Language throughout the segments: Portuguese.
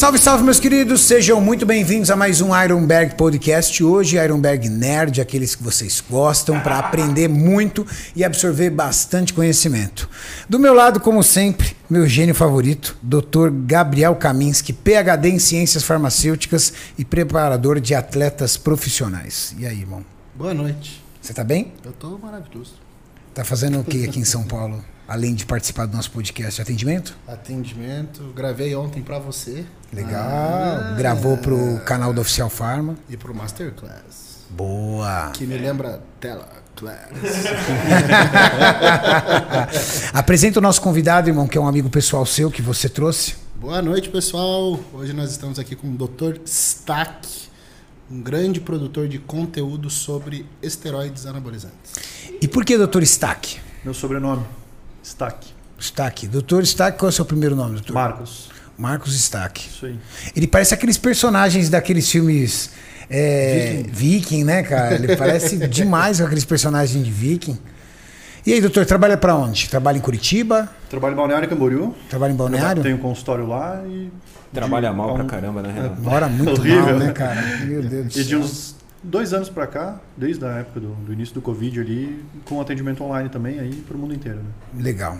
Salve, salve, meus queridos! Sejam muito bem-vindos a mais um Ironberg Podcast. Hoje, Ironberg Nerd, aqueles que vocês gostam, para aprender muito e absorver bastante conhecimento. Do meu lado, como sempre, meu gênio favorito, Dr. Gabriel Kaminski, PhD em Ciências Farmacêuticas e preparador de atletas profissionais. E aí, irmão? Boa noite. Você tá bem? Eu tô maravilhoso. Tá fazendo o que aqui em São Paulo? Além de participar do nosso podcast, atendimento? Atendimento. Gravei ontem para você. Legal. Ah, Gravou pro canal do Oficial Farma. E pro Masterclass. Boa. Que me lembra Tela Class. Apresenta o nosso convidado, irmão, que é um amigo pessoal seu que você trouxe. Boa noite, pessoal. Hoje nós estamos aqui com o Dr. Stack, um grande produtor de conteúdo sobre esteroides anabolizantes. E por que Dr. Stack? Meu sobrenome. Stack. Stack. Doutor Stack, qual é o seu primeiro nome, doutor? Marcos. Marcos Stack. Isso aí. Ele parece aqueles personagens daqueles filmes é, Viking. Viking, né, cara? Ele parece demais com aqueles personagens de Viking. E aí, doutor, trabalha para onde? Trabalha em Curitiba? Trabalho em Balneário Camboriú. Trabalha em Balneário? Tenho um consultório lá e... Trabalha de, mal pra caramba, né, Renan? Mora muito Horrível, mal, né, cara? Meu Deus do céu. E de uns dois anos para cá, desde a época do, do, início do Covid ali, com atendimento online também aí para o mundo inteiro. Né? Legal.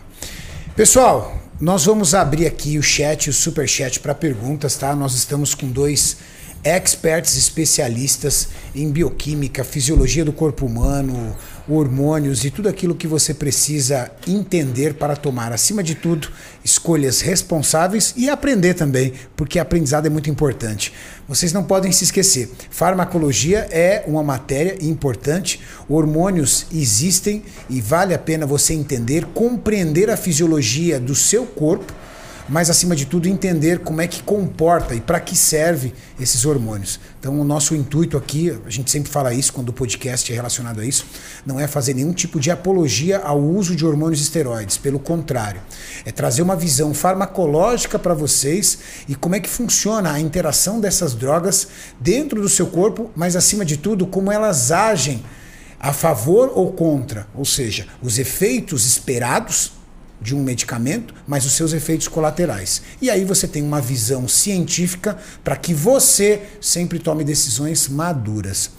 Pessoal, nós vamos abrir aqui o chat, o super chat para perguntas, tá? Nós estamos com dois experts especialistas em bioquímica, fisiologia do corpo humano, hormônios e tudo aquilo que você precisa entender para tomar, acima de tudo, escolhas responsáveis e aprender também, porque aprendizado é muito importante. Vocês não podem se esquecer: farmacologia é uma matéria importante, hormônios existem e vale a pena você entender, compreender a fisiologia do seu corpo mas acima de tudo entender como é que comporta e para que serve esses hormônios. Então o nosso intuito aqui, a gente sempre fala isso quando o podcast é relacionado a isso, não é fazer nenhum tipo de apologia ao uso de hormônios esteroides, pelo contrário, é trazer uma visão farmacológica para vocês e como é que funciona a interação dessas drogas dentro do seu corpo, mas acima de tudo como elas agem a favor ou contra, ou seja, os efeitos esperados de um medicamento, mas os seus efeitos colaterais. E aí você tem uma visão científica para que você sempre tome decisões maduras.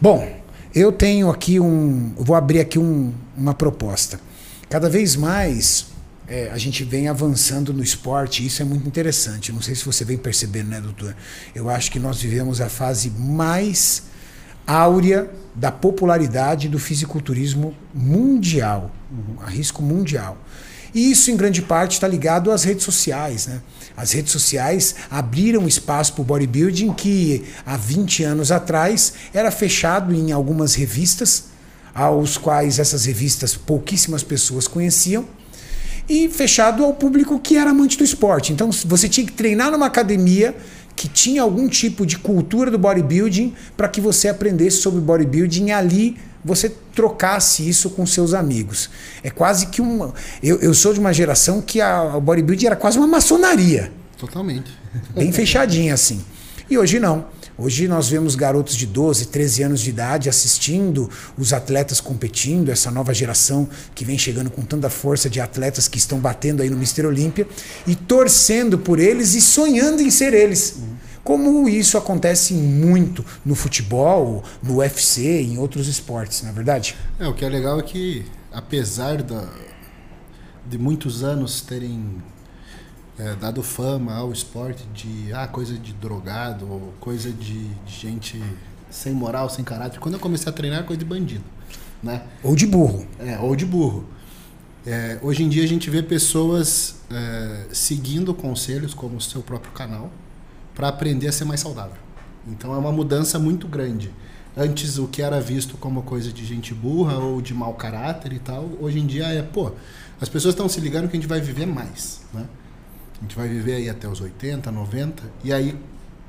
Bom, eu tenho aqui um. Vou abrir aqui um, uma proposta. Cada vez mais é, a gente vem avançando no esporte, e isso é muito interessante. Não sei se você vem percebendo, né, doutor? Eu acho que nós vivemos a fase mais áurea da popularidade do fisiculturismo mundial, um risco mundial. E isso, em grande parte, está ligado às redes sociais. Né? As redes sociais abriram espaço para o bodybuilding que há 20 anos atrás era fechado em algumas revistas, aos quais essas revistas pouquíssimas pessoas conheciam, e fechado ao público que era amante do esporte. Então você tinha que treinar numa academia que tinha algum tipo de cultura do bodybuilding para que você aprendesse sobre bodybuilding e ali você trocasse isso com seus amigos. É quase que uma. Eu, eu sou de uma geração que a, bodybuilding era quase uma maçonaria. Totalmente. Bem fechadinha assim. E hoje não. Hoje nós vemos garotos de 12, 13 anos de idade assistindo os atletas competindo, essa nova geração que vem chegando com tanta força de atletas que estão batendo aí no Mister Olímpia e torcendo por eles e sonhando em ser eles. Como isso acontece muito no futebol, no UFC, em outros esportes, não é verdade? É, o que é legal é que, apesar da, de muitos anos terem é, dado fama ao esporte de ah, coisa de drogado, ou coisa de, de, gente sem moral, sem caráter. Quando eu comecei a treinar, coisa de bandido. Né? Ou de burro. É, ou de burro. É, hoje em dia a gente vê pessoas é, seguindo conselhos, como o seu próprio canal, para aprender a ser mais saudável. Então é uma mudança muito grande. Antes o que era visto como coisa de gente burra ou de mau caráter e tal, hoje em dia é, pô, as pessoas estão se ligando que a gente vai viver mais, né? A gente vai viver aí até os 80, 90, e aí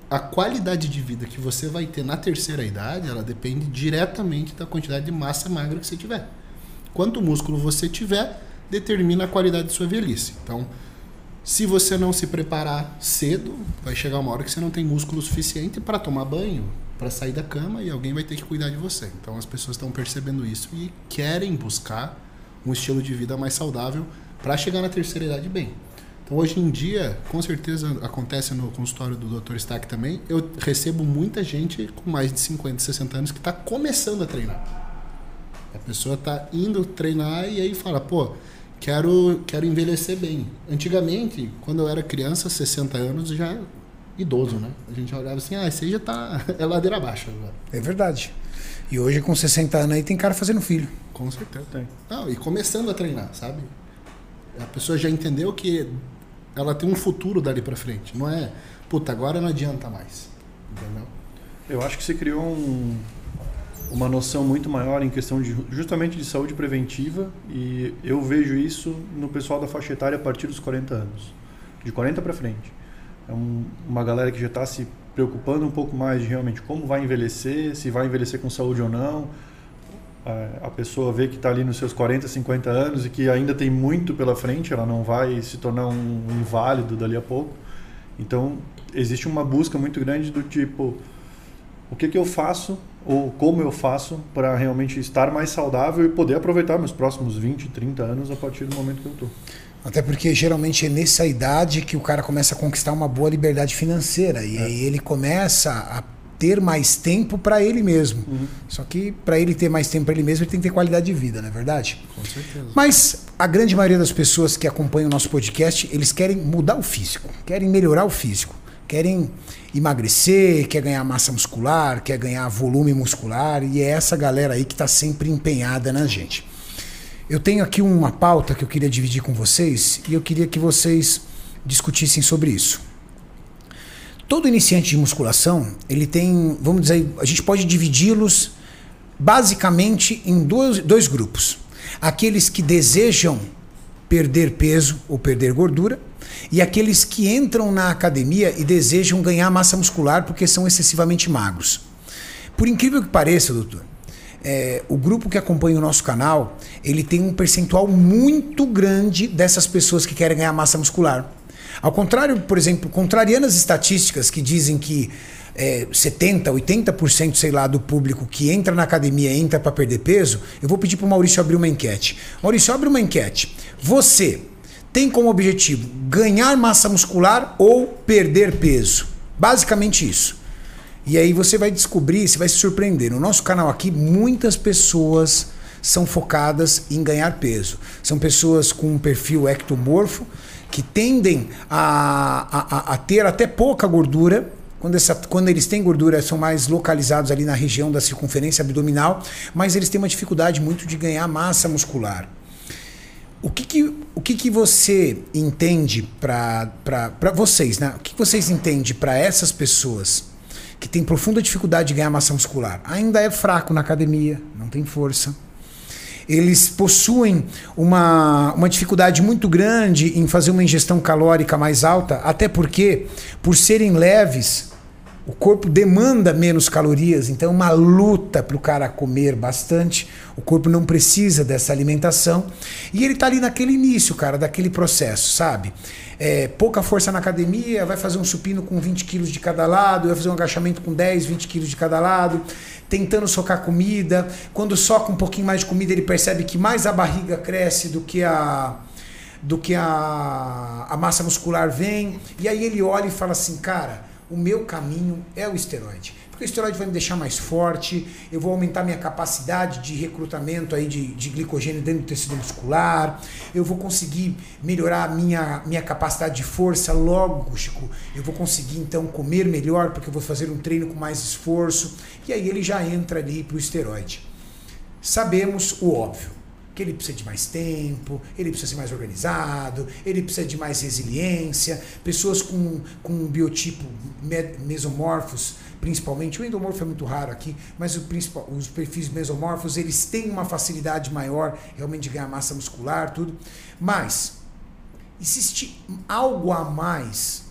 a qualidade de vida que você vai ter na terceira idade, ela depende diretamente da quantidade de massa magra que você tiver. Quanto músculo você tiver, determina a qualidade de sua velhice. Então, se você não se preparar cedo, vai chegar uma hora que você não tem músculo suficiente para tomar banho, para sair da cama e alguém vai ter que cuidar de você. Então as pessoas estão percebendo isso e querem buscar um estilo de vida mais saudável para chegar na terceira idade bem. Então, hoje em dia, com certeza acontece no consultório do Dr. Stack também, eu recebo muita gente com mais de 50, 60 anos que está começando a treinar. A pessoa está indo treinar e aí fala, pô, quero, quero envelhecer bem. Antigamente, quando eu era criança, 60 anos, já idoso, né? A gente olhava assim, ah, esse aí já tá é ladeira abaixo agora. É verdade. E hoje, com 60 anos aí, tem cara fazendo filho. Com certeza. Tem. Não, e começando a treinar, sabe? A pessoa já entendeu que ela tem um futuro dali para frente. Não é, puta, agora não adianta mais. Entendeu? Eu acho que se criou um, uma noção muito maior em questão de justamente de saúde preventiva e eu vejo isso no pessoal da faixa etária a partir dos 40 anos, de 40 para frente. É um, uma galera que já está se preocupando um pouco mais de realmente como vai envelhecer, se vai envelhecer com saúde ou não. A pessoa vê que está ali nos seus 40, 50 anos e que ainda tem muito pela frente, ela não vai se tornar um inválido dali a pouco. Então, existe uma busca muito grande do tipo, o que, que eu faço ou como eu faço para realmente estar mais saudável e poder aproveitar meus próximos 20, 30 anos a partir do momento que eu estou. Até porque geralmente é nessa idade que o cara começa a conquistar uma boa liberdade financeira e é. aí ele começa a ter mais tempo para ele mesmo. Uhum. Só que para ele ter mais tempo para ele mesmo, ele tem que ter qualidade de vida, não é verdade? Com certeza. Mas a grande maioria das pessoas que acompanham o nosso podcast, eles querem mudar o físico, querem melhorar o físico, querem emagrecer, quer ganhar massa muscular, quer ganhar volume muscular, e é essa galera aí que está sempre empenhada na gente. Eu tenho aqui uma pauta que eu queria dividir com vocês e eu queria que vocês discutissem sobre isso. Todo iniciante de musculação, ele tem, vamos dizer, a gente pode dividi-los basicamente em dois, dois grupos. Aqueles que desejam perder peso ou perder gordura e aqueles que entram na academia e desejam ganhar massa muscular porque são excessivamente magros. Por incrível que pareça, doutor, é, o grupo que acompanha o nosso canal, ele tem um percentual muito grande dessas pessoas que querem ganhar massa muscular. Ao contrário, por exemplo, contrariando as estatísticas que dizem que é, 70, 80%, sei lá, do público que entra na academia entra para perder peso, eu vou pedir para o Maurício abrir uma enquete. Maurício, abre uma enquete. Você tem como objetivo ganhar massa muscular ou perder peso? Basicamente isso. E aí você vai descobrir, você vai se surpreender. No nosso canal aqui, muitas pessoas são focadas em ganhar peso. São pessoas com um perfil ectomorfo que tendem a, a, a ter até pouca gordura. Quando, essa, quando eles têm gordura, são mais localizados ali na região da circunferência abdominal, mas eles têm uma dificuldade muito de ganhar massa muscular. O que, que, o que, que você entende para vocês, né? O que, que vocês entendem para essas pessoas que tem profunda dificuldade de ganhar massa muscular, ainda é fraco na academia, não tem força. Eles possuem uma, uma dificuldade muito grande em fazer uma ingestão calórica mais alta, até porque, por serem leves, o corpo demanda menos calorias, então é uma luta para o cara comer bastante. O corpo não precisa dessa alimentação. E ele está ali naquele início, cara, daquele processo, sabe? É, pouca força na academia, vai fazer um supino com 20 quilos de cada lado, vai fazer um agachamento com 10, 20 quilos de cada lado, tentando socar comida. Quando soca um pouquinho mais de comida, ele percebe que mais a barriga cresce do que a do que a, a massa muscular vem. E aí ele olha e fala assim, cara, o meu caminho é o esteroide. Porque o esteroide vai me deixar mais forte, eu vou aumentar minha capacidade de recrutamento aí de, de glicogênio dentro do tecido muscular, eu vou conseguir melhorar a minha, minha capacidade de força, logo, Chico, eu vou conseguir então comer melhor, porque eu vou fazer um treino com mais esforço, e aí ele já entra ali para o esteroide. Sabemos o óbvio que ele precisa de mais tempo, ele precisa ser mais organizado, ele precisa de mais resiliência, pessoas com, com um biotipo mesomorfos, principalmente, o endomorfo é muito raro aqui, mas o principal, os perfis mesomorfos, eles têm uma facilidade maior realmente de ganhar massa muscular, tudo. Mas existe algo a mais,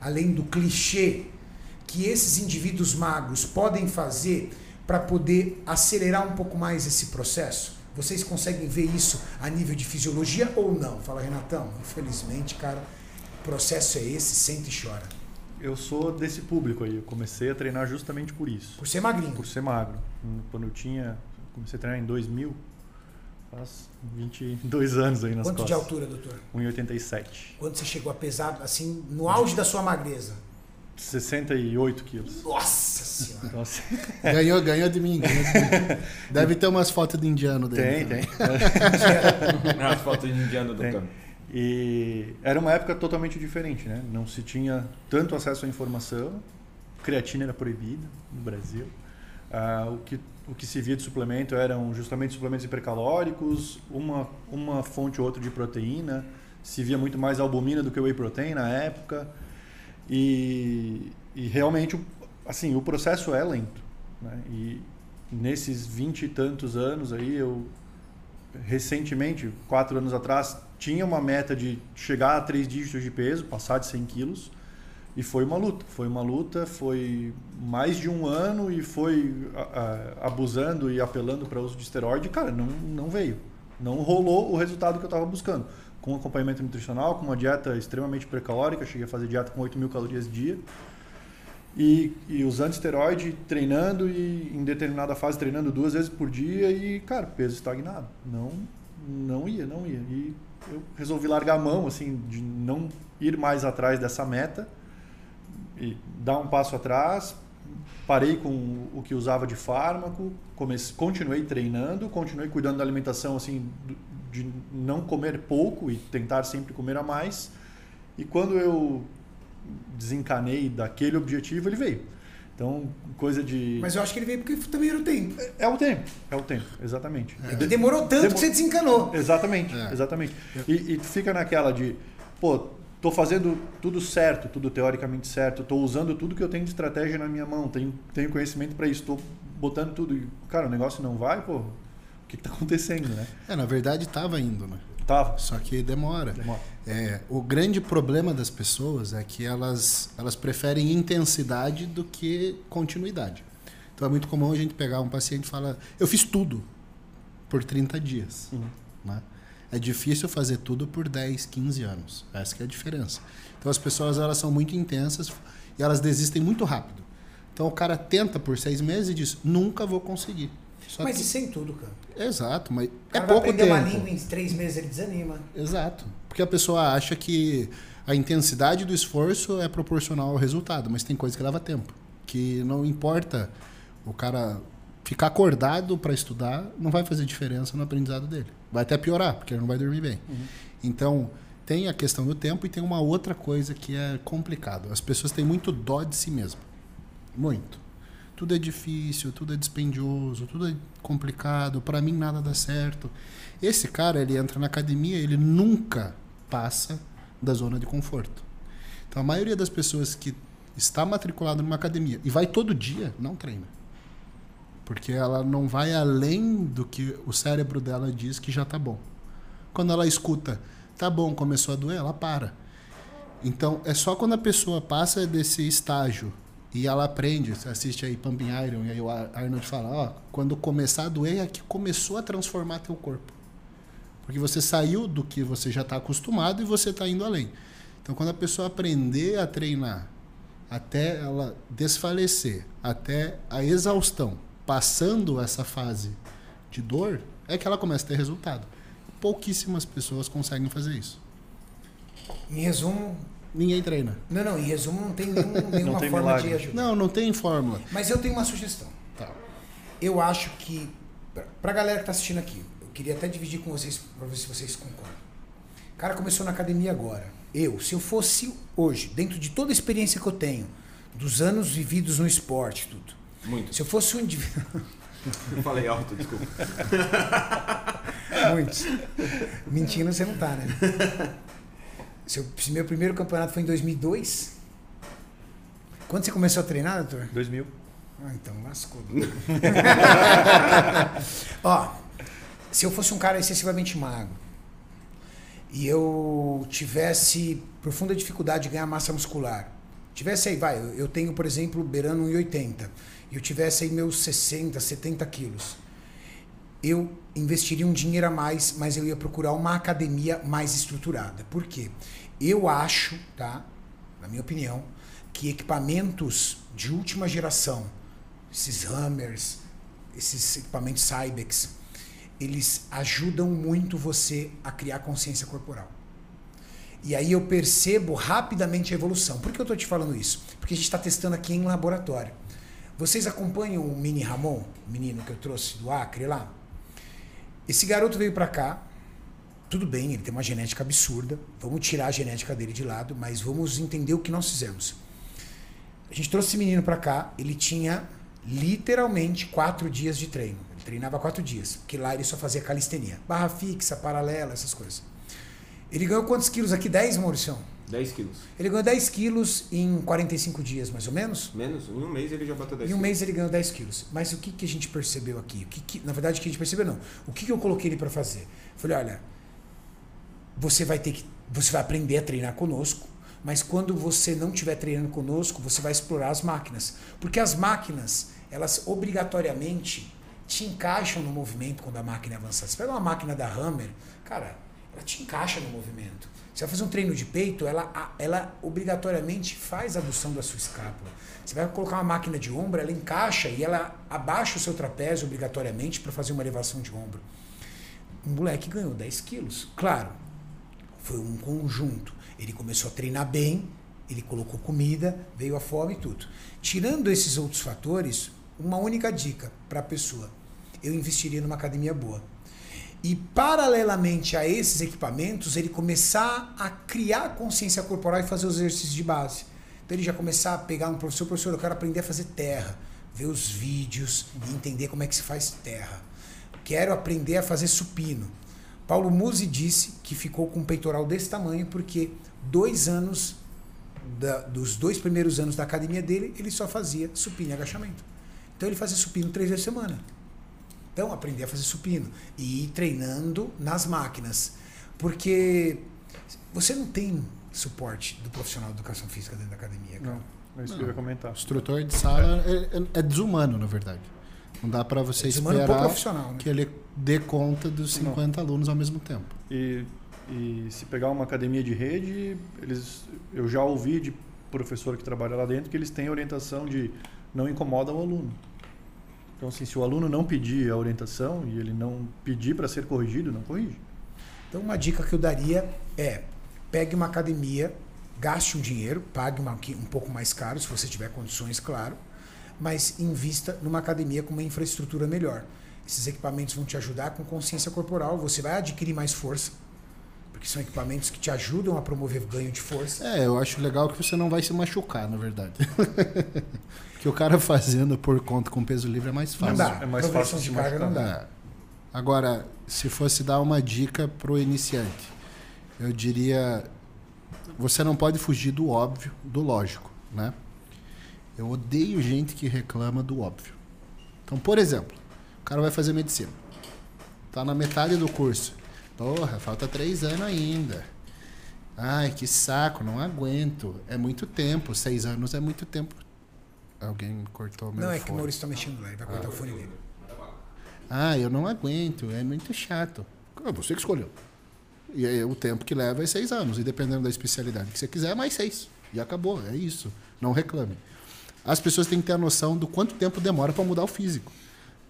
além do clichê, que esses indivíduos magros podem fazer para poder acelerar um pouco mais esse processo? Vocês conseguem ver isso a nível de fisiologia ou não? Fala, Renatão. Infelizmente, cara, o processo é esse, sente e chora. Eu sou desse público aí. Eu comecei a treinar justamente por isso. Por ser magrinho. Por ser magro. Quando eu tinha. Comecei a treinar em 2000. Faz 22 anos aí nas Quanto costas. de altura, doutor? 1,87. Quando você chegou a pesar, assim, no auge da sua magreza? 68 quilos. Nossa senhora. Então, assim, Ganhou, ganhou de mim. Ganhou de mim. Deve ter umas fotos de indiano dele. tem, tem. As fotos de indiano, doutor. E era uma época totalmente diferente, né? Não se tinha tanto acesso à informação, creatina era proibida no Brasil. Ah, o, que, o que se via de suplemento eram justamente suplementos hipercalóricos, uma, uma fonte ou outra de proteína. Se via muito mais albumina do que whey protein na época. E, e realmente, assim, o processo é lento. Né? E nesses vinte e tantos anos aí, eu recentemente, quatro anos atrás, tinha uma meta de chegar a três dígitos de peso, passar de 100 quilos, e foi uma luta. Foi uma luta, foi mais de um ano e foi abusando e apelando para uso de esteroide, cara, não, não veio. Não rolou o resultado que eu estava buscando. Com acompanhamento nutricional, com uma dieta extremamente precalórica, cheguei a fazer dieta com 8 mil calorias dia. E, e usando esteroide, treinando e em determinada fase treinando duas vezes por dia e, cara, peso estagnado. Não, não ia, não ia. E eu resolvi largar a mão, assim, de não ir mais atrás dessa meta e dar um passo atrás. Parei com o que usava de fármaco, comecei, continuei treinando, continuei cuidando da alimentação, assim, de não comer pouco e tentar sempre comer a mais. E quando eu desencanei daquele objetivo, ele veio. Então, coisa de. Mas eu acho que ele veio porque também era o tempo. É o tempo, é o tempo, exatamente. É demorou tanto Demo- que você desencanou. Exatamente, É. exatamente. E, e tu fica naquela de, pô, tô fazendo tudo certo, tudo teoricamente certo, tô usando tudo que eu tenho de estratégia na minha mão, tenho, tenho conhecimento para isso, tô botando tudo. E, cara, o negócio não vai, pô, que, que tá acontecendo, né? É, na verdade estava indo, né? Tava. Só que demora. Demora. É, o grande problema das pessoas é que elas, elas preferem intensidade do que continuidade. Então é muito comum a gente pegar um paciente e falar, eu fiz tudo por 30 dias. Uhum. Né? É difícil fazer tudo por 10, 15 anos. Essa que é a diferença. Então as pessoas elas são muito intensas e elas desistem muito rápido. Então o cara tenta por seis meses e diz, nunca vou conseguir. Só Mas que- isso é em tudo, cara. Exato, mas O é cara vai pouco aprender tempo. uma língua em três meses, ele desanima. Exato. Porque a pessoa acha que a intensidade do esforço é proporcional ao resultado, mas tem coisa que leva tempo. Que não importa o cara ficar acordado para estudar, não vai fazer diferença no aprendizado dele. Vai até piorar, porque ele não vai dormir bem. Então, tem a questão do tempo e tem uma outra coisa que é complicado. As pessoas têm muito dó de si mesmo. Muito. Tudo é difícil, tudo é dispendioso, tudo é complicado, para mim nada dá certo. Esse cara, ele entra na academia, ele nunca passa da zona de conforto. Então a maioria das pessoas que está matriculada numa academia e vai todo dia, não treina. Porque ela não vai além do que o cérebro dela diz que já tá bom. Quando ela escuta, tá bom, começou a doer, ela para. Então, é só quando a pessoa passa desse estágio e ela aprende, você assiste aí Pumping Iron, e aí o Ar- Arnold fala, ó, quando começar a doer é que começou a transformar teu corpo. Porque você saiu do que você já está acostumado e você está indo além. Então, quando a pessoa aprender a treinar até ela desfalecer, até a exaustão, passando essa fase de dor, é que ela começa a ter resultado. Pouquíssimas pessoas conseguem fazer isso. Em resumo, Ninguém treina. não, não, em resumo não tem nenhum, nenhuma tem forma milagre. de ajudar. Não, não tem fórmula. Mas eu tenho uma sugestão. Tá. Eu acho que, pra- pra galera que tá assistindo aqui, eu queria até dividir com vocês, pra ver se vocês concordam. O cara começou na academia agora. Eu, se eu fosse hoje, dentro de toda a experiência que eu tenho, dos anos vividos no esporte, tudo. Muito. Se eu fosse um indivíduo. Falei alto, desculpa. Muitos. Mentindo você não tá, né? Seu, se meu primeiro campeonato foi em 2002. Quando você começou a treinar, doutor? 2000. Ah, então lascou. Ó, se eu fosse um cara excessivamente magro e eu tivesse profunda dificuldade de ganhar massa muscular, tivesse aí, vai, eu- eu tenho, por exemplo, beirando 1,80 e eu tivesse aí meus 60, 70 quilos, eu investiria um dinheiro a mais, mas eu ia procurar uma academia mais estruturada. Por quê? Eu acho, tá? Na minha opinião, que equipamentos de última geração, esses Hammers, esses equipamentos Cybex, eles ajudam muito você a criar consciência corporal. E aí eu percebo rapidamente a evolução. Por que eu estou te falando isso? Porque a gente está testando aqui em laboratório. Vocês acompanham o Mini Ramon, o menino que eu trouxe do Acre lá? Esse garoto veio para cá, tudo bem, ele tem uma genética absurda, vamos tirar a genética dele de lado, mas vamos entender o que nós fizemos. A gente trouxe esse menino para cá, ele tinha literalmente quatro dias de treino. Ele treinava quatro dias, porque lá ele só fazia calistenia. Barra fixa, paralela, essas coisas. Ele ganhou quantos quilos aqui? 10, Maurício? 10 quilos. Ele ganhou 10 quilos em 45 dias, mais ou menos? Menos? Em um mês ele já bateu 10 Em um quilos. mês ele ganhou 10 quilos. Mas o que, que a gente percebeu aqui? O que que- na verdade, o que a gente percebeu não. O que, que eu coloquei ele para fazer? Falei, olha, você vai ter que. Você vai aprender a treinar conosco, mas quando você não estiver treinando conosco, você vai explorar as máquinas. Porque as máquinas, elas obrigatoriamente te encaixam no movimento quando a máquina é avançada. Você pega uma máquina da Hammer, cara, ela te encaixa no movimento. Você vai fazer um treino de peito, ela, ela obrigatoriamente faz a adução da sua escápula. Você vai colocar uma máquina de ombro, ela encaixa e ela abaixa o seu trapézio obrigatoriamente para fazer uma elevação de ombro. Um moleque ganhou 10 quilos. Claro, foi um conjunto. Ele começou a treinar bem, ele colocou comida, veio a fome e tudo. Tirando esses outros fatores, uma única dica para a pessoa: eu investiria numa academia boa. E paralelamente a esses equipamentos, ele começar a criar consciência corporal e fazer os exercícios de base. Então ele já começar a pegar um professor, professor, eu quero aprender a fazer terra, ver os vídeos e entender como é que se faz terra. Quero aprender a fazer supino. Paulo Musi disse que ficou com um peitoral desse tamanho porque dois anos, da- dos dois primeiros anos da academia dele, ele só fazia supino e agachamento. Então ele fazia supino três vezes por semana. Então aprender a fazer supino e ir treinando nas máquinas. Porque você não tem suporte do profissional de educação física dentro da academia. Cara. Não, é isso que eu ia comentar. O instrutor de sala é, é- é desumano, na verdade. Não dá para você É esperar profissional, né? que ele dê conta dos 50 alunos ao mesmo tempo. E, e se pegar uma academia de rede, eles, eu já ouvi de professor que trabalha lá dentro que eles têm orientação de não incomoda o aluno. Então, assim, se o aluno não pedir a orientação e ele não pedir para ser corrigido, não corrige. Então, uma dica que eu daria é: pegue uma academia, gaste um dinheiro, pague uma, um pouco mais caro, se você tiver condições, claro, mas invista numa academia com uma infraestrutura melhor. Esses equipamentos vão te ajudar com consciência corporal, você vai adquirir mais força, porque são equipamentos que te ajudam a promover ganho de força. É, eu acho legal que você não vai se machucar, na verdade. que o cara fazendo por conta com peso livre é mais fácil. Não dá, é mais fácil de carga não dá. É. Agora, se fosse dar uma dica pro iniciante, eu diria: você não pode fugir do óbvio, do lógico, né? Eu odeio gente que reclama do óbvio. Então, por exemplo, o cara vai fazer medicina, tá na metade do curso, porra, falta três anos ainda. Ai, que saco, não aguento. É muito tempo, seis anos é muito tempo. Alguém cortou meu Não, é que o. Maurício está mexendo lá, ele vai cortar o fone dele. Ah, eu não aguento, é muito chato. Ah, você que escolheu. E aí, o tempo que leva é seis anos, e dependendo da especialidade que você quiser, é mais seis. E acabou, é isso. Não reclame. As pessoas têm que ter a noção do quanto tempo demora para mudar o físico,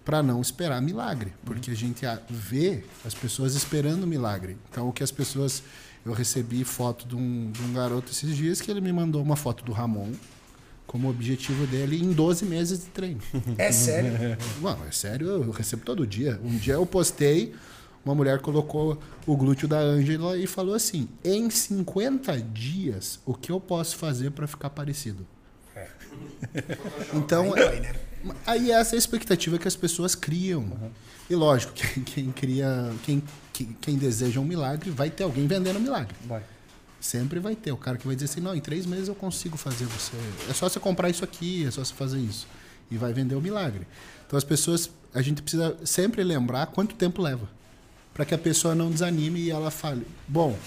para não esperar milagre, porque a gente vê as pessoas esperando milagre. Então, o que as pessoas. Eu recebi foto de um, de um garoto esses dias que ele me mandou uma foto do Ramon como objetivo dele em 12 meses de treino. É sério? Não, é sério, eu recebo todo dia. Um dia eu postei, uma mulher colocou o glúteo da Ângela e falou assim: em 50 dias, o que eu posso fazer para ficar parecido? Então, Aí né? aí essa é a expectativa que as pessoas criam. E lógico, quem, quem cria, quem, quem, quem deseja um milagre, vai ter alguém vendendo um milagre. Vai. Sempre vai ter o cara que vai dizer assim, não, em três meses eu consigo fazer você. É só você comprar isso aqui, é só você fazer isso. E vai vender o milagre. Então as pessoas, a gente precisa sempre lembrar quanto tempo leva. Para que a pessoa não desanime e ela fale. Bom,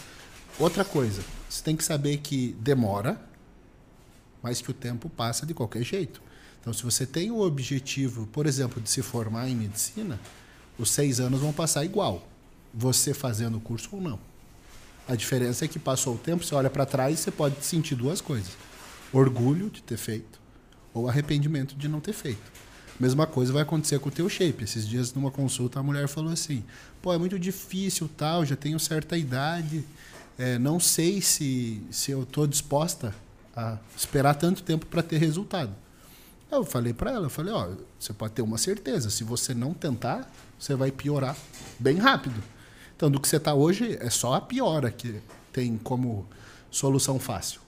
outra coisa, você tem que saber que demora, mas que o tempo passa de qualquer jeito. Então, se você tem o objetivo, por exemplo, de se formar em medicina, os seis anos vão passar igual, você fazendo o curso ou não. A diferença é que passou o tempo, você olha para trás e você pode sentir duas coisas: orgulho de ter feito ou arrependimento de não ter feito. Mesma coisa vai acontecer com o teu shape. Esses dias numa consulta a mulher falou assim: "Pô, é muito difícil, tal, já tenho certa idade, é, não sei se se eu tô disposta a esperar tanto tempo para ter resultado". Eu falei para ela, eu falei: "Ó, você pode ter uma certeza, se você não tentar, você vai piorar bem rápido". Então, do que você está hoje é só a piora que tem como solução fácil.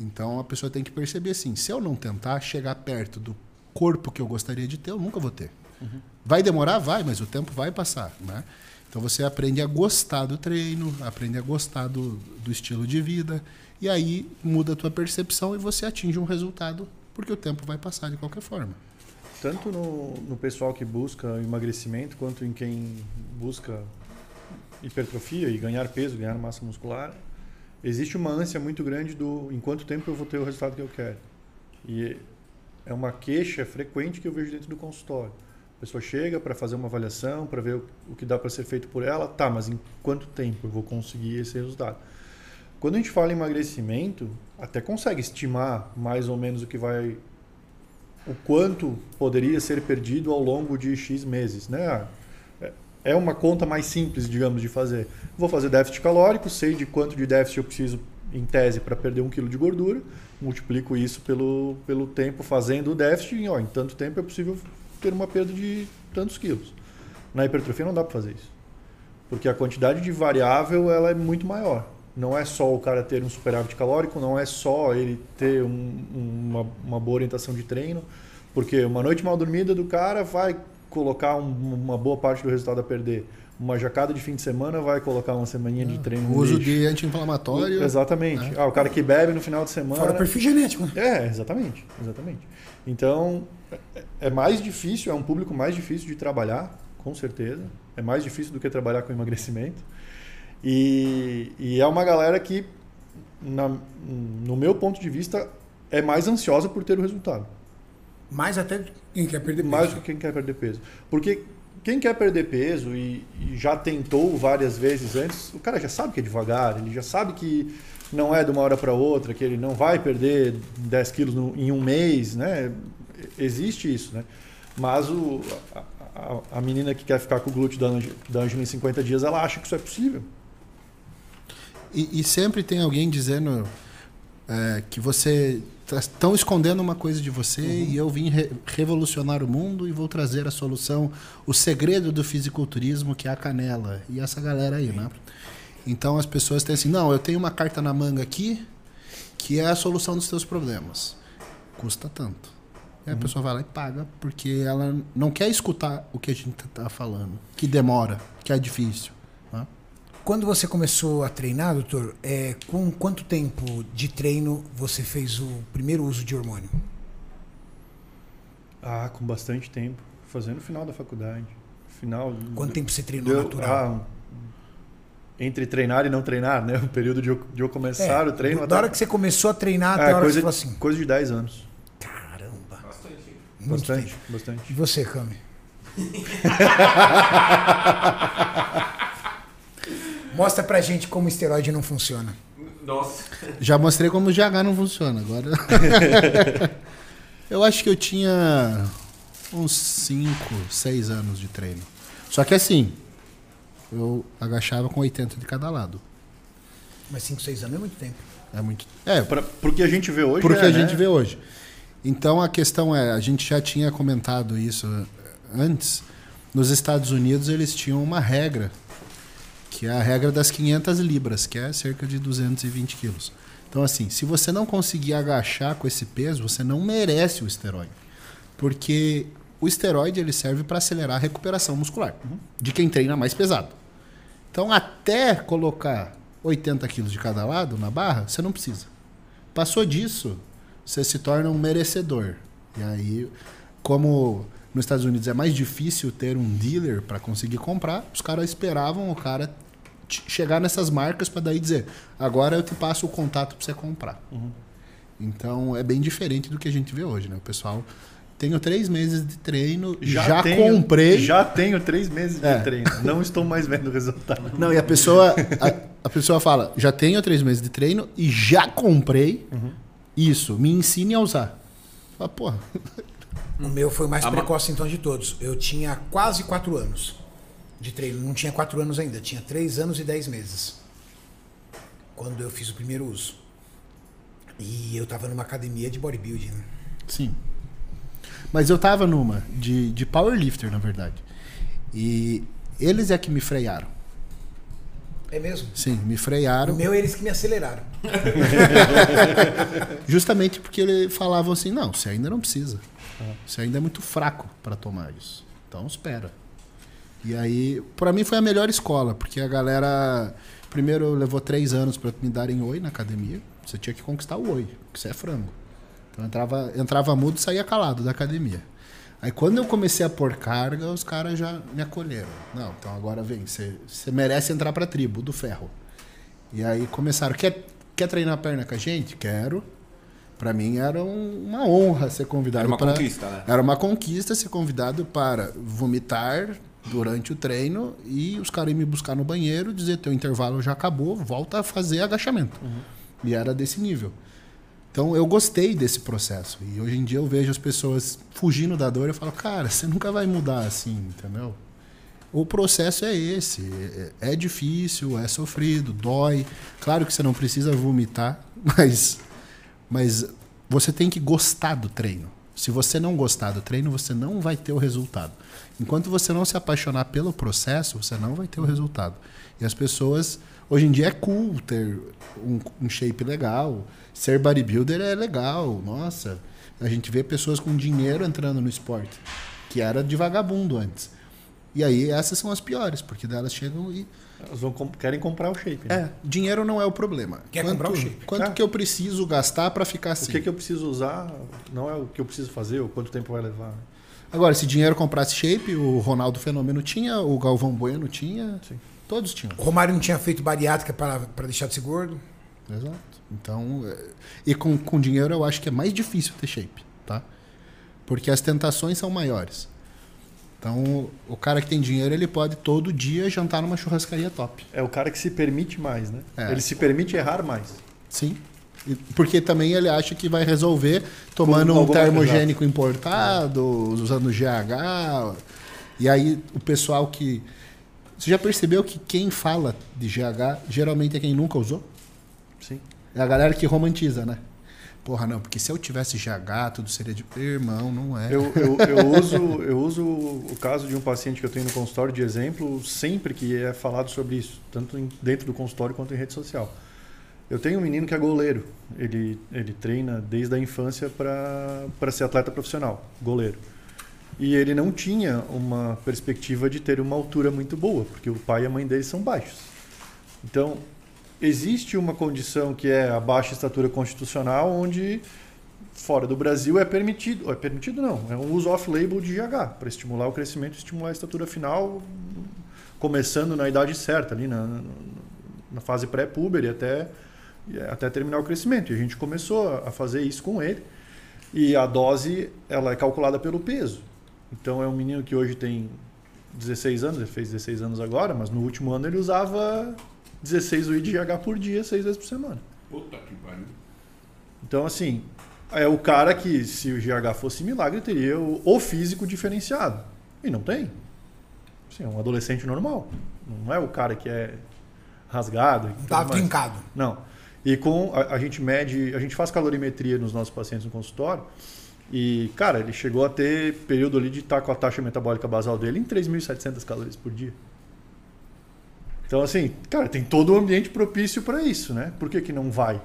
Então, a pessoa tem que perceber assim: se eu não tentar chegar perto do corpo que eu gostaria de ter, eu nunca vou ter. Uhum. Vai demorar? Vai, mas o tempo vai passar. Né? Então, você aprende a gostar do treino, aprende a gostar do, do estilo de vida, e aí muda a tua percepção e você atinge um resultado, porque o tempo vai passar de qualquer forma. Tanto no, no pessoal que busca emagrecimento, quanto em quem busca hipertrofia e ganhar peso, ganhar massa muscular, existe uma ânsia muito grande do em quanto tempo eu vou ter o resultado que eu quero. E é uma queixa frequente que eu vejo dentro do consultório. A pessoa chega para fazer uma avaliação, para ver o, que dá para ser feito por ela, tá, mas em quanto tempo eu vou conseguir esse resultado? Quando a gente fala em emagrecimento, até consegue estimar mais ou menos o que vai o quanto poderia ser perdido ao longo de X meses, né? Ah, é uma conta mais simples, digamos, de fazer. Vou fazer déficit calórico, sei de quanto de déficit eu preciso, em tese, para perder um quilo de gordura, multiplico isso pelo, pelo tempo fazendo o déficit, e ó, em tanto tempo é possível ter uma perda de tantos quilos. Na hipertrofia não dá para fazer isso, porque a quantidade de variável ela é muito maior. Não é só o cara ter um superávit calórico, não é só ele ter um, uma, uma boa orientação de treino, porque uma noite mal dormida do cara vai colocar um, uma boa parte do resultado a perder. Uma jacada de fim de semana vai colocar uma semaninha de ah, treino. O uso de anti-inflamatório. Exatamente. Né? Ah, o cara que bebe no final de semana. Fora perfil genético. Né? É, exatamente. Exatamente. Então, é mais difícil, é um público mais difícil de trabalhar, com certeza. É mais difícil do que trabalhar com emagrecimento. E, e é uma galera que, na, no meu ponto de vista, é mais ansiosa por ter o resultado. Mais até quem quer perder peso. Mais do que quem quer perder peso. Porque quem quer perder peso e, e, já tentou várias vezes antes, o cara já sabe que é devagar, ele já sabe que não é de uma hora para outra, que ele não vai perder 10 quilos no, em um mês, né? Existe isso, né? Mas o, a, a, a menina que quer ficar com o glúteo da, da Angela em 50 dias, ela acha que isso é possível. E, e sempre tem alguém dizendo é, que você estão escondendo uma coisa de você uhum. e eu vim re revolucionar o mundo e vou trazer a solução, o segredo do fisiculturismo, que é a canela. E essa galera aí, né? Então as pessoas têm assim, não, eu tenho uma carta na manga aqui que é a solução dos teus problemas. Custa tanto. E uhum. a pessoa vai lá e paga porque ela não quer escutar o que a gente está falando, que demora, que é difícil. Quando você começou a treinar, doutor, é, com quanto tempo de treino você fez o primeiro uso de hormônio? Ah, com bastante tempo. Fazendo no final da faculdade. Final. Quanto tempo você treinou deu, natural? Ah, entre treinar e não treinar, né? O período de eu, de eu começar é, o treino. Da até... hora que você começou a treinar até é, a hora coisa, que você falou assim. Coisa de 10 anos. Caramba. Bastante. Muito bastante, tempo. bastante. E você, Cami? Mostra pra gente como o esteroide não funciona. Nossa. Já mostrei como o GH não funciona. Agora. eu acho que eu tinha uns 5, 6 anos de treino. Só que assim, eu agachava com 80 de cada lado. Mas 5, 6 anos é muito tempo. É muito. É, pra, porque a gente vê hoje. Porque é, a gente né? vê hoje. Então a questão é, a gente já tinha comentado isso antes. Nos Estados Unidos eles tinham uma regra que é a regra das 500 libras, que é cerca de 220 quilos. Então, assim, se você não conseguir agachar com esse peso, você não merece o esteroide. Porque o esteroide ele serve para acelerar a recuperação muscular uhum. de quem treina mais pesado. Então, até colocar 80 quilos de cada lado na barra, você não precisa. Passou disso, você se torna um merecedor. E aí, como nos Estados Unidos é mais difícil ter um dealer para conseguir comprar, os caras esperavam o cara chegar nessas marcas para daí dizer, agora eu te passo o contato para você comprar. Uhum. Então é bem diferente do que a gente vê hoje, né? O pessoal tenho três meses de treino, já, já tenho, comprei. Já tenho três meses de é. treino, não estou mais vendo o resultado. Não, e a pessoa, a, a, pessoa fala, já tenho três meses de treino e já comprei uhum. isso, me ensine a usar. Fala, porra. O meu foi o mais A ma- precoce, então, de todos. Eu tinha quase quatro anos de treino. Não tinha quatro anos ainda, tinha três anos e dez meses. Quando eu fiz o primeiro uso. E eu tava numa academia de bodybuilding. né? Sim. Mas eu tava numa de, de powerlifter, na verdade. E eles é que me frearam. É mesmo? Sim, me O frearam. meu, eles que me aceleraram. Justamente porque ele falava assim: não, você ainda não precisa. Você ainda é muito fraco para tomar isso. Então espera. E aí, para mim foi a melhor escola, porque a galera. Primeiro levou três anos para me darem oi na academia. Você tinha que conquistar o oi, porque você é frango. Então entrava, entrava mudo e saía calado da academia. Aí quando eu comecei a pôr carga, os caras já me acolheram. Não, então agora vem, você, você merece entrar pra tribo do ferro. E aí começaram, quer, quer treinar a perna com a gente? Quero. Pra mim era um- uma honra ser convidado Era uma pra- conquista, né? Era uma conquista ser convidado para vomitar durante o treino e os caras iam me buscar no banheiro, dizer teu intervalo já acabou, volta a fazer agachamento. E era desse nível. Então eu gostei desse processo. E hoje em dia eu vejo as pessoas fugindo da dor e eu falo, cara, você nunca vai mudar assim, entendeu? O processo é esse. É, é difícil, é sofrido, dói. Claro que você não precisa vomitar, mas, mas você tem que gostar do treino. Se você não gostar do treino, você não vai ter o resultado. Enquanto você não se apaixonar pelo processo, você não vai ter o resultado. E as pessoas. Hoje em dia é cool ter um, um shape legal. Ser bodybuilder é legal. Nossa, a gente vê pessoas com dinheiro entrando no esporte, que era de vagabundo antes. E aí essas são as piores, porque delas chegam e. Elas vão comp- querem comprar o shape. Né? É, dinheiro não é o problema. Quer quanto, comprar o shape. Quanto É. que eu preciso gastar para ficar O assim? que, que eu preciso usar não é o que eu preciso fazer ou quanto tempo vai levar. né? Agora, se dinheiro comprasse shape, o Ronaldo Fenômeno tinha, o Galvão Bueno tinha, Sim. todos tinham. O Romário não tinha feito bariátrica para para deixar de ser gordo. Exato. Então, é, e com, com dinheiro eu acho que é mais difícil ter shape, tá? Porque as tentações são maiores. Então, o cara que tem dinheiro, ele pode todo dia jantar numa churrascaria top. É o cara que se permite mais, né? É. Ele se permite errar mais. Sim. Porque também ele acha que vai resolver tomando um termogênico importado, usando GH. E aí o pessoal que. Você já percebeu que quem fala de GH geralmente é quem nunca usou? Sim. É a galera que romantiza, né? Porra, não, porque se eu tivesse GH, tudo seria de. Irmão, não é. Eu, eu, eu uso, eu uso o caso de um paciente que eu tenho no consultório de exemplo sempre que é falado sobre isso, tanto dentro do consultório quanto em rede social. Eu tenho um menino que é goleiro. Ele, ele treina desde a infância para ser atleta profissional, goleiro. E ele não tinha uma perspectiva de ter uma altura muito boa, porque o pai e a mãe dele são baixos. Então, existe uma condição que é a baixa estatura constitucional, onde fora do Brasil é permitido, é permitido não, é um uso off-label de GH, para estimular o crescimento e estimular a estatura final, começando na idade certa, ali na, na- fase pré-puber e até, até terminar o crescimento. E a gente começou a fazer isso com ele. E a dose ela é calculada pelo peso. Então é um menino que hoje tem 16 anos, ele fez 16 anos agora, mas no último ano ele usava 16 UI de GH por dia, seis vezes por semana. Puta que pariu. Então, assim, é o cara que, se o GH fosse milagre, teria o, o físico diferenciado. E não tem. Assim, é um adolescente normal. Não é o cara que é rasgado. e mais. trincado. Não. E com a, a gente mede, a gente faz calorimetria nos nossos pacientes no consultório. E, cara, ele chegou a ter período ali de estar com a taxa metabólica basal dele em 3.700 calorias por dia. Então, assim, cara, tem todo o ambiente propício para isso, né? Por que, que não vai?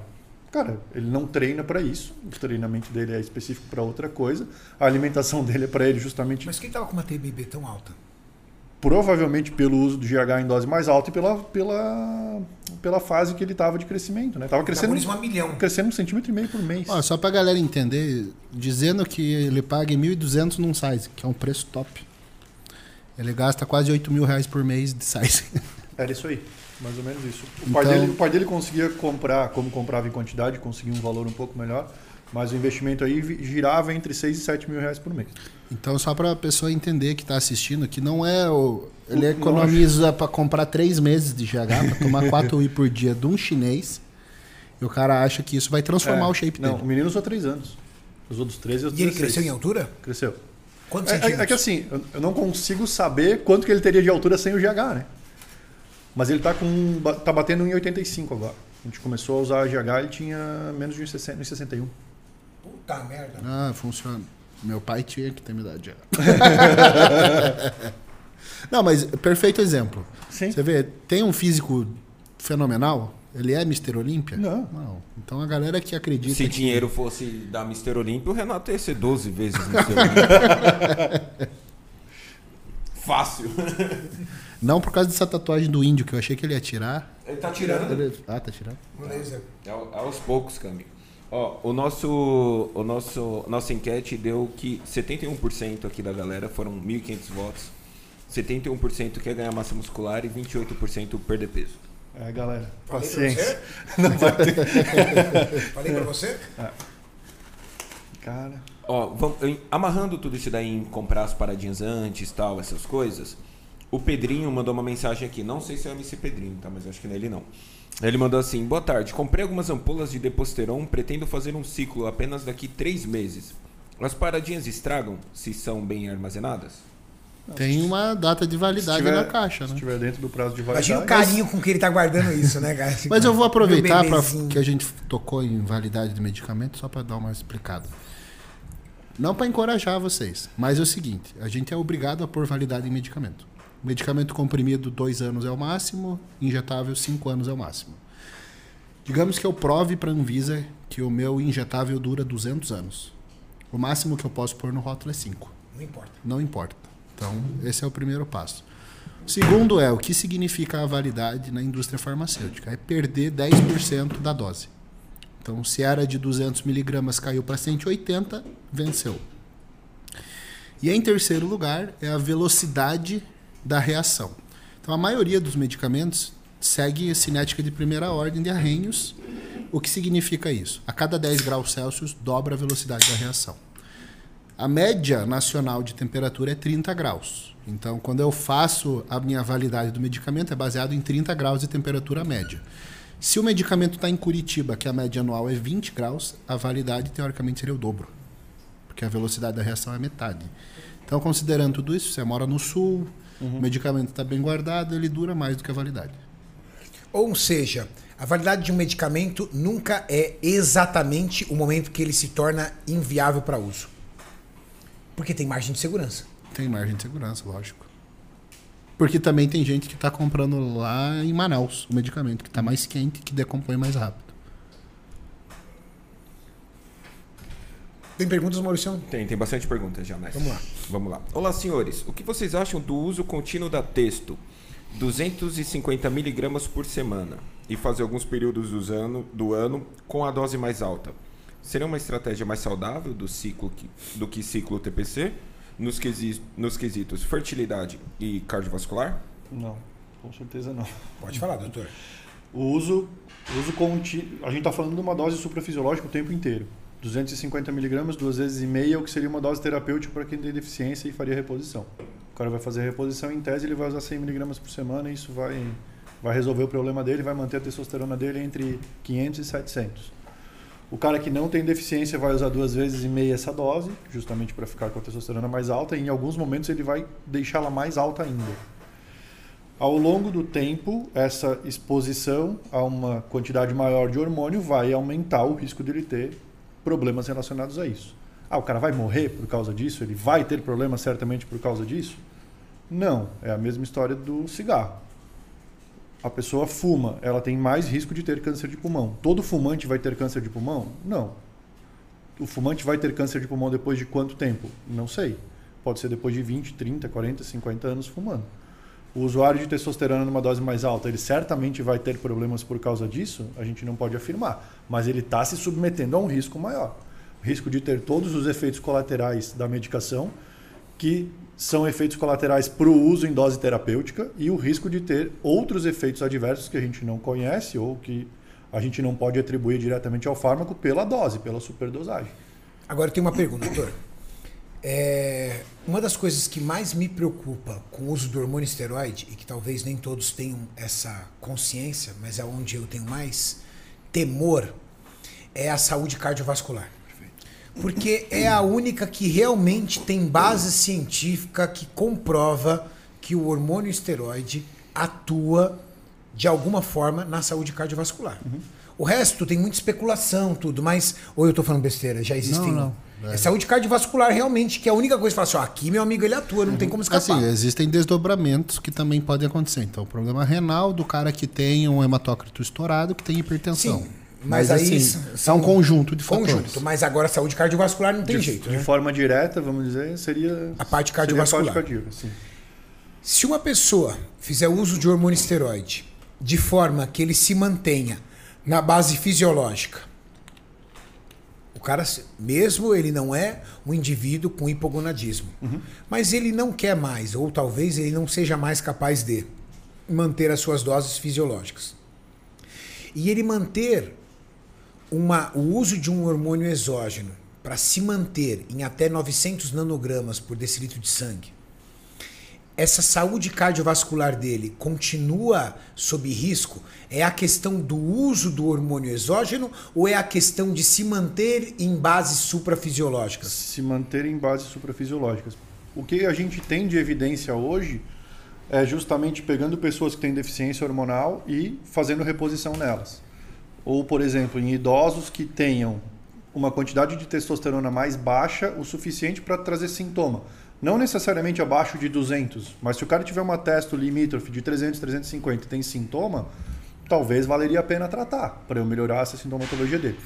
Cara, ele não treina para isso. O treinamento dele é específico para outra coisa. A alimentação dele é para ele justamente Mas quem tava com uma TBB tão alta? provavelmente pelo uso do GH em dose mais alta e pela, pela, pela fase que ele estava de crescimento, né? Tava crescendo, a milhão. crescendo um centímetro e meio por mês. Ó, só pra galera entender, dizendo que ele paga 1.200 num size, que é um preço top. Ele gasta quase 8 mil reais por mês de size. Era isso aí, mais ou menos isso. O, Então- pai dele, o pai dele conseguia comprar, como comprava em quantidade, conseguia um valor um pouco melhor, mas o investimento aí girava entre 6 e 7 mil reais por mês. Então, só pra pessoa entender que tá assistindo, que não é o. Ele Não economiza pra comprar 3 meses de GH, pra tomar 4 UI por dia de um chinês. E o cara acha que isso vai transformar É, o shape Não, dele. o menino usou 3 anos. Os outros 13 e os E ele 16. cresceu em altura? Cresceu. Quantos É, é- é que assim, eu- eu não consigo saber quanto que ele teria de altura sem o GH, né? Mas ele tá com. tá batendo em 85 agora. A gente começou a usar GH, ele tinha menos de 1,60 1,61. Puta merda. Ah, funciona. Meu pai tinha que ter me dado já. Não, mas perfeito exemplo. Sim. Você vê, tem um físico fenomenal, ele é Mr. Olímpia? Não. Não. Então a galera que acredita Se que... dinheiro fosse da Mr. Olímpio, o Renato ia ser 12 vezes Mr. Olímpio. Fácil. Não por causa dessa tatuagem do índio que eu achei que ele ia tirar. Ele tá tirando. Ele- Ah, tá tirando. Beleza. É ao- aos poucos, Cami. Ó, o nosso, o nosso, nossa enquete deu que 71% aqui da galera, foram 1.500 votos, 71% quer ganhar massa muscular e 28% perder peso. É, galera. Falei pra Paciência. você? Falei pra você? Cara. Ó, vamos, amarrando tudo isso daí em comprar as paradinhas antes, tal, essas coisas, o Pedrinho mandou uma mensagem aqui. Não sei se é o MC Pedrinho, tá? Mas acho que não é ele não. Ele mandou assim: Boa tarde, comprei algumas ampolas de Deposteron, pretendo fazer um ciclo apenas daqui três meses. As paradinhas estragam se são bem armazenadas? Tem uma data de validade na caixa, Se né? estiver dentro do prazo de validade. Imagina o carinho com que ele tá guardando isso, né, cara? Mas eu vou aproveitar para que a gente tocou em validade de medicamento só para dar uma explicada. Não para encorajar vocês, mas é o seguinte: a gente é obrigado a pôr validade em medicamento. Medicamento comprimido, dois anos é o máximo, injetável, cinco anos é o máximo. Digamos que eu prove para a Anvisa que o meu injetável dura 200 anos. O máximo que eu posso pôr no rótulo é 5. Não importa. Não importa. Então, esse é o primeiro passo. O segundo é o que significa a validade na indústria farmacêutica. É perder 10% da dose. Então, se era de 200 miligramas, caiu para 180, venceu. E em terceiro lugar é a velocidade da reação. Então, a maioria dos medicamentos segue a cinética de primeira ordem de Arrhenius. O que significa isso? A cada 10 graus Celsius, dobra a velocidade da reação. A média nacional de temperatura é 30 graus. Então, quando eu faço a minha validade do medicamento, é baseado em 30 graus de temperatura média. Se o medicamento está em Curitiba, que a média anual é 20 graus, a validade teoricamente seria o dobro. Porque a velocidade da reação é metade. Então, considerando tudo isso, você mora no sul, o medicamento está bem guardado, ele dura mais do que a validade. Ou seja, a validade de um medicamento nunca é exatamente o momento que ele se torna inviável para uso. Porque tem margem de segurança. Tem margem de segurança, lógico. Porque também tem gente que está comprando lá em Manaus o medicamento, que está mais quente, que decompõe mais rápido. Tem perguntas, Maurício? Tem, tem bastante perguntas já, mestre. Vamos lá. Vamos lá. Olá, senhores. O que vocês acham do uso contínuo da texto? 250 miligramas por semana e fazer alguns períodos do ano, do ano com a dose mais alta. Seria uma estratégia mais saudável do, ciclo que, do que ciclo TPC nos, quesi, nos quesitos fertilidade e cardiovascular? Não, com certeza não. Pode falar, doutor. O uso, uso contínuo. A gente está falando de uma dose suprafisiológica o tempo inteiro. 250 miligramas, duas vezes e meia, o que seria uma dose terapêutica para quem tem deficiência e faria reposição. O cara vai fazer a reposição, em tese ele vai usar 100 miligramas por semana e isso vai, vai resolver o problema dele, vai manter a testosterona dele entre 500 e 700. O cara que não tem deficiência vai usar duas vezes e meia essa dose, justamente para ficar com a testosterona mais alta, e em alguns momentos ele vai deixá-la mais alta ainda. Ao longo do tempo, essa exposição a uma quantidade maior de hormônio vai aumentar o risco dele ter problemas relacionados a isso. Ah, o cara vai morrer por causa disso? Ele vai ter problemas certamente por causa disso? Não, é a mesma história do cigarro. A pessoa fuma, ela tem mais risco de ter câncer de pulmão. Todo fumante vai ter câncer de pulmão? Não. O fumante vai ter câncer de pulmão depois de quanto tempo? Não sei. Pode ser depois de 20, 30, 40, 50 anos fumando. O usuário de testosterona numa dose mais alta, ele certamente vai ter problemas por causa disso? A gente não pode afirmar. Mas ele está se submetendo a um risco maior. Risco de ter todos os efeitos colaterais da medicação, que são efeitos colaterais para o uso em dose terapêutica, e o risco de ter outros efeitos adversos que a gente não conhece ou que a gente não pode atribuir diretamente ao fármaco pela dose, pela superdosagem. Agora tenho uma pergunta, doutor. É, uma das coisas que mais me preocupa com o uso do hormônio esteroide, e que talvez nem todos tenham essa consciência, mas é onde eu tenho mais temor, é a saúde cardiovascular. Porque é a única que realmente tem base científica que comprova que o hormônio esteroide atua de alguma forma na saúde cardiovascular. O resto tem muita especulação, tudo, mas. Ou eu tô falando besteira, já existem. Não, É saúde cardiovascular realmente, que é a única coisa que fala assim, ó, aqui meu amigo ele atua, não tem como escapar. Assim, existem desdobramentos que também podem acontecer. Então, o problema renal do cara que tem um hematócrito estourado, que tem hipertensão. Sim, mas aí assim, são- um conjunto de fatores. Conjunto, mas agora a saúde cardiovascular não tem de, jeito, de né? forma direta, vamos dizer, seria A parte cardiovascular. a parte cardíaca, sim. Se uma pessoa fizer uso de hormônio esteroide de forma que ele se mantenha na base fisiológica, o cara, mesmo ele não é um indivíduo com hipogonadismo, mas ele não quer mais, ou talvez ele não seja mais capaz de manter as suas doses fisiológicas. E ele manter uma, o uso de um hormônio exógeno para se manter em até 900 nanogramas por decilitro de sangue, essa saúde cardiovascular dele continua sob risco? É a questão do uso do hormônio exógeno ou é a questão de se manter em bases suprafisiológicas? se manter em bases suprafisiológicas. O que a gente tem de evidência hoje é justamente pegando pessoas que têm deficiência hormonal e fazendo reposição nelas. Ou, por exemplo, em idosos que tenham uma quantidade de testosterona mais baixa o suficiente para trazer sintoma. Não necessariamente abaixo de 200, mas se o cara tiver uma testo limítrofe de 300, 350 e tem sintoma, talvez valeria a pena tratar para eu melhorar essa sintomatologia dele.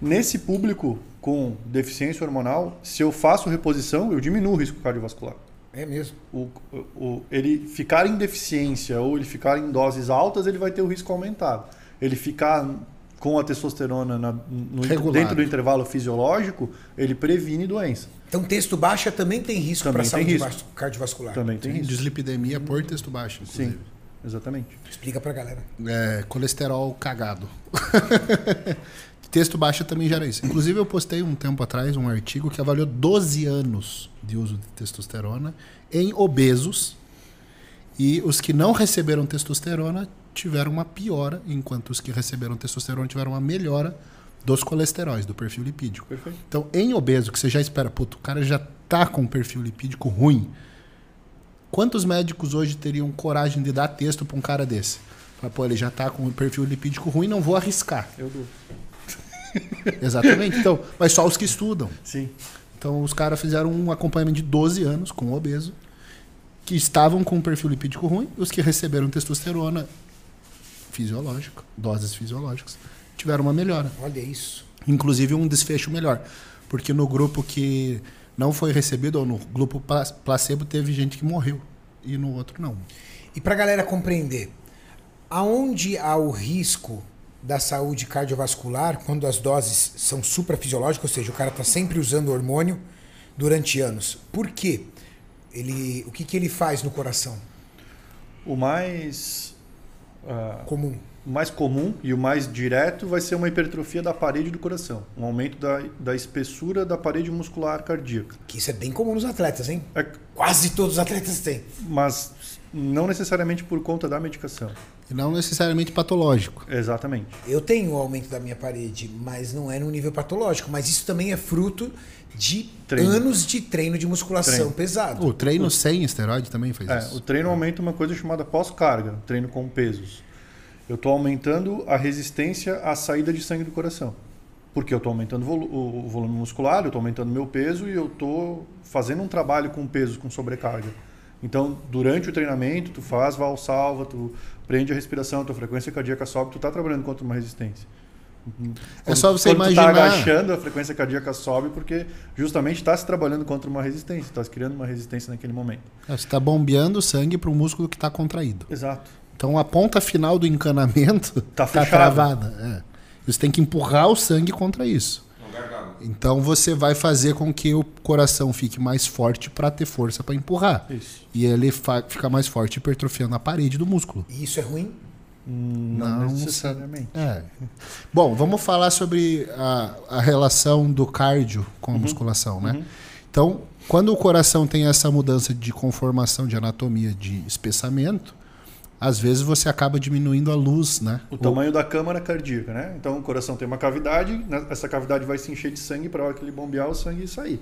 Nesse público com deficiência hormonal, se eu faço reposição, eu diminuo o risco cardiovascular. É mesmo. O, o- ele ficar em deficiência ou ele ficar em doses altas, ele vai ter o risco aumentado. Ele ficar com a testosterona na- no- dentro do intervalo fisiológico, ele previne doença. Então, texto baixa também tem risco para a saúde risco. vas- cardiovascular. Também tem Tem risco. dislipidemia por texto baixo, inclusive. Sim, exatamente. Explica pra galera. É, colesterol cagado. Texto baixo também gera isso. Inclusive, eu postei um tempo atrás um artigo que avaliou 12 anos de uso de testosterona em obesos. E os que não receberam testosterona tiveram uma piora, enquanto os que receberam testosterona tiveram uma melhora dos colesteróis, do perfil lipídico. Perfeito. Então, em obeso, que você já espera, puto, o cara já tá com um perfil lipídico ruim. Quantos médicos hoje teriam coragem de dar texto para um cara desse? Fala, pô, ele já tá com um perfil lipídico ruim, não vou arriscar. Eu dou. Exatamente. Então, mas só os que estudam. Sim. Então, os caras fizeram um acompanhamento de 12 anos com obeso, que estavam com um perfil lipídico ruim, os que receberam testosterona fisiológica, doses fisiológicas, tiveram uma melhora. Olha isso. inclusive um desfecho melhor. Porque no grupo que não foi recebido, ou no grupo pla- placebo, teve gente que morreu. E no outro não. E pra galera compreender, aonde há o risco da saúde cardiovascular quando as doses são suprafisiológicas, ou seja, o cara está sempre usando hormônio durante anos. Por quê? Ele, o que, que ele faz no coração? O mais, ah, Comum. o mais comum e o mais direto vai ser uma hipertrofia da parede do coração, um aumento da, da espessura da parede muscular cardíaca. Que isso é bem comum nos atletas, hein? É, Quase todos os atletas têm. mas não necessariamente por conta da medicação. E não necessariamente patológico. Exatamente. Eu tenho o aumento da minha parede, mas não é no nível patológico. Mas isso também é fruto de Treino. anos de treino de musculação Treino. pesado. O treino sem esteroide também faz É, isso. o treino aumenta uma coisa chamada pós-carga, treino com pesos. Eu estou aumentando a resistência à saída de sangue do coração. Porque eu estou aumentando o volu- o o volume muscular, eu estou aumentando meu peso e eu estou fazendo um trabalho com peso, com sobrecarga. Então, durante o treinamento, tu faz valsalva, tu prende a respiração, tua frequência cardíaca sobe, tu está trabalhando contra uma resistência. É só você quando imaginar. tu tá agachando, a frequência cardíaca sobe porque justamente está se trabalhando contra uma resistência, está criando uma resistência naquele momento. É, Você está bombeando sangue para o músculo que está contraído. Exato. Então a ponta final do encanamento Tá está fechado. travada. É. Você tem que empurrar o sangue contra isso. Então você vai fazer com que o coração fique mais forte para ter força para empurrar. Isso. E ele fica mais forte hipertrofiando a parede do músculo. E isso é ruim? Não, Não necessariamente. É. Bom, vamos falar sobre a, a relação do cardio com a musculação, né? Então, quando o coração tem essa mudança de conformação de anatomia de espessamento, às vezes você acaba diminuindo a luz, né? O tamanho da câmara cardíaca, né? Então o coração tem uma cavidade, né? essa cavidade vai se encher de sangue para hora que ele bombear o sangue sair.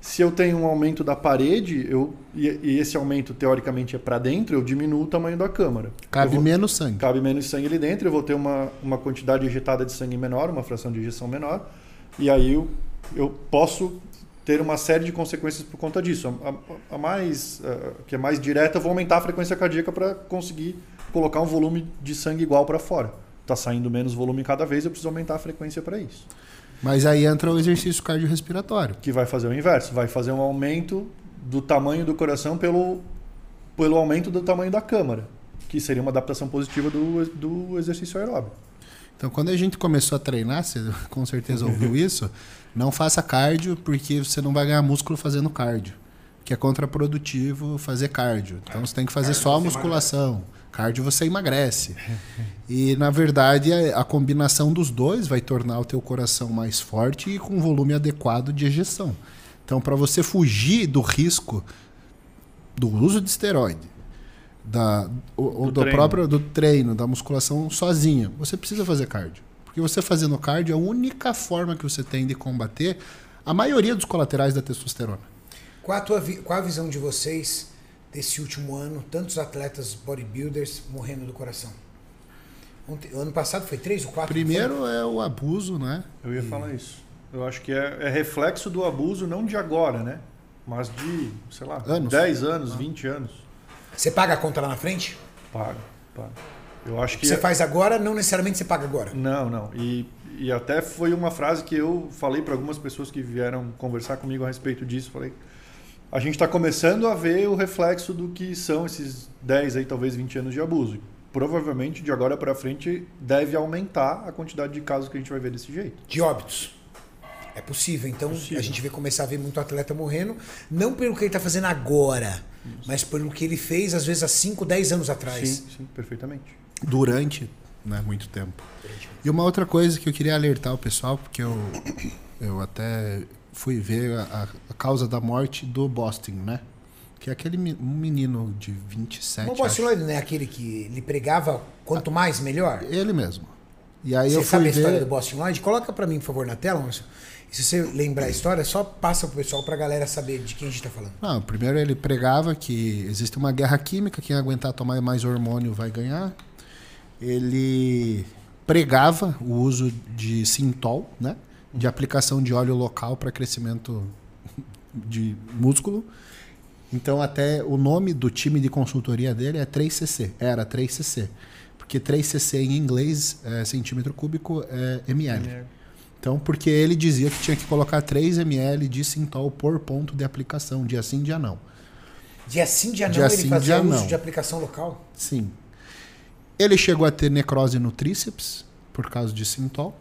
Se eu tenho um aumento da parede, eu, e, esse aumento teoricamente é para dentro, eu diminuo o tamanho da câmara. Cabe vou- menos sangue. cabe menos sangue ali dentro, eu vou ter uma, uma quantidade injetada de sangue menor, uma fração de injeção menor, e aí eu, eu posso ter uma série de consequências por conta disso. A, a- a mais, eh, que é mais direta, eu vou aumentar a frequência cardíaca para conseguir colocar um volume de sangue igual para fora. Está saindo menos volume cada vez, eu preciso aumentar a frequência para isso. Mas aí entra o exercício cardiorrespiratório. Que vai fazer o inverso, vai fazer um aumento do tamanho do coração pelo, pelo aumento do tamanho da câmara, que seria uma adaptação positiva do, do exercício aeróbico. Então, quando a gente começou a treinar, você com certeza ouviu isso, não faça cardio porque você não vai ganhar músculo fazendo cardio. Que é contraprodutivo fazer cardio. Então, você tem que fazer só você musculação. Cardio você emagrece. E, na verdade, a, a combinação dos dois vai tornar o teu coração mais forte e com um volume adequado de ejeção. Então, para você fugir do risco do uso de esteroide, da, ou, Do do, treino. próprio do treino, da musculação sozinho, você precisa fazer cardio. Porque você fazendo cardio é a única forma que você tem de combater a maioria dos colaterais da testosterona. Qual a, tua vi- qual a visão de vocês desse último ano? Tantos atletas bodybuilders morrendo do coração. Ontem- ano passado foi três ou quatro? Primeiro é o abuso, né? Eu ia falar isso. Eu acho que é, é reflexo do abuso não de agora, né? Mas de, sei lá, Anos. 10 anos, 20 anos. Você paga a conta lá na frente? Paga, paga. Eu acho que. Você é- faz agora, não necessariamente você paga agora. Não, não. E, e até foi uma frase que eu falei para algumas pessoas que vieram conversar comigo a respeito disso. Falei, a gente está começando a ver o reflexo do que são esses 10 aí, talvez 20 anos de abuso. Provavelmente de agora para frente deve aumentar a quantidade de casos que a gente vai ver desse jeito. De óbitos. É possível. Então Possível. a gente vai começar a ver muito atleta morrendo, não pelo que ele está fazendo agora, mas pelo que ele fez, às vezes, há 5, 10 anos atrás. Sim, sim, perfeitamente. Durante né, muito tempo. E uma outra coisa que eu queria alertar o pessoal, porque eu, eu até fui ver a, a causa da morte do Boston, né? Que é aquele me- menino de 27 O acho. Boston não é aquele que ele pregava quanto mais, melhor? Ele mesmo. E aí Você eu sabe fui a história ver... do Boston Lloyd? Coloca pra mim, por favor, na tela, Márcio. E se você lembrar a história, só passa pro pessoal pra galera saber de quem a gente tá falando. Não, primeiro ele pregava que existe uma guerra química, quem aguentar tomar mais hormônio vai ganhar. Ele pregava o uso de Sintol, né? De aplicação de óleo local para crescimento de músculo. Então até o nome do time de consultoria dele é 3cc, era 3cc. Porque 3cc em inglês, é, centímetro cúbico, é ml. Então, porque ele dizia que tinha que colocar 3 ml de Sintol por ponto de aplicação, dia sim, dia não. Dia sim, dia não, Dia ele sim, fazia dia uso não. de aplicação local. Sim. Ele chegou a ter necrose no tríceps, por causa de Sintol.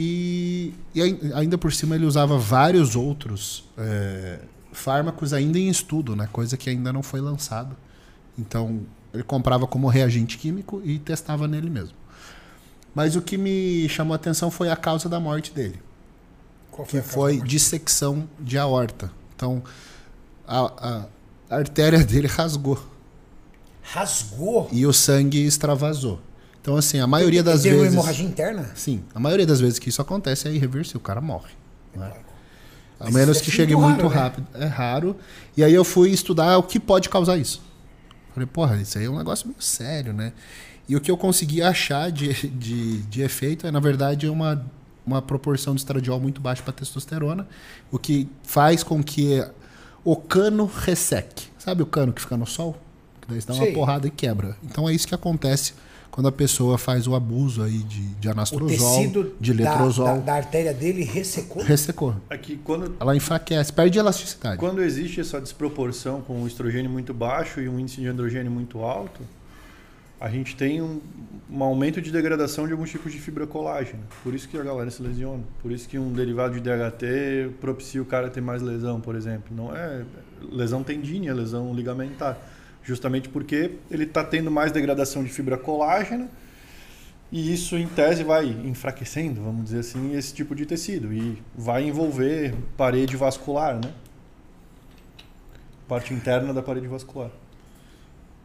E, e ai- ainda por cima ele usava vários outros é, fármacos ainda em estudo, né? coisa que ainda não foi lançado. Então, ele comprava como reagente químico e testava nele mesmo. Mas o que me chamou a atenção foi a causa da morte dele Qual que foi da morte? dissecção de aorta. Então, a- a artéria dele rasgou Rasgou? e o sangue extravasou. Então, assim, a maioria das Ele teve uma vezes. hemorragia interna? Sim, a maioria das vezes que isso acontece é irreversível, o cara morre. né? A menos que é chegue muito né? rápido. É raro. E aí eu fui estudar o que pode causar isso. Falei, porra, isso aí é um negócio meio sério, né? E o que eu consegui achar de, de, de efeito é, na verdade, uma, uma proporção de estradiol muito baixa para testosterona, o que faz com que o cano resseque. Sabe o cano que fica no sol? Que daí você dá uma porrada e quebra. Então é isso que acontece quando a pessoa faz o abuso aí de, de anastrozol, de da, letrozol. da, da artéria dele ressecou? Ressecou. Aqui, quando, Ela enfraquece, perde elasticidade. quando existe essa desproporção com o estrogênio muito baixo e um índice de androgênio muito alto, a gente tem um, um aumento de degradação de alguns tipos de fibra colágena. Por isso que a galera se lesiona. Por isso que um derivado de DHT propicia o cara a ter mais lesão, por exemplo. Não é lesão tendínea, lesão ligamentar. Justamente porque ele está tendo mais degradação de fibra colágena e isso, em tese, vai enfraquecendo, vamos dizer assim, esse tipo de tecido. E vai envolver parede vascular, né? Parte interna da parede vascular.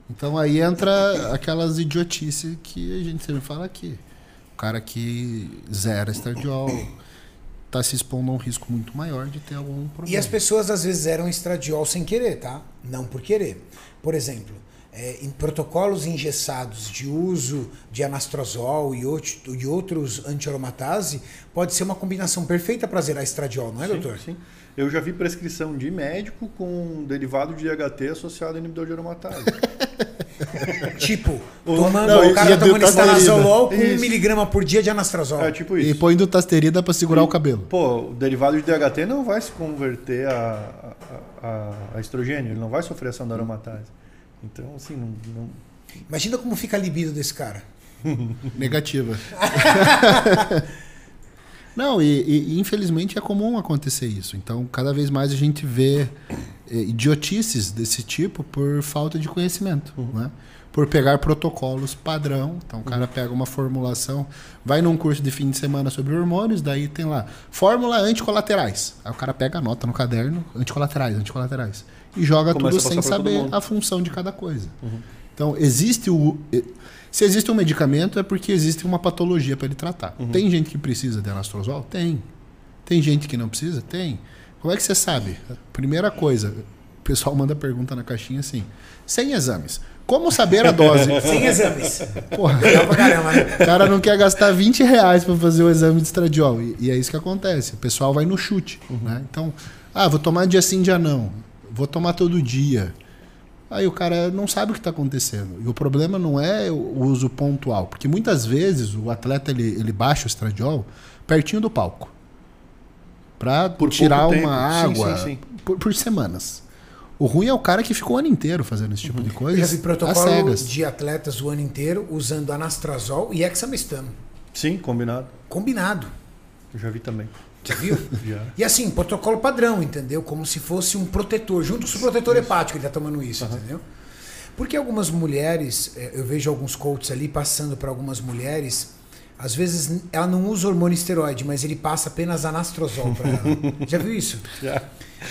Então aí entra aquelas idiotices que a gente sempre fala aqui. O cara que zera estradiol está se expondo a um risco muito maior de ter algum problema. E as pessoas às vezes eram estradiol sem querer, tá? Não por querer. Por exemplo, é, em protocolos engessados de uso de anastrozol e, out- e outros anti-aromatase, pode ser uma combinação perfeita para zerar estradiol, não é, Sim, doutor? Sim. Eu já vi prescrição de médico com um derivado de DHT associado a inibidor de aromatase. Tipo, O- tomando, não, o cara e- tá e tomando estanazolol com um Isso. miligrama por dia de anastrozol. é tipo E isso. põe dutasterida para segurar o cabelo. Pô, o derivado de DHT não vai se converter a, a, a- a estrogênio, ele não vai sofrer ação da aromatase. Então, assim, não, não- Imagina como fica a libido desse cara. Negativa. Não, e, e, infelizmente é comum acontecer isso. Então, cada vez mais a gente vê idiotices desse tipo por falta de conhecimento, né? Por pegar protocolos padrão. Então, o cara pega uma formulação, vai num curso de fim de semana sobre hormônios, daí tem lá, fórmula anticolaterais. Aí o cara pega, anota no caderno, anticolaterais, anticolaterais. E joga Começa tudo a sem saber a função de cada coisa. Então, existe o. Se existe um medicamento, é porque existe uma patologia para ele tratar. Tem gente que precisa de anastrozol? Tem. Tem gente que não precisa? Tem. Como é que você sabe? Primeira coisa, o pessoal manda pergunta na caixinha assim: sem exames. Como saber a dose? Sem exames. Porra, pra caramba, né? o cara não quer gastar 20 reais para fazer o exame de estradiol. E, e é isso que acontece. O pessoal vai no chute. Né? Então, ah, vou tomar dia sim, dia não. Vou tomar todo dia. Aí o cara não sabe o que está acontecendo. E o problema não é o uso pontual. Porque muitas vezes o atleta ele, ele baixa o estradiol pertinho do palco. Para Por tirar uma tempo. Sim, água sim, sim. Por, por semanas. O ruim é o cara que ficou o ano inteiro fazendo esse tipo de Eu coisa. já vi protocolo de atletas o ano inteiro usando anastrazol e hexamestano. Sim, combinado. Combinado. Eu já vi também. Já viu? Já. E assim, protocolo padrão, entendeu? Como se fosse um protetor, junto com o protetor hepático, ele tá tomando isso, entendeu? Porque algumas mulheres, eh, eu vejo alguns coaches ali passando para algumas mulheres, às vezes ela não usa hormônio esteroide, mas ele passa apenas anastrozol para ela. Já viu isso? Já.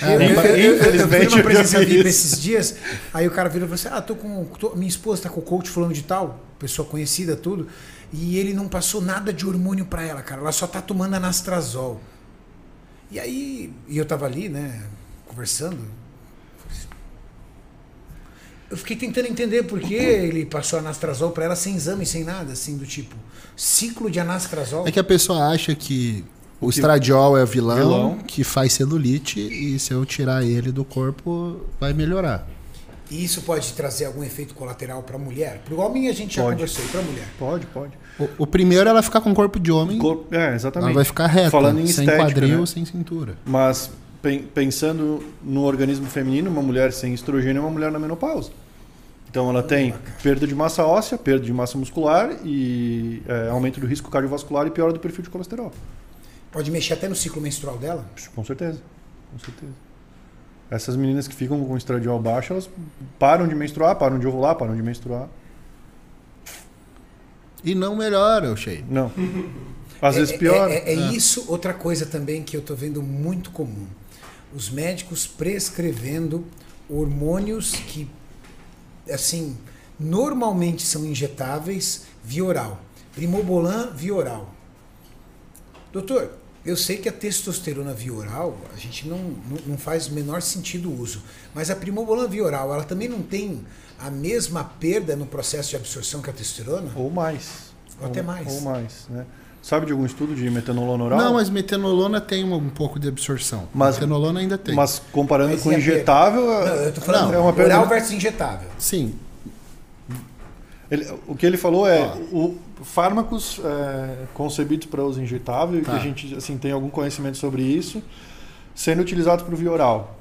Eu, eu, eu, eu, eu uma eu já presença vi VIP esses dias, aí o cara virou e falou assim: Ah, tô com. tô- minha esposa tá com o coach fulano de tal, pessoa conhecida, tudo, e ele não passou nada de hormônio para ela, cara. Ela só tá tomando anastrazol. E aí, e eu tava ali, né, conversando. Eu fiquei tentando entender por que ele passou anastrazol para ela sem exame, sem nada, assim, do tipo, ciclo de anastrazol. É que a pessoa acha que o estradiol é vilão, Vilão. que faz celulite e se eu tirar ele do corpo vai melhorar. E isso pode trazer algum efeito colateral para a mulher? Para o homem a gente já Pode. conversou, para a mulher? Pode, pode. O, o primeiro é ela ficar com corpo de homem, Cor- É, exatamente. ela vai ficar reta, Falando em sem estética, quadril, né? sem cintura. Mas pen- pensando no organismo feminino, uma mulher sem estrogênio é uma mulher na menopausa. Então ela tem perda de massa óssea, perda de massa muscular e é, aumento do risco cardiovascular e piora do perfil de colesterol. Pode mexer até no ciclo menstrual dela? Com certeza. Com certeza. Essas meninas que ficam com estradiol baixo, elas param de menstruar, param de ovular, param de menstruar. E não melhora, eu achei. Não. Às É- vezes é- piora. É, é isso, outra coisa também que eu tô vendo muito comum. Os médicos prescrevendo hormônios que, assim, normalmente são injetáveis via oral. Primobolan via oral. Doutor, eu sei que a testosterona via oral, a gente não, não, não faz o menor sentido o uso. Mas a primobolan via oral, ela também não tem a mesma perda no processo de absorção que a testosterona? Ou mais. Ou até mais. Ou mais, né? Sabe de algum estudo de metanolona oral? Não, mas metenolona tem um, um pouco de absorção. Mas- metenolona ainda tem. Mas comparando Mas com perda? injetável, Não, eu tô falando Não, é uma perda- oral versus injetável. Sim, ele- o que ele falou é Ó. o, fármacos é, concebidos para uso injetável e que Tá. a gente assim tem algum conhecimento sobre isso, sendo utilizados para o via oral.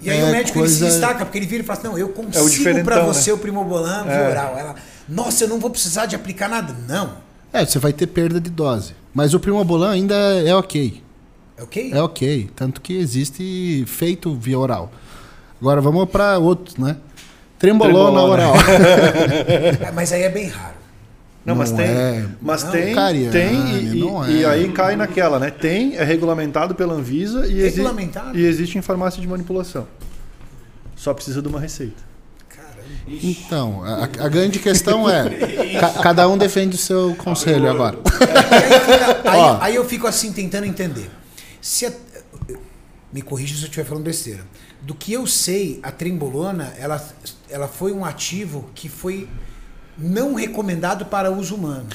E aí É, o médico ele se coisa- destaca, porque ele vira e fala assim, não, eu É consigo diferentão, pra você né? o primobolan via É. oral. Ela, nossa, eu não vou precisar de aplicar nada. Não. É, você vai ter perda de dose. Mas o primobolan ainda é ok. É ok? É ok. Tanto que existe feito via oral. Agora vamos para outros, né? Trembolona Trembolona. oral. É, Mas aí é bem raro. Não, mas Não tem. é. Mas Não, tem, tem e, e- não é. e aí cai naquela, né? Tem, é regulamentado pela Anvisa e, exi- Regulamentado? e existe em farmácia de manipulação. Só precisa de uma receita. Então, a, a grande questão é: ca- cada um defende o seu conselho agora. Aí, Ó. aí eu fico assim tentando entender. Se a- me corrija se eu estiver falando besteira. Do que eu sei, a trembolona, ela, ela foi um ativo que foi não recomendado para uso humano.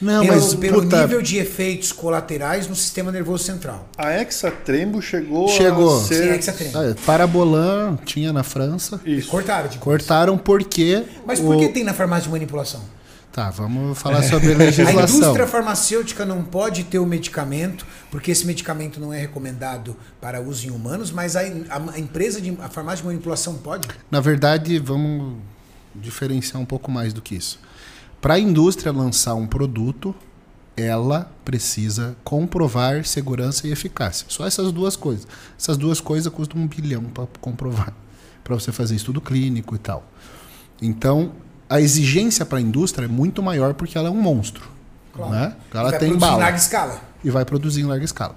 Não, pelo, mas, pelo puta- nível de efeitos colaterais no sistema nervoso central. A Hexatrembo chegou, Chegou. a ser... Ah, Parabolan tinha na França. Isso. Cortaram de Cortaram porque. Mas por o- que tem na farmácia de manipulação? Tá, vamos falar sobre a A legislação. indústria farmacêutica não pode ter o medicamento, porque esse medicamento não é recomendado para uso em humanos, mas a, a- a empresa de a farmácia de manipulação pode? Na verdade, vamos diferenciar um pouco mais do que isso. Para a indústria lançar um produto, ela precisa comprovar segurança e eficácia. Só essas duas coisas. Essas duas coisas custam um bilhão para comprovar, para você fazer estudo clínico e tal. Então, a exigência para a indústria é muito maior porque ela é um monstro. Claro. Né? Ela Vai tem produzir em bala larga escala. e vai produzir em larga escala.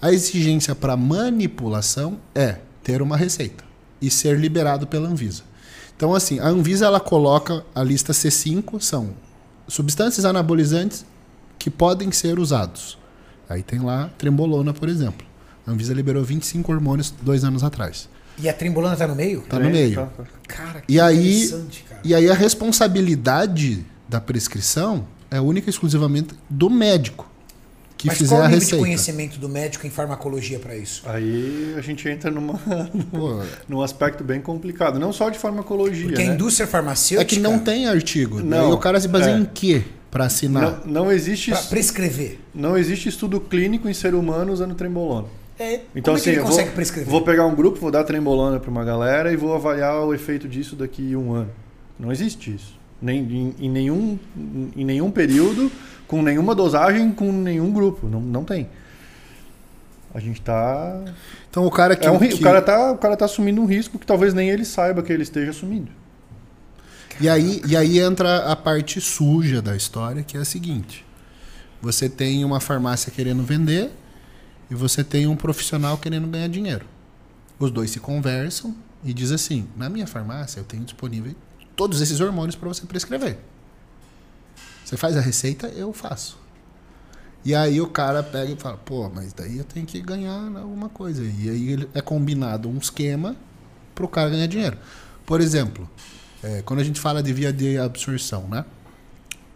A exigência para manipulação é ter uma receita e ser liberado pela Anvisa. Então, assim, a Anvisa ela coloca a lista C5 são substâncias anabolizantes que podem ser usados. Aí tem lá trembolona, por exemplo. A Anvisa liberou 25 hormônios dois anos atrás. E a trembolona tá no meio? Tá no meio. Tá, tá. Cara, que E aí, interessante, cara. e aí a responsabilidade da prescrição é única e exclusivamente do médico que Mas fizer qual o a nível de receita. conhecimento do médico em farmacologia para isso? Aí a gente entra numa, Pô, num aspecto bem complicado. Não só de farmacologia, Porque a né? indústria farmacêutica É que não tem artigo. Não, Daí o cara se baseia é. em quê para assinar? Não, não existe para prescrever. não existe estudo clínico em ser humano usando trembolona. É, Então como é assim, que ele eu consegue vou, prescrever? vou pegar um grupo, vou dar trembolona para uma galera e vou avaliar o efeito disso daqui a um ano. Não existe isso. Nem, em, em nenhum, em nenhum período, com nenhuma dosagem, com nenhum grupo. Não, não tem. A gente tá. Então o cara que, É um, que- o, cara tá o cara tá assumindo um risco que talvez nem ele saiba que ele esteja assumindo. e aí e aí entra a parte suja da história, que é a seguinte: você tem uma farmácia querendo vender e você tem um profissional querendo ganhar dinheiro. Os dois se conversam e diz assim: na minha farmácia eu tenho disponível todos esses hormônios para você prescrever. Você faz a receita, eu faço. E aí o cara pega e fala, pô, mas daí eu tenho que ganhar alguma coisa. E aí é combinado um esquema para o cara ganhar dinheiro. Por exemplo, é, quando a gente fala de via de absorção, né?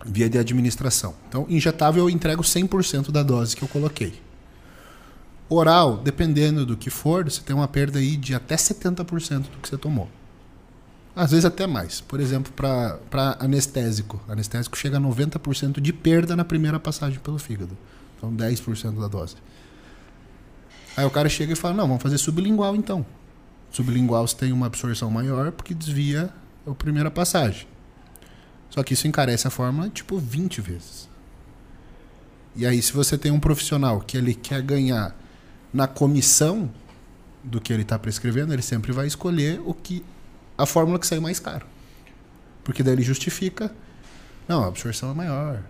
Via de administração. Então, injetável eu entrego 100% da dose que eu coloquei. Oral, dependendo do que for, você tem uma perda aí de até 70% do que você tomou. Às vezes até mais. Por exemplo, para anestésico. Anestésico chega a 90% de perda na primeira passagem pelo fígado. Então 10% da dose. Aí o cara chega e fala, não, vamos fazer sublingual então. Sublingual você tem uma absorção maior porque desvia a primeira passagem. Só que isso encarece a fórmula tipo 20 vezes. E aí se você tem um profissional que ele quer ganhar na comissão do que ele está prescrevendo, ele sempre vai escolher o que a fórmula que sai mais caro. Porque daí ele justifica, não, a absorção é maior.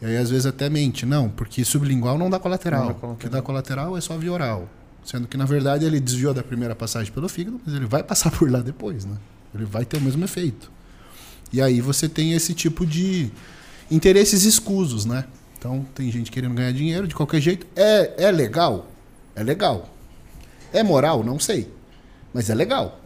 E aí às vezes até mente, não, porque sublingual não dá colateral. Não dá O que dá colateral é só via oral. Sendo que na verdade ele desviou da primeira passagem pelo fígado, mas ele vai passar por lá depois, né? Ele vai ter o mesmo efeito. E aí você tem esse tipo de interesses escusos, né? Então tem gente querendo ganhar dinheiro de qualquer jeito. É, é legal? É legal. É moral? Não sei. Mas é legal.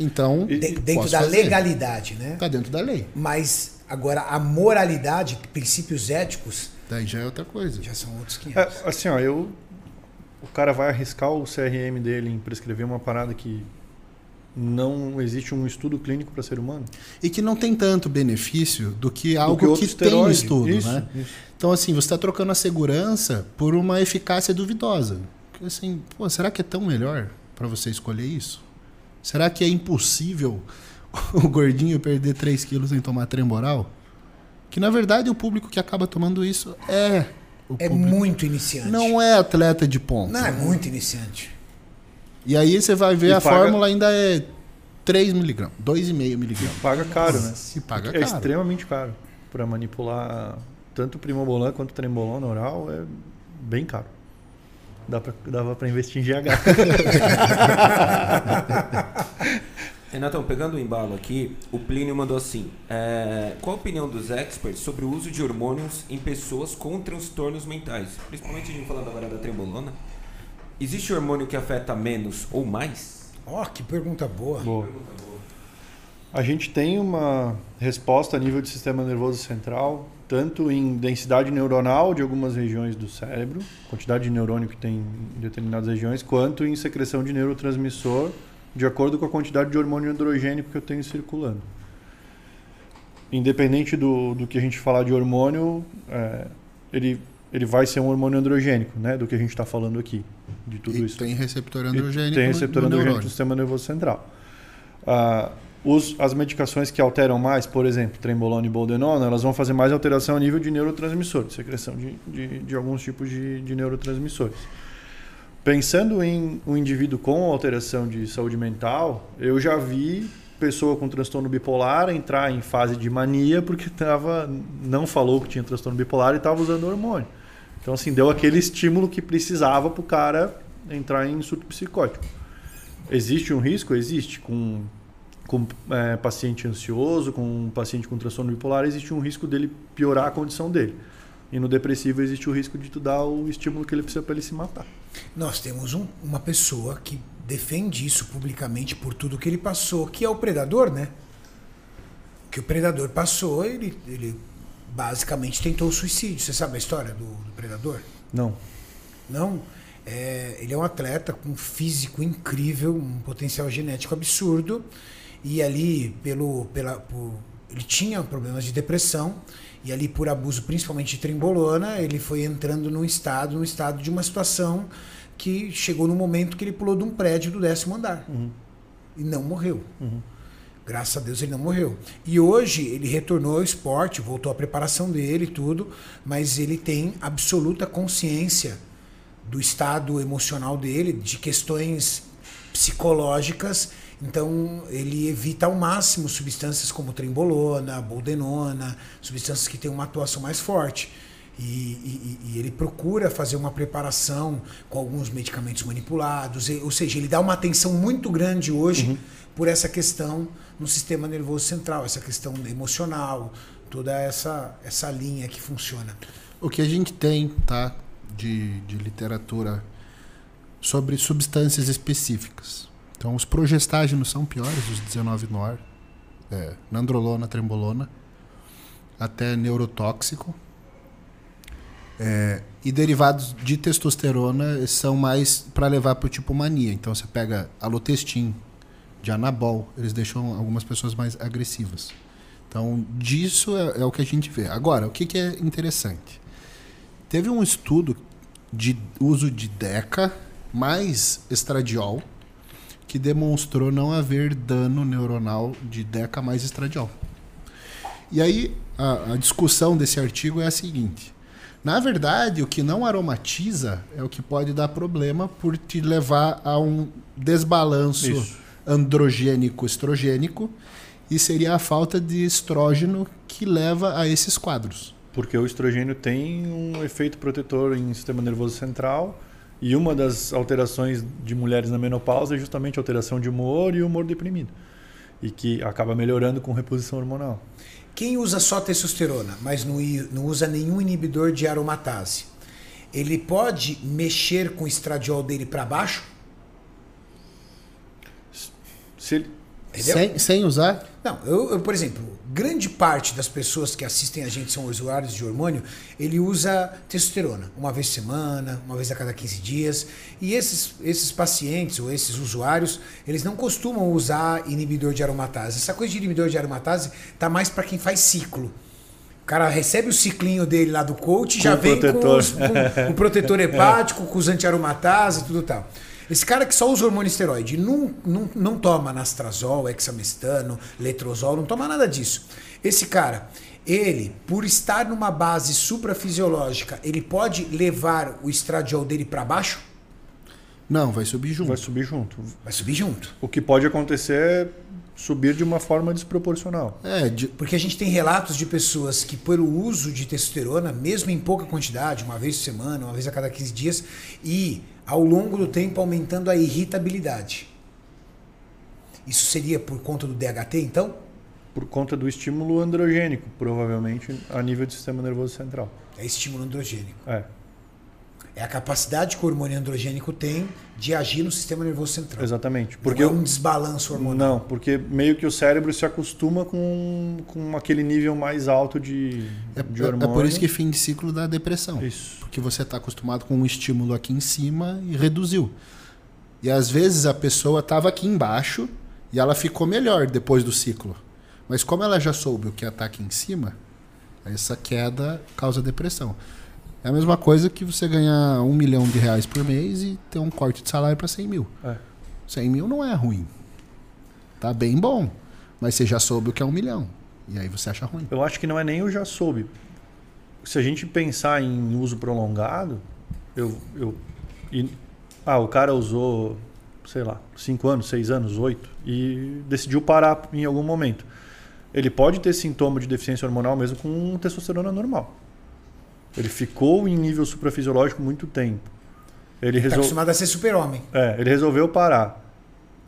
Então, De- dentro posso da fazer. legalidade, né? tá dentro da lei. Mas agora a moralidade, princípios éticos, Daí já é outra coisa. já são outros 500. É, assim, ó, eu. O cara vai arriscar o CRM dele em prescrever uma parada que não existe um estudo clínico para ser humano? E que não tem tanto benefício do que Do algo que que, outro tem estudo, Isso, né? isso. Então, assim, você está trocando a segurança por uma eficácia duvidosa. Porque, Assim, pô, será que é tão melhor para você escolher isso? Será que é impossível o gordinho perder 3 quilos sem tomar tremboral? Que, na verdade, o público que acaba tomando isso é... O É público. muito iniciante. Não é atleta de ponta. Não, é muito iniciante. E aí você vai ver E a paga- fórmula ainda é 3 miligramas, 2,5 miligramas. Paga caro, né? Se paga É caro. extremamente caro. Para manipular tanto o primobolan quanto o trembolona oral é bem caro. Dá pra, dava para investir em GH. Renatão, pegando o embalo aqui, o Plínio mandou assim: é, qual a opinião dos experts sobre o uso de hormônios em pessoas com transtornos mentais? Principalmente a gente falando agora da trembolona. Existe hormônio que afeta menos ou mais? Ó, que pergunta boa. Boa. A gente tem uma resposta a nível de sistema nervoso central, tanto em densidade neuronal de algumas regiões do cérebro, quantidade de neurônio que tem em determinadas regiões, quanto em secreção de neurotransmissor, de acordo com a quantidade de hormônio androgênico que eu tenho circulando. Independente do, do que a gente falar de hormônio, é, ele, ele vai ser um hormônio androgênico, né, do que a gente está falando aqui, de tudo E isso. tem receptor E androgênico Tem no- receptor no androgênico do sistema nervoso central. Ah, os- as medicações que alteram mais, por exemplo, trembolona e boldenona, elas vão fazer mais alteração a nível de neurotransmissor, secreção de, de, de alguns tipos de, de neurotransmissores. Pensando em um indivíduo com alteração de saúde mental, eu já vi pessoa com transtorno bipolar entrar em fase de mania porque tava, não falou que tinha transtorno bipolar e estava usando hormônio. Então, assim, deu aquele estímulo que precisava para o cara entrar em surto psicótico. Existe um risco? Existe. Com, com é, paciente ansioso, com um paciente com transtorno bipolar, existe um risco dele piorar a condição dele. E no depressivo existe o risco de tu dar o estímulo que ele precisa para ele se matar. Nós temos um- uma pessoa que defende isso publicamente por tudo que ele passou, que é o predador, né? O que o predador passou, ele, ele basicamente tentou o suicídio. Você sabe a história do, do predador? Não. Não. É, ele é um atleta com um físico incrível, um potencial genético absurdo. E ali, pelo, pela, por- ele tinha problemas de depressão. E ali, por abuso principalmente de trembolona, ele foi entrando num estado, num estado de uma situação que chegou no momento que ele pulou de um prédio do décimo andar. E não morreu. Graças a Deus ele não morreu. E hoje ele retornou ao esporte, voltou à preparação dele e tudo, mas ele tem absoluta consciência do estado emocional dele, de questões psicológicas. Então ele evita ao máximo substâncias como trembolona, boldenona, substâncias que têm uma atuação mais forte. E, e- e ele procura fazer uma preparação com alguns medicamentos manipulados, ou seja, ele dá uma atenção muito grande hoje por essa questão no sistema nervoso central, essa questão emocional, toda essa, essa linha que funciona. O que a gente tem, tá, de, de literatura sobre substâncias específicas. Então, os progestágenos são piores, os 19-nor, é, nandrolona, trembolona, até neurotóxico. É, e derivados de testosterona são mais para levar para o tipo mania. Então, você pega alotestin, de anabol, eles deixam algumas pessoas mais agressivas. Então, disso é, é o que a gente vê. Agora, o que, que é interessante? Teve um estudo de uso de DECA mais estradiol que demonstrou não haver dano neuronal de DECA mais estradiol. E aí, a, a discussão desse artigo é a seguinte. Na verdade, o que não aromatiza é o que pode dar problema por te levar a um desbalanço Isso. androgênico-estrogênico e seria a falta de estrógeno que leva a esses quadros. Porque o estrogênio tem um efeito protetor em sistema nervoso central e uma das alterações de mulheres na menopausa é justamente a alteração de humor e humor deprimido. E que acaba melhorando com reposição hormonal. Quem usa só testosterona, mas não, não usa nenhum inibidor de aromatase, ele pode mexer com o estradiol dele para baixo? Se ele, Entendeu? Sem, sem usar? Não, eu, eu, por exemplo, grande parte das pessoas que assistem a gente são usuários de hormônio, ele usa testosterona uma vez por semana, uma vez a cada 15 dias. E esses, esses pacientes ou esses usuários, eles não costumam usar inibidor de aromatase. Essa coisa de inibidor de aromatase tá mais para quem faz ciclo. O cara recebe o ciclinho dele lá do coach e já o vem com, protetor. os, com o protetor hepático, com os anti-aromatase e tudo tal. Esse cara que só usa hormônio esteroide não, não, não toma nastrazol, hexamestano, letrozol, não toma nada disso. Esse cara, ele, por estar numa base suprafisiológica, ele pode levar o estradiol dele para baixo? Não, vai subir junto. vai subir junto. Vai subir junto. O que pode acontecer é subir de uma forma desproporcional. É, de- Porque a gente tem relatos de pessoas que, pelo uso de testosterona, mesmo em pouca quantidade, uma vez por semana, uma vez a cada 15 dias, e ao longo do tempo aumentando a irritabilidade. Isso seria por conta do DHT, então? Por conta do estímulo androgênico, provavelmente, a nível do sistema nervoso central. É estímulo androgênico. É, É a capacidade que o hormônio androgênico tem de agir no sistema nervoso central. exatamente. Porque Porque é um desbalanço hormonal. Não, porque meio que o cérebro se acostuma com, com aquele nível mais alto de, É, de é- é hormônio. por isso que fim de ciclo dá depressão. Isso. Porque você está acostumado com um estímulo aqui em cima e reduziu. E às vezes a pessoa estava aqui embaixo e ela ficou melhor depois do ciclo. Mas como ela já soube o que está aqui em cima, essa queda causa depressão. É a mesma coisa que você ganhar um milhão de reais por mês e ter um corte de salário para 100 mil. É. 100 mil não é ruim. Tá bem bom. Mas você já soube o que é um milhão. E aí você acha ruim. Eu acho que não é nem eu já soube. Se a gente pensar em uso prolongado, eu. eu e- ah, o cara usou, sei lá, 5 anos, 6 anos, 8 e decidiu parar em algum momento. Ele pode ter sintoma de deficiência hormonal mesmo com testosterona normal. Ele ficou em nível suprafisiológico muito tempo. Ele resolveu. acostumado a ser super-homem. É, ele resolveu parar.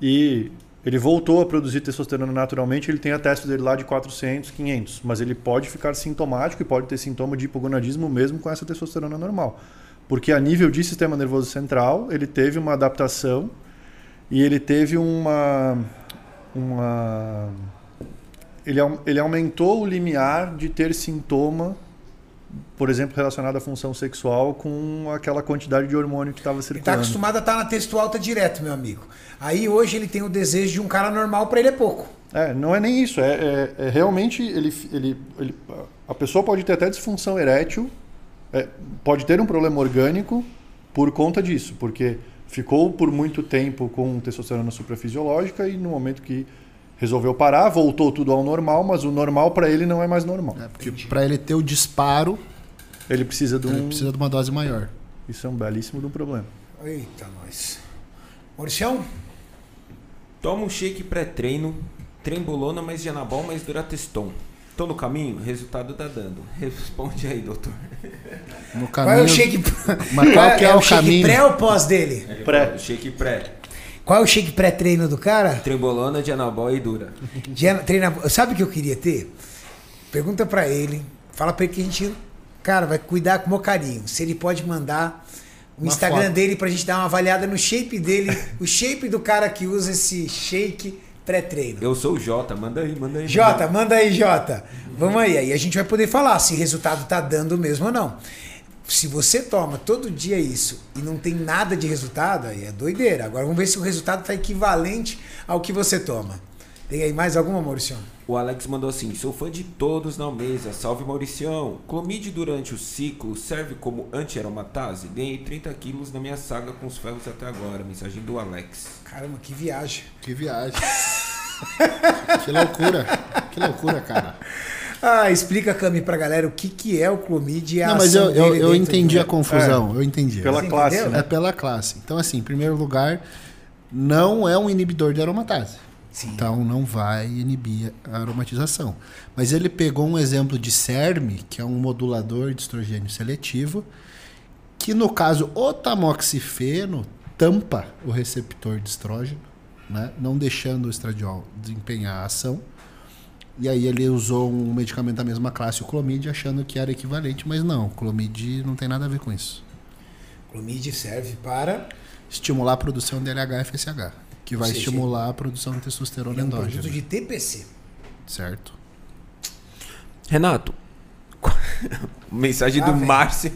E ele voltou a produzir testosterona naturalmente, ele tem a teste dele lá de 400, 500, mas ele pode ficar sintomático e pode ter sintoma de hipogonadismo mesmo com essa testosterona normal. Porque a nível de sistema nervoso central, ele teve uma adaptação e ele teve uma uma ele, ele aumentou o limiar de ter sintoma, por exemplo, relacionado à função sexual com aquela quantidade de hormônio que estava Ele está circulando. acostumado a estar na texto alta direto, meu amigo. Aí hoje ele tem o desejo de um cara normal, para ele é pouco. É, não é nem isso. É, é- é realmente ele, ele, ele- a pessoa pode ter até disfunção erétil, é, pode ter um problema orgânico por conta disso, porque ficou por muito tempo com testosterona suprafisiológica e no momento que resolveu parar, voltou tudo ao normal, mas o normal para ele não é mais normal. É, porque para ele ter o disparo, Ele precisa de um. ele precisa de uma dose maior. Isso é um belíssimo de um problema. Eita, nós. Mauricião? Toma um shake pré-treino, trembolona mais Janabol mais Durateston. Tô no caminho? Resultado tá dando. Responde aí, doutor. No Qual caminho. é o shake... Mas qual que é o shake caminho? pré ou pós dele? Pré. Shake pré. Qual é o shake pré-treino do cara? Trembolona, Janabol e Dura. Já treina... Sabe o que eu queria ter? Pergunta pra ele. Fala pra ele que a gente, cara, vai cuidar com o maior carinho. Se ele pode mandar o Uma Instagram foto. dele pra gente dar uma avaliada no shape dele, o shape do cara que usa esse shake pré-treino. Eu sou o Jota, manda aí, manda aí. Jota, manda aí, Jota. Vamos aí. Aí a gente vai poder falar se o resultado tá dando mesmo ou não. Se você toma todo dia isso e não tem nada de resultado, aí é doideira. Agora vamos ver se o resultado tá equivalente ao que você toma. Tem aí mais alguma, Maurício? O Alex mandou assim: sou fã de todos na mesa. Salve Mauricião. Clomide durante o ciclo serve como anti-aromatase? Ganhei 30 quilos na minha saga com os ferros até agora. Mensagem do Alex. Caramba, que viagem. Que viagem. que loucura. Que loucura, cara. Ah, explica, Cami, pra galera o que, que é o Clomid e a Não, mas ação eu, eu, eu entendi do- a confusão. Eu entendi. Pela Você classe, entendeu? né? É pela classe. Então, assim, em primeiro lugar, não é um inibidor de aromatase. Sim. Então não vai inibir a aromatização. Mas ele pegou um exemplo de CERM, que é um modulador de estrogênio seletivo, que no caso o tamoxifeno tampa o receptor de estrógeno, né? não deixando o estradiol desempenhar a ação. E aí ele usou um medicamento da mesma classe, o Clomid, achando que era equivalente, mas não, o Clomid não tem nada a ver com isso. Clomid serve para Estimular a produção de LH-FSH, que vai seja, estimular a produção de testosterona é um endógena. produto de TPC. Certo? Renato. Mensagem Lá do. Márcio.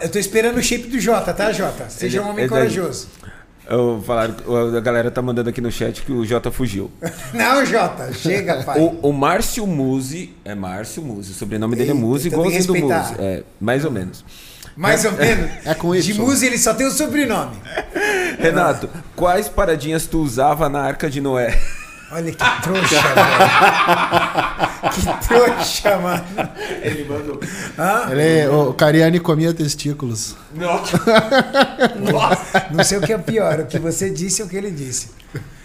Eu tô esperando o shape do Jota, tá, Jota? Seja Ele- um homem ele daí. Eu falaram, a galera tá mandando aqui no chat que o Jota fugiu. Não, Jota, chega, pai. O, o Márcio Musi, é Márcio Musi, o sobrenome dele é Musi, igualzinho do. Musi. É, mais ou menos. Mais ou menos. É com De Y. Muzi ele só tem o sobrenome. Renato, quais paradinhas tu usava na Arca de Noé? Olha que trouxa, velho. Que trouxa, mano. Ele mandou. Hã? Ele, o Cariani comia testículos. Não sei o que é pior, o que você disse ou o que ele disse.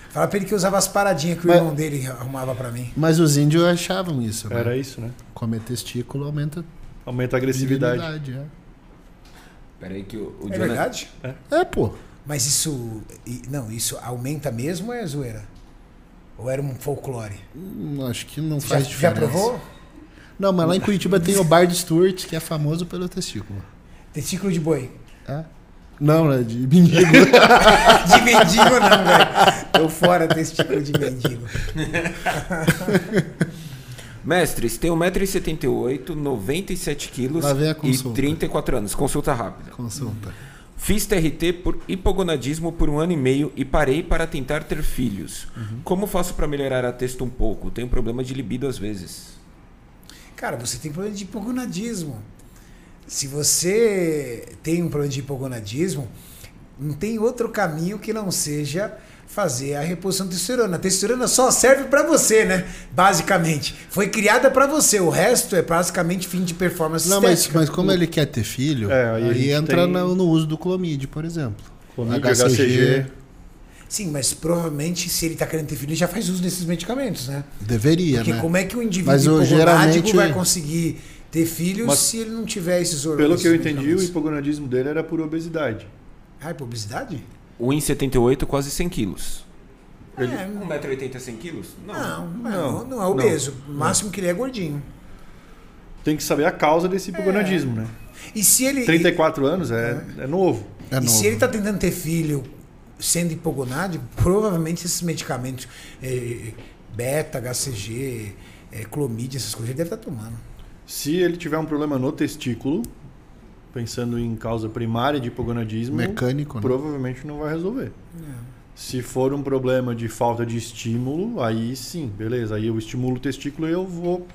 Fala pra ele que usava as paradinhas que o Mas- irmão dele arrumava pra mim. Mas os índios achavam isso, né? Era isso, né? Comer testículo aumenta Aumenta a agressividade. virilidade, Peraí que o, o É Jonathan- verdade? É, É, pô. Mas isso. Não, isso aumenta mesmo ou é zoeira? Ou era um folclore? Hum, Acho que não Já, faz já diferença. provou? Não, mas lá em Curitiba tem o Bar de Stuart, que é famoso pelo testículo. Testículo de boi. É? Não, né? De mendigo. De mendigo não, velho. Tô fora testículo de mendigo. Mestres, tem 1,78m, 97 quilos Lá vem a e consulta. 34 anos. Consulta rápida. Consulta. Fiz TRT por hipogonadismo por um ano e meio e parei para tentar ter filhos. Uhum. Como faço para melhorar a texto um pouco? Tenho problema de libido às vezes. Cara, você tem problema de hipogonadismo. Se você tem um problema de hipogonadismo, não tem outro caminho que não seja fazer a reposição de testosterona. A testosterona só serve pra você, né? Basicamente. Foi criada pra você. O resto é basicamente fim de performance Não, mas, mas como ele quer ter filho, É, aí aí, entra tem- no, no uso do clomide, por exemplo. Clomídia, HCG. Sim, mas provavelmente se ele tá querendo ter filho, ele já faz uso desses medicamentos, né? Deveria, Porque né? como é que o indivíduo Mas, vai conseguir ter filhos Mas, se ele não tiver esses Pelo hormônios? que eu entendi, o hipogonadismo dele era por obesidade. Ah, é obesidade? 1,78m, quase 100 quilos. Ele- É, 1,80m, 100 quilos? Não, não, Não, não, é obeso. O máximo que ele é gordinho. Tem que saber a causa desse hipogonadismo, né? E se ele. 34 anos é, é novo. É e novo. se ele está tentando ter filho sendo hipogonádico, provavelmente esses medicamentos, eh, beta, HCG, clomídia, essas coisas, ele deve estar tomando. Se ele tiver um problema no testículo, pensando em causa primária de hipogonadismo, Mecânico, né? provavelmente não vai resolver. Se for um problema de falta de estímulo, aí sim, beleza. Aí eu estimulo o testículo e eu vou,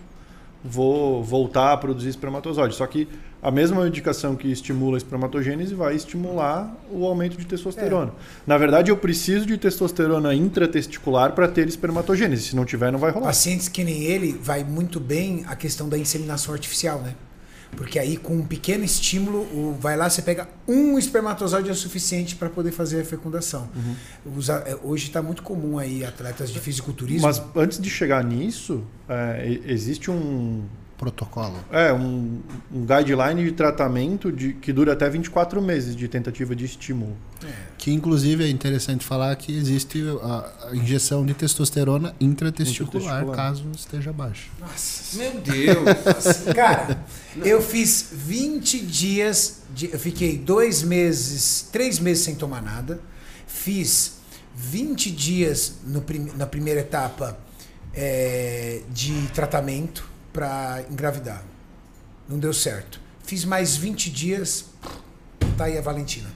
vou voltar a produzir espermatozoide. Só que a mesma medicação que estimula a espermatogênese vai estimular o aumento de testosterona. Na verdade, eu preciso de testosterona intratesticular para ter espermatogênese. Se não tiver, não vai rolar. Pacientes que nem ele, vai muito bem a questão da inseminação artificial, né? Porque aí, com um pequeno estímulo, o- vai lá, você pega um espermatozoide é o suficiente para poder fazer a fecundação. Usa- é, hoje está muito comum aí atletas de fisiculturismo. Mas antes de chegar nisso, é, existe um, Protocolo. é, um, um guideline de tratamento de, que dura até 24 meses de tentativa de estímulo. Que inclusive é interessante falar que existe a, a injeção de testosterona intratesticular, Intratesticular. caso esteja baixo. Nossa Meu Deus! Cara, eu fiz 20 dias, de, eu fiquei dois meses, três meses sem tomar nada. Fiz 20 dias no prim- na primeira etapa é, de tratamento para engravidar. Não deu certo. Fiz mais 20 dias, tá aí a Valentina.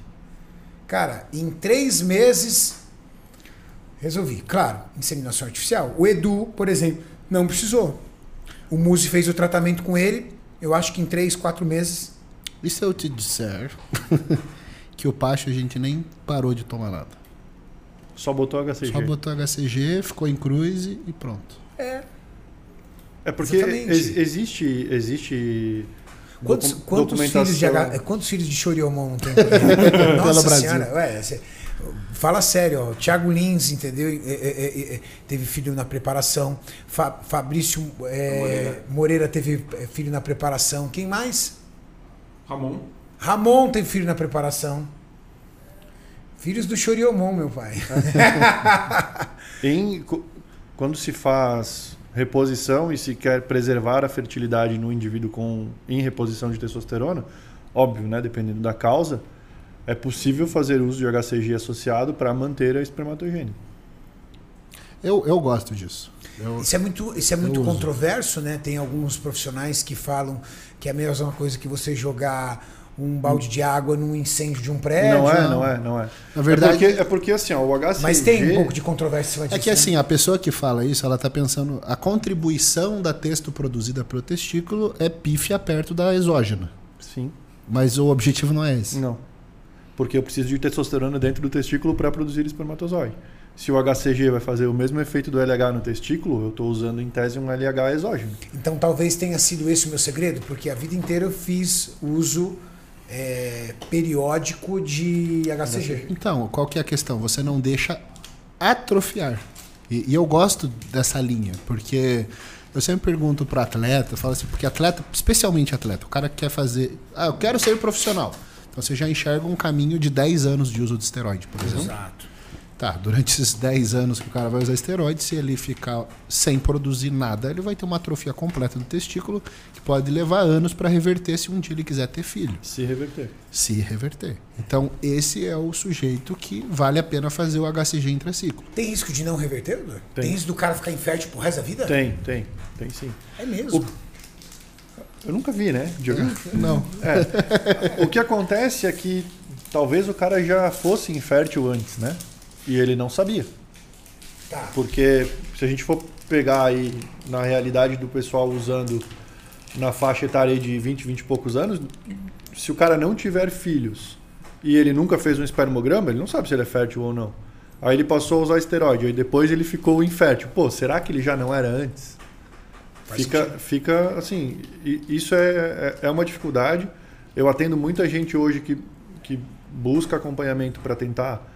Cara, em três meses resolvi. Claro, inseminação artificial. O Edu, por exemplo, não precisou. O Muzi fez o tratamento com ele, eu acho que em três, quatro meses. E se eu te disser que o Pacho a gente nem parou de tomar nada? Só botou HCG. Só botou HCG, ficou em cruise e pronto. É. É porque ex- existe existe Quantos, docu- quantos filhos de quantos filhos de Choriomon tem? Nossa Brasil. senhora, ué, cê- fala sério, ó, Thiago Lins, entendeu? É, é, é, teve filho na preparação. Fa- Fabrício é, Moreira. teve é, filho na preparação. Quem mais? Ramon. Ramon teve filho na preparação. Filhos do Choriomon, meu pai. Em, quando se faz reposição e se quer preservar a fertilidade no indivíduo com, em reposição de testosterona, óbvio, né, dependendo da causa, é possível fazer uso de HCG associado para manter a espermatogênese. Eu, eu gosto disso. Eu- Isso é muito, isso é muito uso. controverso, né? Tem alguns profissionais que falam que é a mesma coisa que você jogar um balde de água num incêndio de um prédio. não é, não é, não é. Na verdade- é porque, é porque assim, ó, o HCG Mas tem um pouco de controvérsia É que né? assim, a pessoa que fala isso, ela tá pensando. A contribuição da texto produzida pelo testículo é pífia perto da exógena. Sim. Mas o objetivo não é esse. Não. Porque eu preciso de testosterona dentro do testículo para produzir espermatozoide. Se o HCG vai fazer o mesmo efeito do LH no testículo, eu estou usando em tese um LH exógeno. Então talvez tenha sido esse o meu segredo, porque a vida inteira eu fiz uso é, periódico de HCG. Então, qual que é a questão? Você não deixa atrofiar. E, e eu gosto dessa linha, porque eu sempre pergunto para atleta, eu falo assim, porque atleta, especialmente atleta, o cara que quer fazer, ah, eu quero ser profissional. Então você já enxerga um caminho de 10 anos de uso de esteroide, por exemplo. Exato. Tá, durante esses 10 anos que o cara vai usar esteroide, se ele ficar sem produzir nada, ele vai ter uma atrofia completa do testículo, que pode levar anos para reverter se um dia ele quiser ter filho. Se reverter. Se reverter. Então, esse é o sujeito que vale a pena fazer o HCG intraciclo. Tem risco de não reverter, doutor? Tem. Tem. risco do cara ficar infértil pro resto da vida? Tem, tem, tem sim. É mesmo. Eu nunca vi, né? Viu? Não. É. O que acontece é que talvez o cara já fosse infértil antes, né? E ele não sabia. Tá. Porque se a gente for pegar aí na realidade do pessoal usando na faixa etária de 20, 20 e poucos anos, se o cara não tiver filhos e ele nunca fez um espermograma, ele não sabe se ele é fértil ou não. Aí ele passou a usar esteroide, aí depois ele ficou infértil. Pô, será que ele já não era antes? Faz Fica, sentido. fica assim, i- isso é, é, é uma dificuldade. Eu atendo muita gente hoje que, que busca acompanhamento para tentar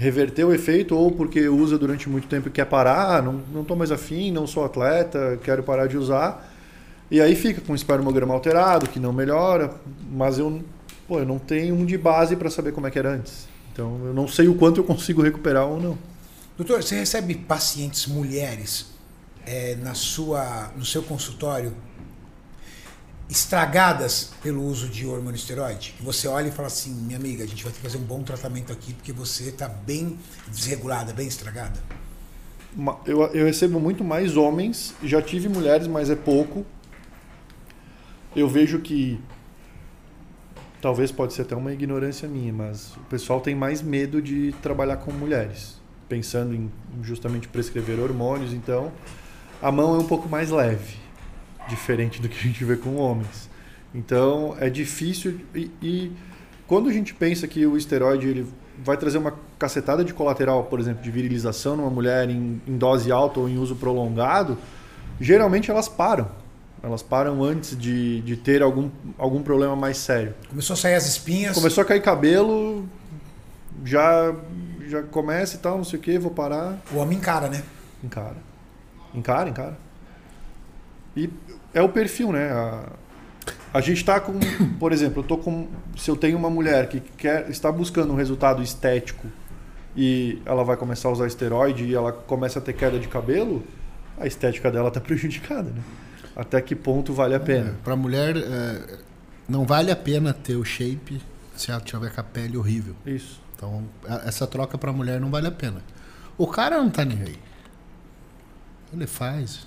reverter o efeito ou porque usa durante muito tempo e quer parar, ah, não, não tô mais afim, não sou atleta, quero parar de usar. E aí fica com o espermograma alterado, que não melhora, mas eu, pô, eu não tenho um de base para saber como é que era antes. Então eu não sei o quanto eu consigo recuperar ou não. Doutor, você recebe pacientes mulheres é, na sua, no seu consultório estragadas pelo uso de hormônio esteroide? Que você olha e fala assim, minha amiga, a gente vai ter que fazer um bom tratamento aqui porque você está bem desregulada, bem estragada. Eu, eu recebo muito mais homens, já tive mulheres, mas é pouco. Eu vejo que talvez pode ser até uma ignorância minha, mas o pessoal tem mais medo de trabalhar com mulheres, pensando em justamente prescrever hormônios, então a mão é um pouco mais leve, diferente do que a gente vê com homens. Então é difícil e, e quando a gente pensa que o esteroide ele vai trazer uma cacetada de colateral, por exemplo, de virilização numa mulher em, em dose alta ou em uso prolongado, geralmente elas param. Elas param antes de, de ter algum, algum problema mais sério. Começou a sair as espinhas. Começou a cair cabelo, já, já começa e tal, não sei o que, vou parar. O homem encara, né? Encara. Encara, encara. E é o perfil, né? A, a gente está com, por exemplo, eu tô com, se eu tenho uma mulher que quer, está buscando um resultado estético e ela vai começar a usar esteroide e ela começa a ter queda de cabelo, a estética dela está prejudicada, né? Até que ponto vale a pena? Para mulher, é, não vale a pena ter o shape se ela tiver com a pele horrível. Isso. Então, essa troca para mulher não vale a pena. O cara não tá nem aí. Ele faz,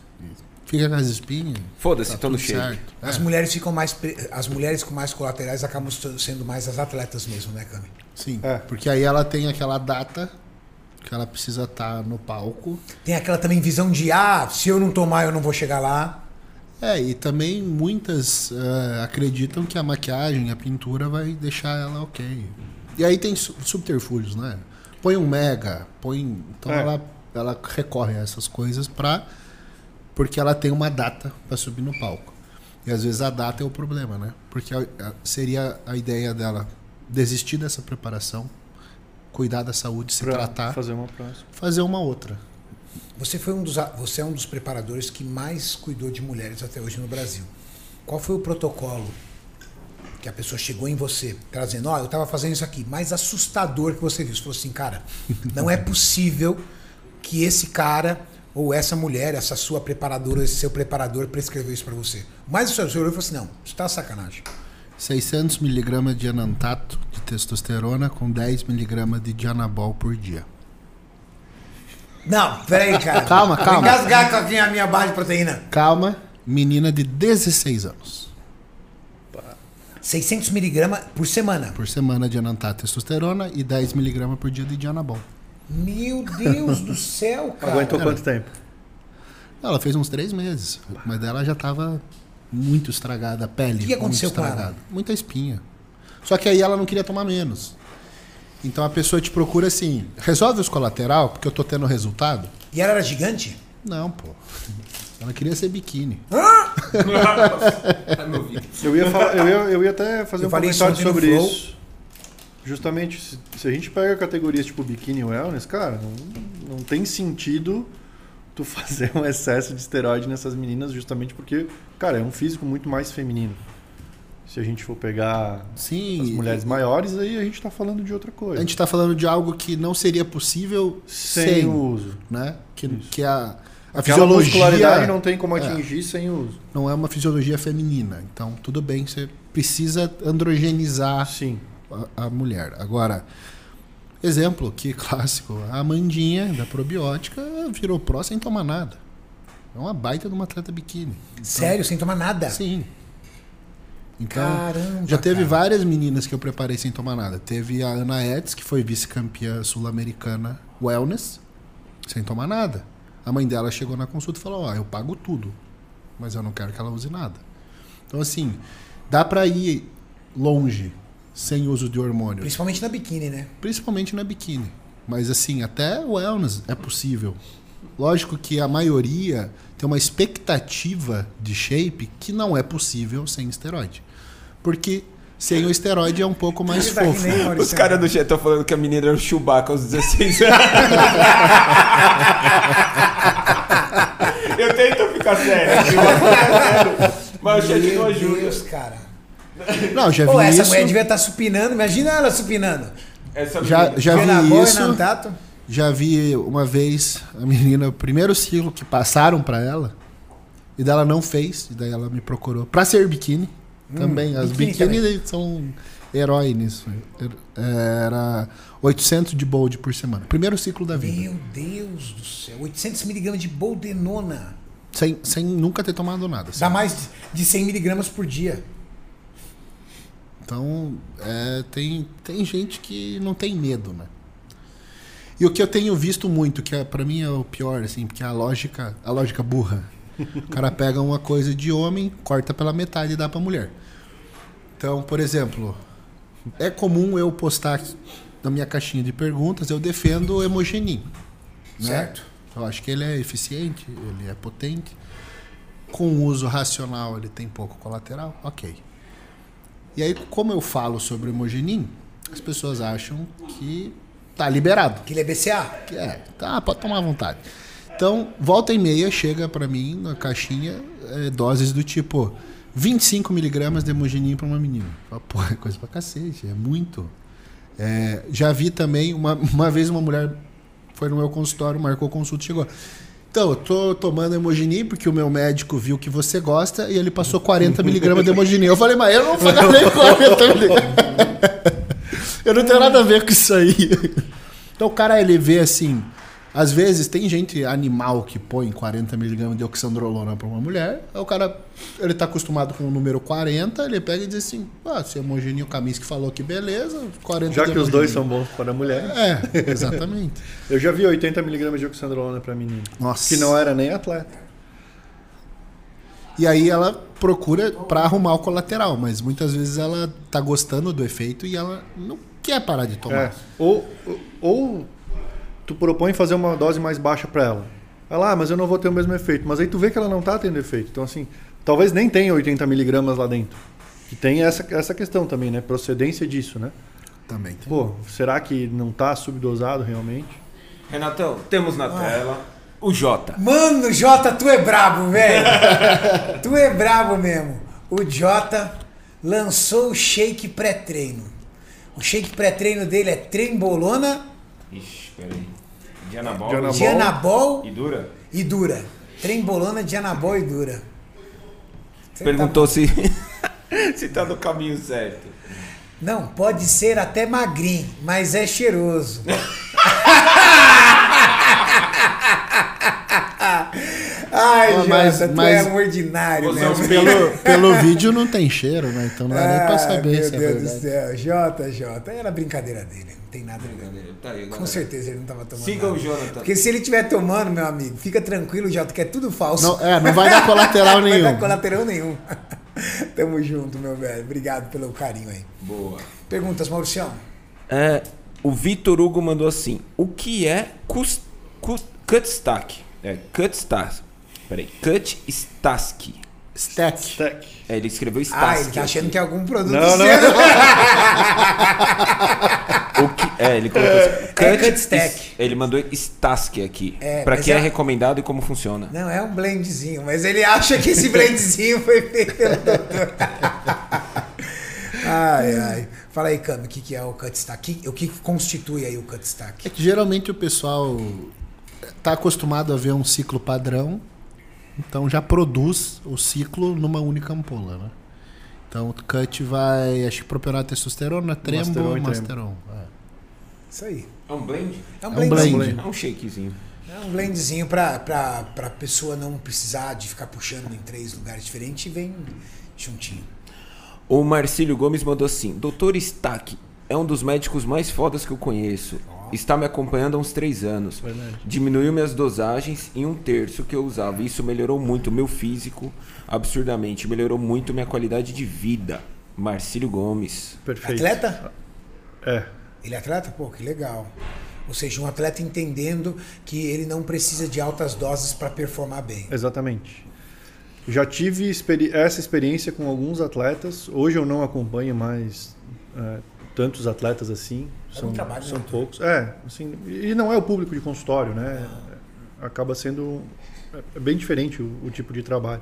fica com as espinhas. Foda-se, tá tô no shape. certo. As É, mulheres ficam mais. As mulheres com mais colaterais acabam sendo mais as atletas mesmo, né, Cami? Sim, É. porque aí ela tem aquela data que ela precisa estar no palco. Tem aquela também visão de, ah, se eu não tomar, eu não vou chegar lá. É, e também muitas eh, acreditam que a maquiagem, a pintura vai deixar ela ok. E aí tem su- subterfúgios, né? Põe um mega, põe. Então É. ela, ela recorre a essas coisas pra. Porque ela tem uma data para subir no palco. E às vezes a data é o problema, né? Porque a- a- seria a ideia dela desistir dessa preparação, cuidar da saúde, se Pra tratar, fazer uma próxima. fazer uma outra. Você, foi um dos, você é um dos preparadores que mais cuidou de mulheres até hoje no Brasil. Qual foi o protocolo que a pessoa chegou em você, trazendo, ó, eu estava fazendo isso aqui, mais assustador que você viu? Você falou assim, cara, não é possível que esse cara ou essa mulher, essa sua preparadora, esse seu preparador prescreveu isso para você. Mas o senhor olhou e falou assim, não, isso tá sacanagem. 600 miligramas de anantato de testosterona com 10 miligramas de dianabol por dia. Não, peraí, cara. Calma, Vou calma. Engasgar com a minha, barra de proteína. Calma, menina de 16 anos. 600 miligramas por semana. Por semana de anantato testosterona e 10 miligramas por dia de dianabol. Meu Deus do céu, cara. Aguentou quanto tempo? Ela fez uns 3 meses, mas dela já tava muito estragada, a pele. O que que aconteceu muito com ela? estragada. Muita espinha. Só que aí ela não queria tomar menos. Então a pessoa te procura assim, resolve os colateral, porque eu tô tendo resultado? E ela era gigante? Não, pô. Ela queria ser biquíni. Vídeo. Eu ia, falar, eu, ia, eu ia até fazer Eu um comentário sobre isso. Justamente, se, se a gente pega categorias tipo biquíni e wellness, cara, não, não tem sentido tu fazer um excesso de esteroide nessas meninas justamente porque, cara, é um físico muito mais feminino. Se a gente for pegar Sim. as mulheres maiores, aí a gente está falando de outra coisa. A gente está falando de algo que não seria possível sem, sem, o uso. né? Que, que a, a Aquela muscularidade fisiologia não tem como É. atingir sem o uso. não é uma fisiologia feminina. Então, tudo bem, você precisa androgenizar Sim. A, a mulher. Agora, exemplo que clássico, a Amandinha da probiótica virou pró sem tomar nada. É uma baita de uma atleta biquíni. Sério, sem tomar nada? Sim. Então, Caramba. já teve cara. várias meninas que eu preparei sem tomar nada. Teve a Ana Eds, que foi vice-campeã sul-americana wellness, sem tomar nada. A mãe dela chegou na consulta e falou: Ó, eu pago tudo, mas eu não quero que ela use nada. Então, assim, dá pra ir longe sem uso de hormônio, Principalmente na biquíni, né? principalmente na biquíni. Mas, assim, até wellness é possível. Lógico que a maioria tem uma expectativa de shape que não é possível sem esteroide. Porque sem o esteroide é um pouco mais tá fofo. nem. Os caras do chat estão falando que a menina era o Chewbacca aos 16 anos. Eu tento ficar sério. Mas o chat não Meu ajuda. Deus, cara. Não, já Pô, vi essa isso. mulher devia estar supinando. Imagina ela supinando. Essa Já, já vi boa e isso. tato. Já vi uma vez a menina, o primeiro ciclo que passaram pra ela, e dela não fez, e daí ela me procurou pra ser biquíni. também. As Hum, biquíni biquíni são herói nisso. Era 800 de bold por semana. Primeiro ciclo da vida. Meu Deus do céu. 800 miligramas de boldenona. Sem, sem nunca ter tomado nada. assim. Dá mais de 100 miligramas por dia. Então, é, tem, tem gente que não tem medo, né? E o que eu tenho visto muito, que é, para mim é o pior, assim, porque a lógica, a lógica burra. O cara pega uma coisa de homem, corta pela metade e dá pra mulher. Então, por exemplo, é comum eu postar na minha caixinha de perguntas, eu defendo o hemogenin. Né? Certo. Eu acho que ele é eficiente, ele é potente. Com uso racional, ele tem pouco colateral, ok. E aí, como eu falo sobre o hemogenin, as pessoas acham que tá liberado. Que ele é BCA. Que é, tá, pode tomar à vontade. Então, volta e meia chega pra mim na caixinha é, doses do tipo 25 miligramas de hemogenin pra uma menina. Fala, Pô, é coisa pra cacete, é muito. É, já vi também, uma, uma vez uma mulher foi no meu consultório, marcou consulta e chegou. Então, eu tô tomando hemogenin porque o meu médico viu que você gosta e ele passou 40 miligramas de hemogenin. Eu falei, mas eu não vou nem 40 miligramas. Eu não tenho nada a ver com isso aí. Então o cara ele vê assim, às vezes tem gente animal que põe 40 miligramas de oxandrolona para uma mulher, aí o cara ele tá acostumado com o número 40, ele pega e diz assim: "Ah, se o Kaminsky falou que beleza, 40 Já que os dois são hemogenin." bons para a mulher. É, exatamente. Eu já vi 80mg de oxandrolona para menina. Nossa. Que não era nem atleta. E aí ela procura para arrumar o colateral, mas muitas vezes ela tá gostando do efeito e ela não quer parar de tomar. É. Ou- ou tu propõe fazer uma dose mais baixa para ela. Ela, ah, mas eu não vou ter o mesmo efeito. Mas aí tu vê que ela não tá tendo efeito. Então, assim, talvez nem tenha 80 miligramas lá dentro. E tem essa, essa questão também, né? Procedência disso, né? Também tem. Pô, será que não tá subdosado realmente? Renatão, temos na tela o Jota. Mano, Jota, tu é brabo, velho. tu é brabo mesmo. O Jota lançou o shake pré-treino. O shake pré-treino dele é trembolona, Ixi, peraí. Dianabol. Dianabol. dianabol E dura? e dura. Trembolona, dianabol e dura. Você Perguntou se, se tá no caminho certo. tá- Não, pode ser até magrinho, mas é cheiroso. Ai, Ah, mas- Jota, tu mas- é ordinário, Você né? é um Pelo, pelo vídeo não tem cheiro, né? Então não dá nem pra Ah, saber meu se é Deus verdade. do céu. Jota, Jota. Era brincadeira dele. Não tem nada a ver. Tá aí, Com certeza ele não tava tomando. Siga nada. o Jonathan. Porque se ele estiver tomando, meu amigo, fica tranquilo, Jota, que é tudo falso. Não, é, não vai dar colateral Não vai nenhum. dar colateral nenhum. Tamo junto, meu velho. Obrigado pelo carinho aí. Boa. Perguntas, Mauricião? É, o Vitor Hugo mandou assim: O que é cus, cu, cut stack? É, cut stack. Peraí, cut stack. Stack. Tech. É, ele escreveu Ah, stack. ele tá achando que é algum produto Não, não. seu. O que, é, ele colocou assim, É cut is- stack. Ele mandou stack aqui. É, pra que é... é- recomendado e como funciona. Não, é um blendzinho, mas ele acha que esse blendzinho foi feito pelo doutor. Ai, ai. Fala aí, Cami, o que, que é o cut stack? O que, constitui aí o cut stack? É que geralmente o pessoal está acostumado a ver um ciclo padrão, então já produz o ciclo numa única ampola, né? Então o cut vai, acho que propionar testosterona, trembo, Masteron e masteron. É. Isso aí. É um blend? É um É um blendzinho. blend. É um shakezinho. É um blendzinho pra, pra, pra pessoa não precisar de ficar puxando em três lugares diferentes e vem juntinho. O Marcílio Gomes mandou assim: Doutor Stack é um dos médicos mais fodas que eu conheço. Está me acompanhando há uns três anos. Verdade. Diminuiu minhas dosagens em um terço que eu usava. Isso melhorou muito meu físico, absurdamente. Melhorou muito minha qualidade de vida. Marcílio Gomes. Perfeito. Atleta? É. Ele é atleta? Pô, que legal. Ou seja, um atleta entendendo que ele não precisa de altas doses para performar bem. Exatamente. Já tive experi- essa experiência com alguns atletas. Hoje eu não acompanho mais é, tantos atletas assim. É São, são poucos. É, assim, e não é o público de consultório, né? Acaba sendo é bem diferente o, o tipo de trabalho.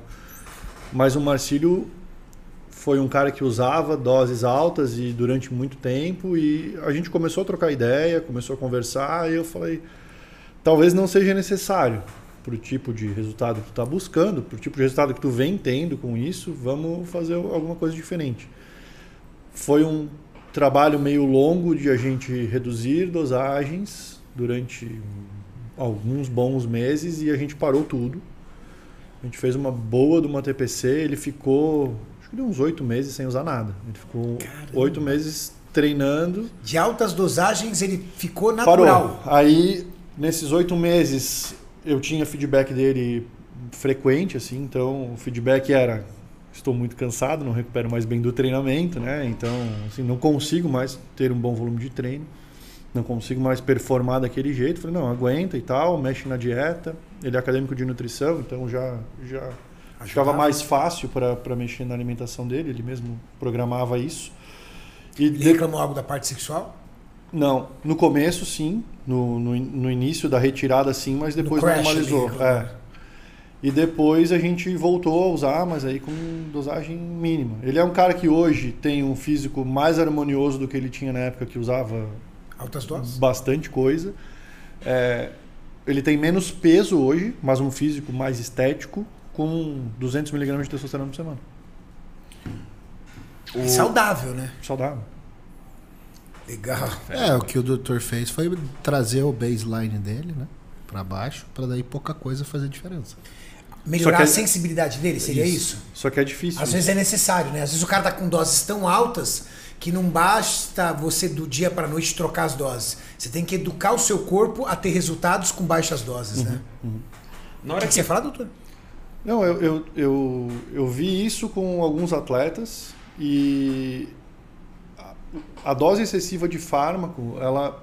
Mas o Marcílio foi um cara que usava doses altas e durante muito tempo e a gente começou a trocar ideia, começou a conversar e eu falei, talvez não seja necessário para o tipo de resultado que tu está buscando, para o tipo de resultado que tu vem tendo com isso, vamos fazer alguma coisa diferente. Foi um trabalho meio longo de a gente reduzir dosagens durante alguns bons meses e a gente parou tudo. A gente fez uma boa de uma TPC, ele ficou acho que deu uns oito meses sem usar nada. Ele ficou oito meses treinando De altas dosagens ele ficou Parou. natural. Aí, nesses oito meses, eu tinha feedback dele frequente, assim, então o feedback era estou muito cansado, não recupero mais bem do treinamento, né? Então, assim, não consigo mais ter um bom volume de treino, não consigo mais performar daquele jeito. Falei, não, aguenta e tal, mexe na dieta. Ele é acadêmico de nutrição, então já já ficava mais fácil para mexer na alimentação dele, ele mesmo programava isso. E Ele reclamou algo da parte sexual? não, no começo sim, no, no, no início da retirada sim, mas depois normalizou. ali, é. E depois a gente voltou a usar, mas aí com dosagem mínima. Ele é um cara que hoje tem um físico mais harmonioso do que ele tinha na época que usava Altas doses? bastante coisa. É, ele tem menos peso hoje, mas um físico mais estético, com 200 mg de testosterona por semana. E saudável, né? Saudável. Legal. É, o que o doutor fez foi trazer o baseline dele, né? Pra baixo, pra daí pouca coisa fazer diferença. Melhorar que- a sensibilidade dele, seria isso? Só que é difícil. Às vezes é necessário, né? Às vezes o cara tá com doses tão altas que não basta você do dia para noite trocar as doses. Você tem que educar o seu corpo a ter resultados com baixas doses, né? Na O hora que, que que você fala, doutor? Não, eu, eu, eu, eu vi isso com alguns atletas e a, a dose excessiva de fármaco, ela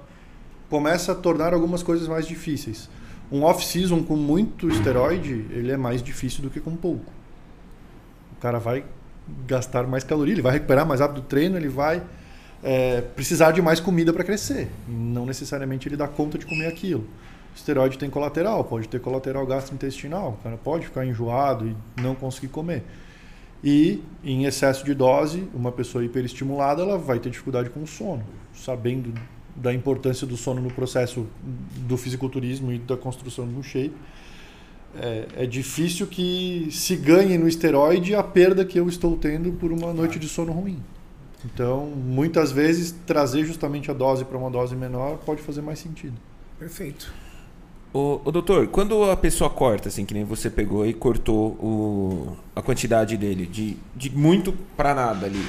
começa a tornar algumas coisas mais difíceis. Um off-season com muito esteroide, ele é mais difícil do que com pouco. O cara vai gastar mais caloria, ele vai recuperar mais rápido o treino, ele vai é, precisar de mais comida para crescer. Não necessariamente ele dá conta de comer aquilo. O esteroide tem colateral, pode ter colateral gastrointestinal, o cara pode ficar enjoado e não conseguir comer. E em excesso de dose, uma pessoa hiperestimulada, ela vai ter dificuldade com o sono, sabendo da importância do sono no processo do fisiculturismo e da construção de um shape. É, é difícil que se ganhe no esteroide a perda que eu estou tendo por uma noite de sono ruim. Então, muitas vezes, trazer justamente a dose para uma dose menor pode fazer mais sentido. Perfeito. Ô, ô, doutor, quando a pessoa corta, assim, que nem você pegou e cortou o, a quantidade dele, de, de muito pra nada ali,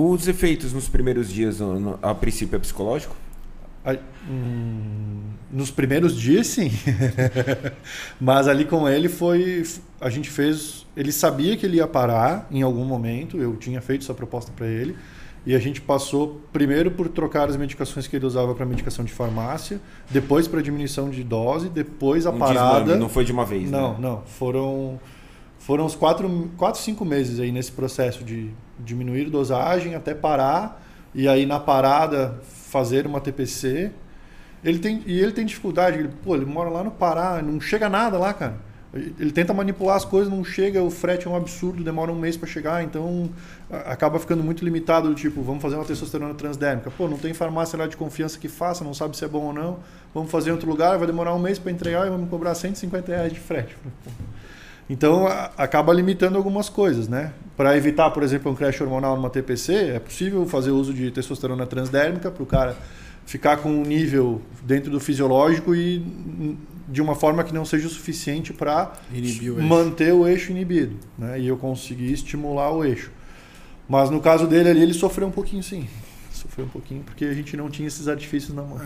os efeitos nos primeiros dias, a princípio, é psicológico? Hum, nos primeiros dias, sim. Mas ali com ele foi. A gente fez. Ele sabia que ele ia parar em algum momento. Eu tinha feito essa proposta para ele. E a gente passou primeiro por trocar as medicações que ele usava para medicação de farmácia, depois para diminuição de dose, depois a Um parada. desmame, não foi de uma vez, Não, né? não. Foram, foram uns quatro, quatro, cinco meses aí nesse processo de diminuir dosagem até parar. E aí na parada fazer uma TPC. Ele tem, e ele tem dificuldade. Ele, pô, ele mora lá no Pará, não chega nada lá, cara. Ele tenta manipular as coisas, não chega, o frete é um absurdo, demora um mês para chegar, então acaba ficando muito limitado, do tipo, vamos fazer uma testosterona transdérmica. Pô, não tem farmácia lá de confiança que faça, não sabe se é bom ou não. Vamos fazer em outro lugar, vai demorar um mês para entregar e vamos cobrar 150 reais de frete. Então acaba limitando algumas coisas, né? Para evitar, por exemplo, um crash hormonal numa TPC, é possível fazer uso de testosterona transdérmica para o cara ficar com um nível dentro do fisiológico e de uma forma que não seja o suficiente para manter o eixo inibido, né? E eu conseguir estimular o eixo. Mas no caso dele ali, ele sofreu um pouquinho sim. Sofreu um pouquinho porque a gente não tinha esses artifícios na mão.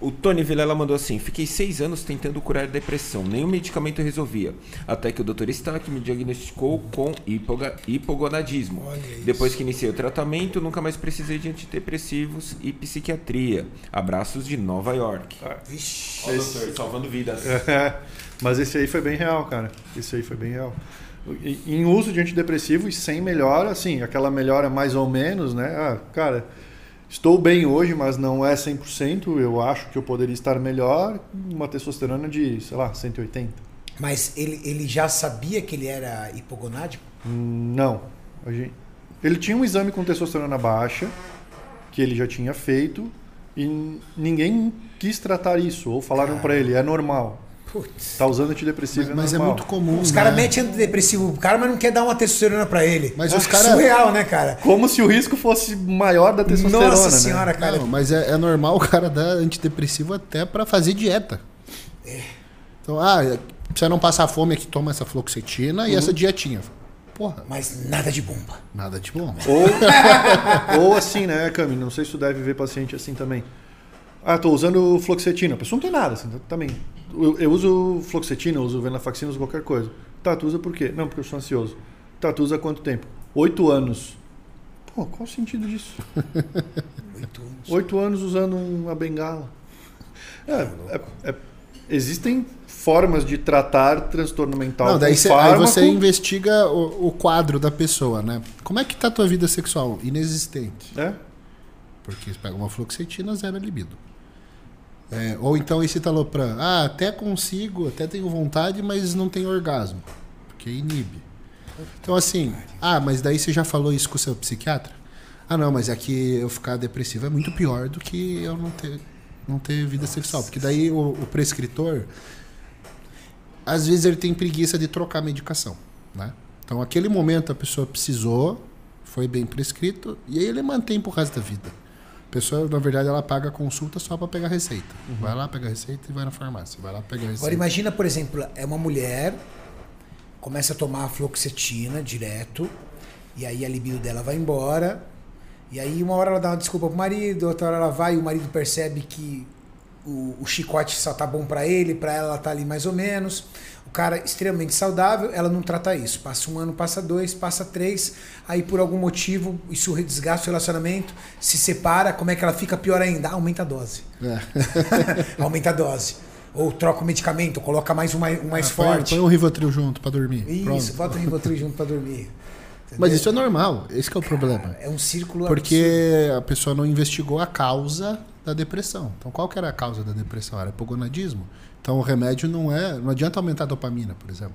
O Tony Vilela mandou assim: Fiquei seis anos tentando curar a depressão, nenhum medicamento resolvia. Até que o Dr. Stack me diagnosticou com hipoga- hipogonadismo. Depois que iniciei o tratamento, nunca mais precisei de antidepressivos e psiquiatria. Abraços de Nova York. Vixe. Ó, doutor, salvando vidas. É, mas esse aí foi bem real, cara. Esse aí foi bem real. Em uso de antidepressivo e sem melhora, assim, aquela melhora mais ou menos, né? Ah, cara, estou bem hoje, mas não é 100%. Eu acho que eu poderia estar melhor. Uma testosterona de, sei lá, 180. Mas ele, ele já sabia que ele era hipogonádico? Não. Ele tinha um exame com testosterona baixa, que ele já tinha feito, e ninguém quis tratar isso. Ou falaram pra ele, é normal. Putz. Tá usando antidepressivo, Mas, mas é normal. muito comum. Os né? caras metem antidepressivo pro cara, mas não quer dar uma testosterona pra ele. Mas os cara- Surreal, né, cara? Como se o risco fosse maior da testosterona, Nossa né? senhora, cara. Não, mas é, é normal o cara dar antidepressivo até pra fazer dieta. Então, ah, você não passar fome aqui, toma essa fluoxetina e essa dietinha. Porra, Mas nada de bomba. nada de bom. Ou, ou assim, né, Cami? Não sei se tu deve ver paciente assim também. Ah, tô usando fluoxetina. A pessoa não tem nada, assim, também. Eu, eu uso fluoxetina, eu uso venlafaxina, uso qualquer coisa. Tá, tu usa por quê? Não, porque eu sou ansioso. Tá, tu usa há quanto tempo? Oito anos. Pô, qual o sentido disso? Oito anos. Oito anos usando uma bengala. É, é- é- existem formas de tratar transtorno mental Não, daí com cê, aí fármaco. você investiga o, o quadro da pessoa, né? Como é que tá a tua vida sexual? Inexistente. É? Porque você pega uma fluoxetina, zero libido. É, ou então esse talopram. Ah, até consigo, até tenho vontade, mas não tenho orgasmo. Porque inibe. Então assim, ah, mas daí você já falou isso com o seu psiquiatra? Ah, não, mas é que eu ficar depressivo é muito pior do que eu não ter, não ter vida sexual. Porque daí o, o prescritor, às vezes ele tem preguiça de trocar medicação, né? Então aquele momento a pessoa precisou, foi bem prescrito, e aí ele mantém pro resto da vida. A pessoa, na verdade, ela paga a consulta só para pegar receita. Vai lá, pega a receita e vai na farmácia. Vai lá, pega a receita. Agora imagina, por exemplo, é uma mulher, começa a tomar a fluoxetina direto, e aí a libido dela vai embora, e aí uma hora ela dá uma desculpa pro marido, outra hora ela vai e o marido percebe que o, o chicote só tá bom pra ele, pra ela ela tá ali mais ou menos. O cara extremamente saudável, ela não trata isso. Passa um ano, passa dois, passa três, aí por algum motivo isso desgasta o relacionamento, se separa, como é que ela fica pior ainda? Aumenta a dose. É. Aumenta a dose. Ou troca o medicamento, coloca mais um mais, um mais Ah, põe- forte. Põe um Rivotril junto para dormir. Isso, Pronto. bota o Rivotril junto pra dormir. Entendeu? Mas isso é normal. Esse que é o problema. É um círculo Porque a pessoa não investigou a causa da depressão. Então, qual que era a causa da depressão? Era hipogonadismo. Então, o remédio não é. Não adianta aumentar a dopamina, por exemplo.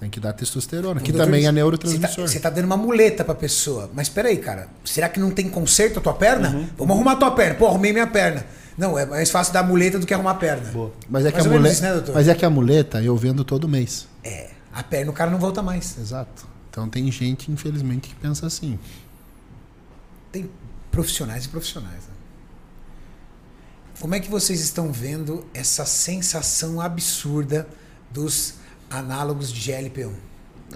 Tem que dar testosterona, que também é neurotransmissor. você tá dando uma muleta pra pessoa. Mas peraí, cara. Será que não tem conserto a tua perna? Uhum. Vamos arrumar a tua perna. Pô, arrumei minha perna. Não, é mais fácil dar muleta do que arrumar a perna. Boa. Mas é, que a Mais ou menos muleta, isso, né, doutor? mas é que a muleta eu vendo todo mês. É. A perna o cara não volta mais. Exato. Então tem gente, infelizmente, que pensa assim. Tem profissionais e profissionais. né? Como é que vocês estão vendo essa sensação absurda dos análogos de GLP-1?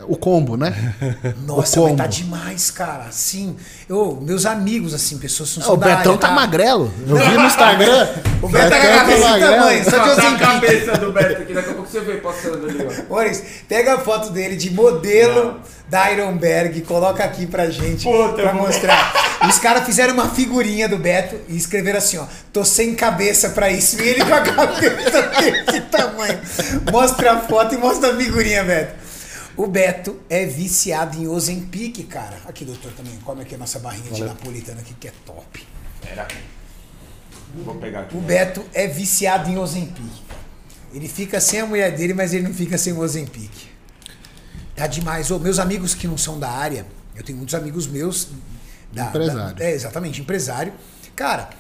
O combo, né? Nossa, O mas tá combo. demais, cara. Sim. Eu, meus amigos, assim, pessoas que não o são da Betão área, tá magrelo. Eu vi no Instagram. O Beto tá com a cabeça desse tamanho, só de Tá a Ozempic. cabeça do Beto aqui, daqui a pouco você vê passando ali, ó. Boris, pega a foto dele de modelo da Ironberg, coloca aqui pra gente Puta, pra mostrar. Os caras fizeram uma figurinha do Beto e escreveram assim, ó, tô sem cabeça pra isso. E ele com a cabeça desse tamanho. Mostra a foto e mostra a figurinha, Beto. O Beto é viciado em Ozempic, cara. Aqui, doutor, também. Come aqui a nossa barrinha de napolitana aqui, que é top. Pera. Vou pegar aqui. O Beto é viciado em Ozempic. Ele fica sem a mulher dele, mas ele não fica sem o Ozempic. Tá demais. Ô, meus amigos que não são da área, eu tenho muitos amigos meus. Da, Empresário. da- é, exatamente, empresário. Cara,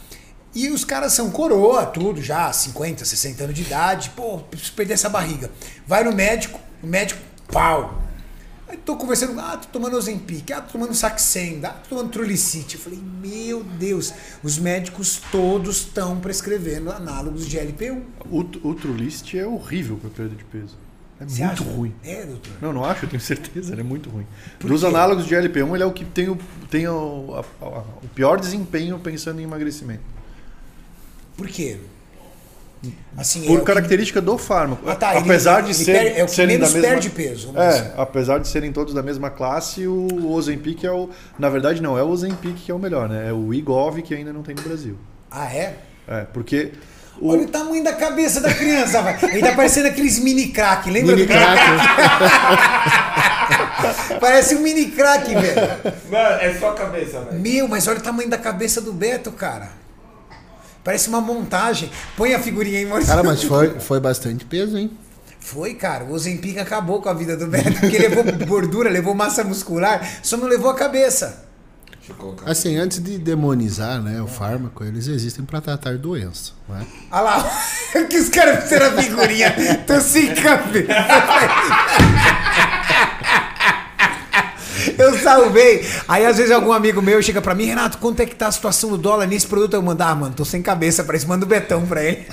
e os caras são coroa, tudo já, 50, 60 anos de idade. Pô, preciso perder essa barriga. Vai no médico, o médico, pau. Aí tô conversando, ah, tô tomando Ozempic, ah, tô tomando Saxenda, ah, tô tomando Trulicity. Eu falei, meu Deus, os médicos todos estão prescrevendo análogos de LP1. O, o Trulist é horrível para perda de peso. É Você muito acha? ruim. É, doutor. Não, não acho, eu tenho certeza, ele é muito ruim. Dos análogos de LP1, ele é o que tem o, tem o, a- a- o pior desempenho pensando em emagrecimento. Por quê? Assim, é Por que- característica do fármaco. Ah, tá, ele- apesar de ele ser, perde- é o que serem menos da mesma... perde peso, dizer. É, apesar de serem todos da mesma classe, o Ozempic é o... Na verdade, não, é o Ozempic que é o melhor, né? É o Igov que ainda não tem no Brasil. Ah, é? É, porque... O... Olha o tamanho da cabeça da criança, vai. Ele tá parecendo aqueles mini crack, lembra Mini do crack. Parece um mini crack, velho. Mano, é só a cabeça, velho. Meu, mas olha o tamanho da cabeça do Beto, cara. Parece uma montagem. Põe a figurinha aí, Maurício. Cara, mas foi, foi bastante peso, hein? Foi, cara. O Ozempic acabou com a vida do Beto, porque levou gordura, levou massa muscular, só não levou a cabeça. Assim, antes de demonizar né, o fármaco, eles existem para tratar doença. Né? Olha lá, que os caras fizeram a figurinha. Tô sem cabeça. Eu salvei. Aí às vezes algum amigo meu chega pra mim, Renato, quanto é que tá a situação do dólar nesse produto? Eu mando, ah, mano, tô sem cabeça pra isso. Manda o betão pra ele.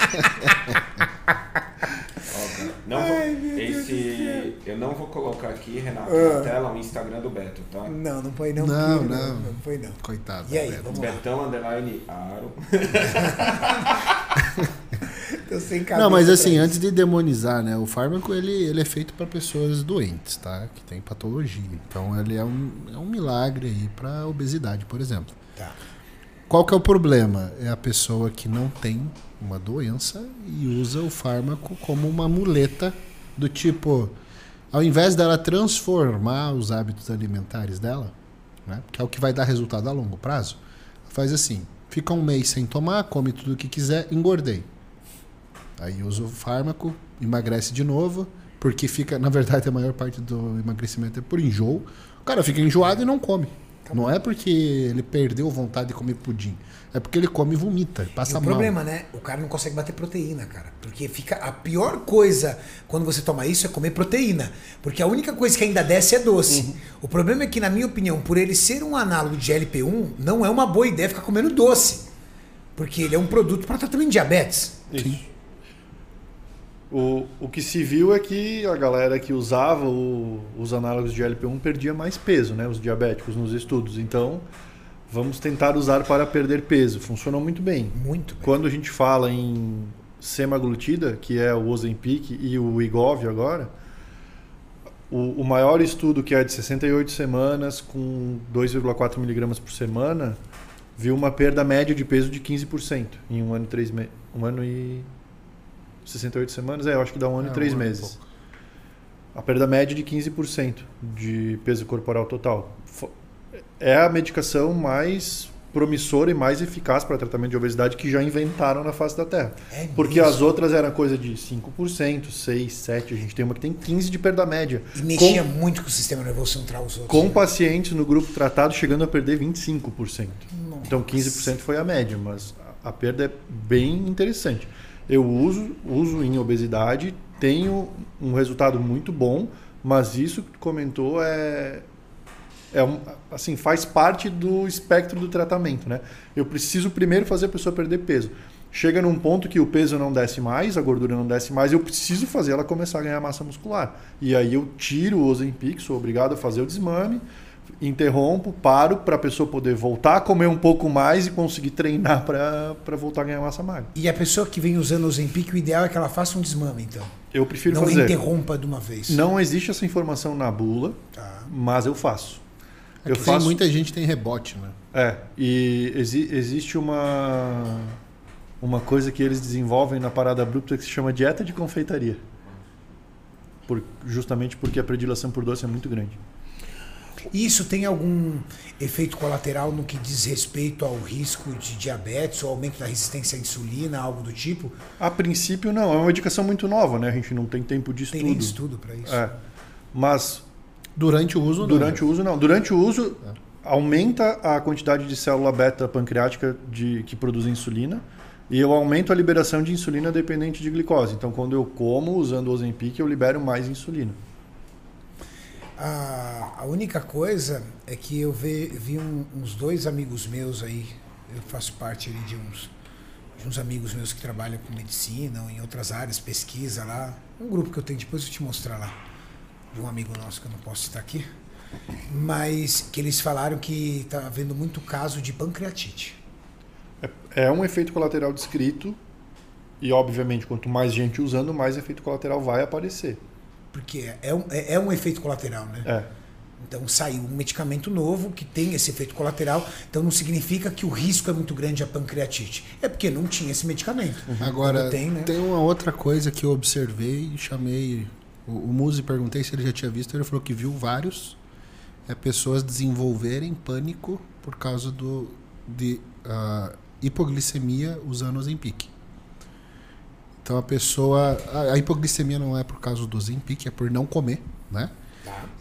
Não vou, esse, eu não vou colocar aqui, Renato, Ah. na tela o Instagram do Beto, tá? Não, não põe não. Não, não. Não põe não. Coitado. E aí, Beto. vamos lá. Betão Underline Aro. Tô sem cabeça. Não, mas assim, antes de demonizar, né, o fármaco ele, ele é feito para pessoas doentes, tá? Que tem patologia. Então ele é um, é um milagre aí para obesidade, por exemplo. Tá. Qual que é o problema? É a pessoa que não tem uma doença e usa o fármaco como uma muleta do tipo, ao invés dela transformar os hábitos alimentares dela, né, que é o que vai dar resultado a longo prazo, faz assim, fica um mês sem tomar, come tudo o que quiser, engordei. Aí usa o fármaco, emagrece de novo, porque fica, na verdade, a maior parte do emagrecimento é por enjoo. O cara fica enjoado e não come. Não é porque ele perdeu vontade de comer pudim. É porque ele come e vomita, E passa o mal. problema, né? O cara não consegue bater proteína, cara. Porque fica. A pior coisa quando você toma isso é comer proteína. Porque a única coisa que ainda desce é doce. Uhum. O problema é que, na minha opinião, por ele ser um análogo de GLP-1, não é uma boa ideia ficar comendo doce. Porque ele é um produto para tratamento de diabetes. Isso. O, o que se viu é que a galera que usava o- os análogos de LP1 perdia mais peso, né? Os diabéticos nos estudos. Então, vamos tentar usar para perder peso. Funcionou muito bem. Muito bem. Quando a gente fala em semaglutida, que é o Ozempic e o Igov agora, o, o maior estudo, que é de 68 semanas, com 2,4 miligramas por semana, viu uma perda média de peso de 15% em um ano e três meses. Um ano e 68 semanas, é, eu acho que dá um ano É, e três um e meses. pouco. A perda média de 15% de peso corporal total. É a medicação mais promissora e mais eficaz para tratamento de obesidade que já inventaram na face da Terra. É Porque mesmo. as outras eram coisa de 5%, 6%, 7%. A gente tem uma que tem 15% de perda média. E mexia Com, muito com o sistema nervoso central os outros. com né? pacientes no grupo tratado chegando a perder 25%. Então 15% foi a média, mas a perda é bem interessante. Eu uso, uso em obesidade, tenho um resultado muito bom, mas isso que tu comentou é, é um, assim, faz parte do espectro do tratamento, né? Eu preciso primeiro fazer a pessoa perder peso. Chega num ponto que o peso não desce mais, a gordura não desce mais, eu preciso fazer ela começar a ganhar massa muscular. E aí eu tiro o Ozempic, sou obrigado a fazer o desmame, interrompo, paro para a pessoa poder voltar a comer um pouco mais e conseguir treinar para voltar a ganhar massa magra. E a pessoa que vem usando o Zempic, o ideal é que ela faça um desmame, então. Eu prefiro não fazer. interrompa de uma vez. Não existe essa informação na bula, Tá. mas eu faço. É eu faço. muita gente tem rebote, né? É, e exi- existe uma uma coisa que eles desenvolvem na parada abrupta que se chama dieta de confeitaria. Por- justamente porque a predileção por doce é muito grande. Isso tem algum efeito colateral no que diz respeito ao risco de diabetes ou aumento da resistência à insulina, algo do tipo? A princípio, não. É uma medicação muito nova, né? A gente não tem tempo de Tem estudo. nem estudo para isso. É. Mas Durante o uso, não. durante o uso, não. Durante o uso, aumenta a quantidade de célula beta pancreática de, que produz insulina e eu aumento a liberação de insulina dependente de glicose. Então, quando eu como usando o Ozempic, eu libero mais insulina. A, a única coisa é que eu vi, vi um- uns dois amigos meus aí, eu faço parte ali de uns, de uns amigos meus que trabalham com medicina ou em outras áreas, pesquisa lá. Um grupo que eu tenho, depois eu te mostrar lá, de um amigo nosso que eu não posso citar aqui. Mas que eles falaram que está havendo muito caso de pancreatite. É um efeito colateral descrito e, obviamente, quanto mais gente usando, mais efeito colateral vai aparecer. Porque é um, é, é um efeito colateral, né? É. Então saiu um medicamento novo que tem esse efeito colateral, então não significa que o risco é muito grande a pancreatite. É porque não tinha esse medicamento. Agora, Quando tem, tem, né? uma outra coisa que eu observei e chamei o, o Muzi, perguntei se ele já tinha visto, ele falou que viu vários é, pessoas desenvolverem pânico por causa do, de ah, hipoglicemia usando Ozempic. Então a pessoa. A, a hipoglicemia não é por causa do Ozempic, é por não comer, né?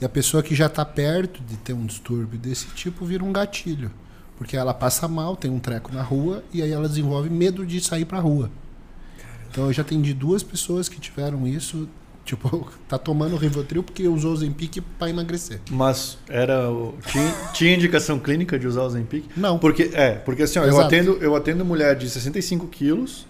E a pessoa que já está perto de ter um distúrbio desse tipo vira um gatilho. Porque ela passa mal, tem um treco na rua, e aí ela desenvolve medo de sair pra rua. Então eu já atendi duas pessoas que tiveram isso. Tipo, tá tomando Rivotril porque usou o Zempic para emagrecer. Mas era o- tinha, tinha indicação clínica de usar o Ozempic? Não. Porque, é, porque assim, ó, eu, atendo, eu atendo mulher de 65 quilos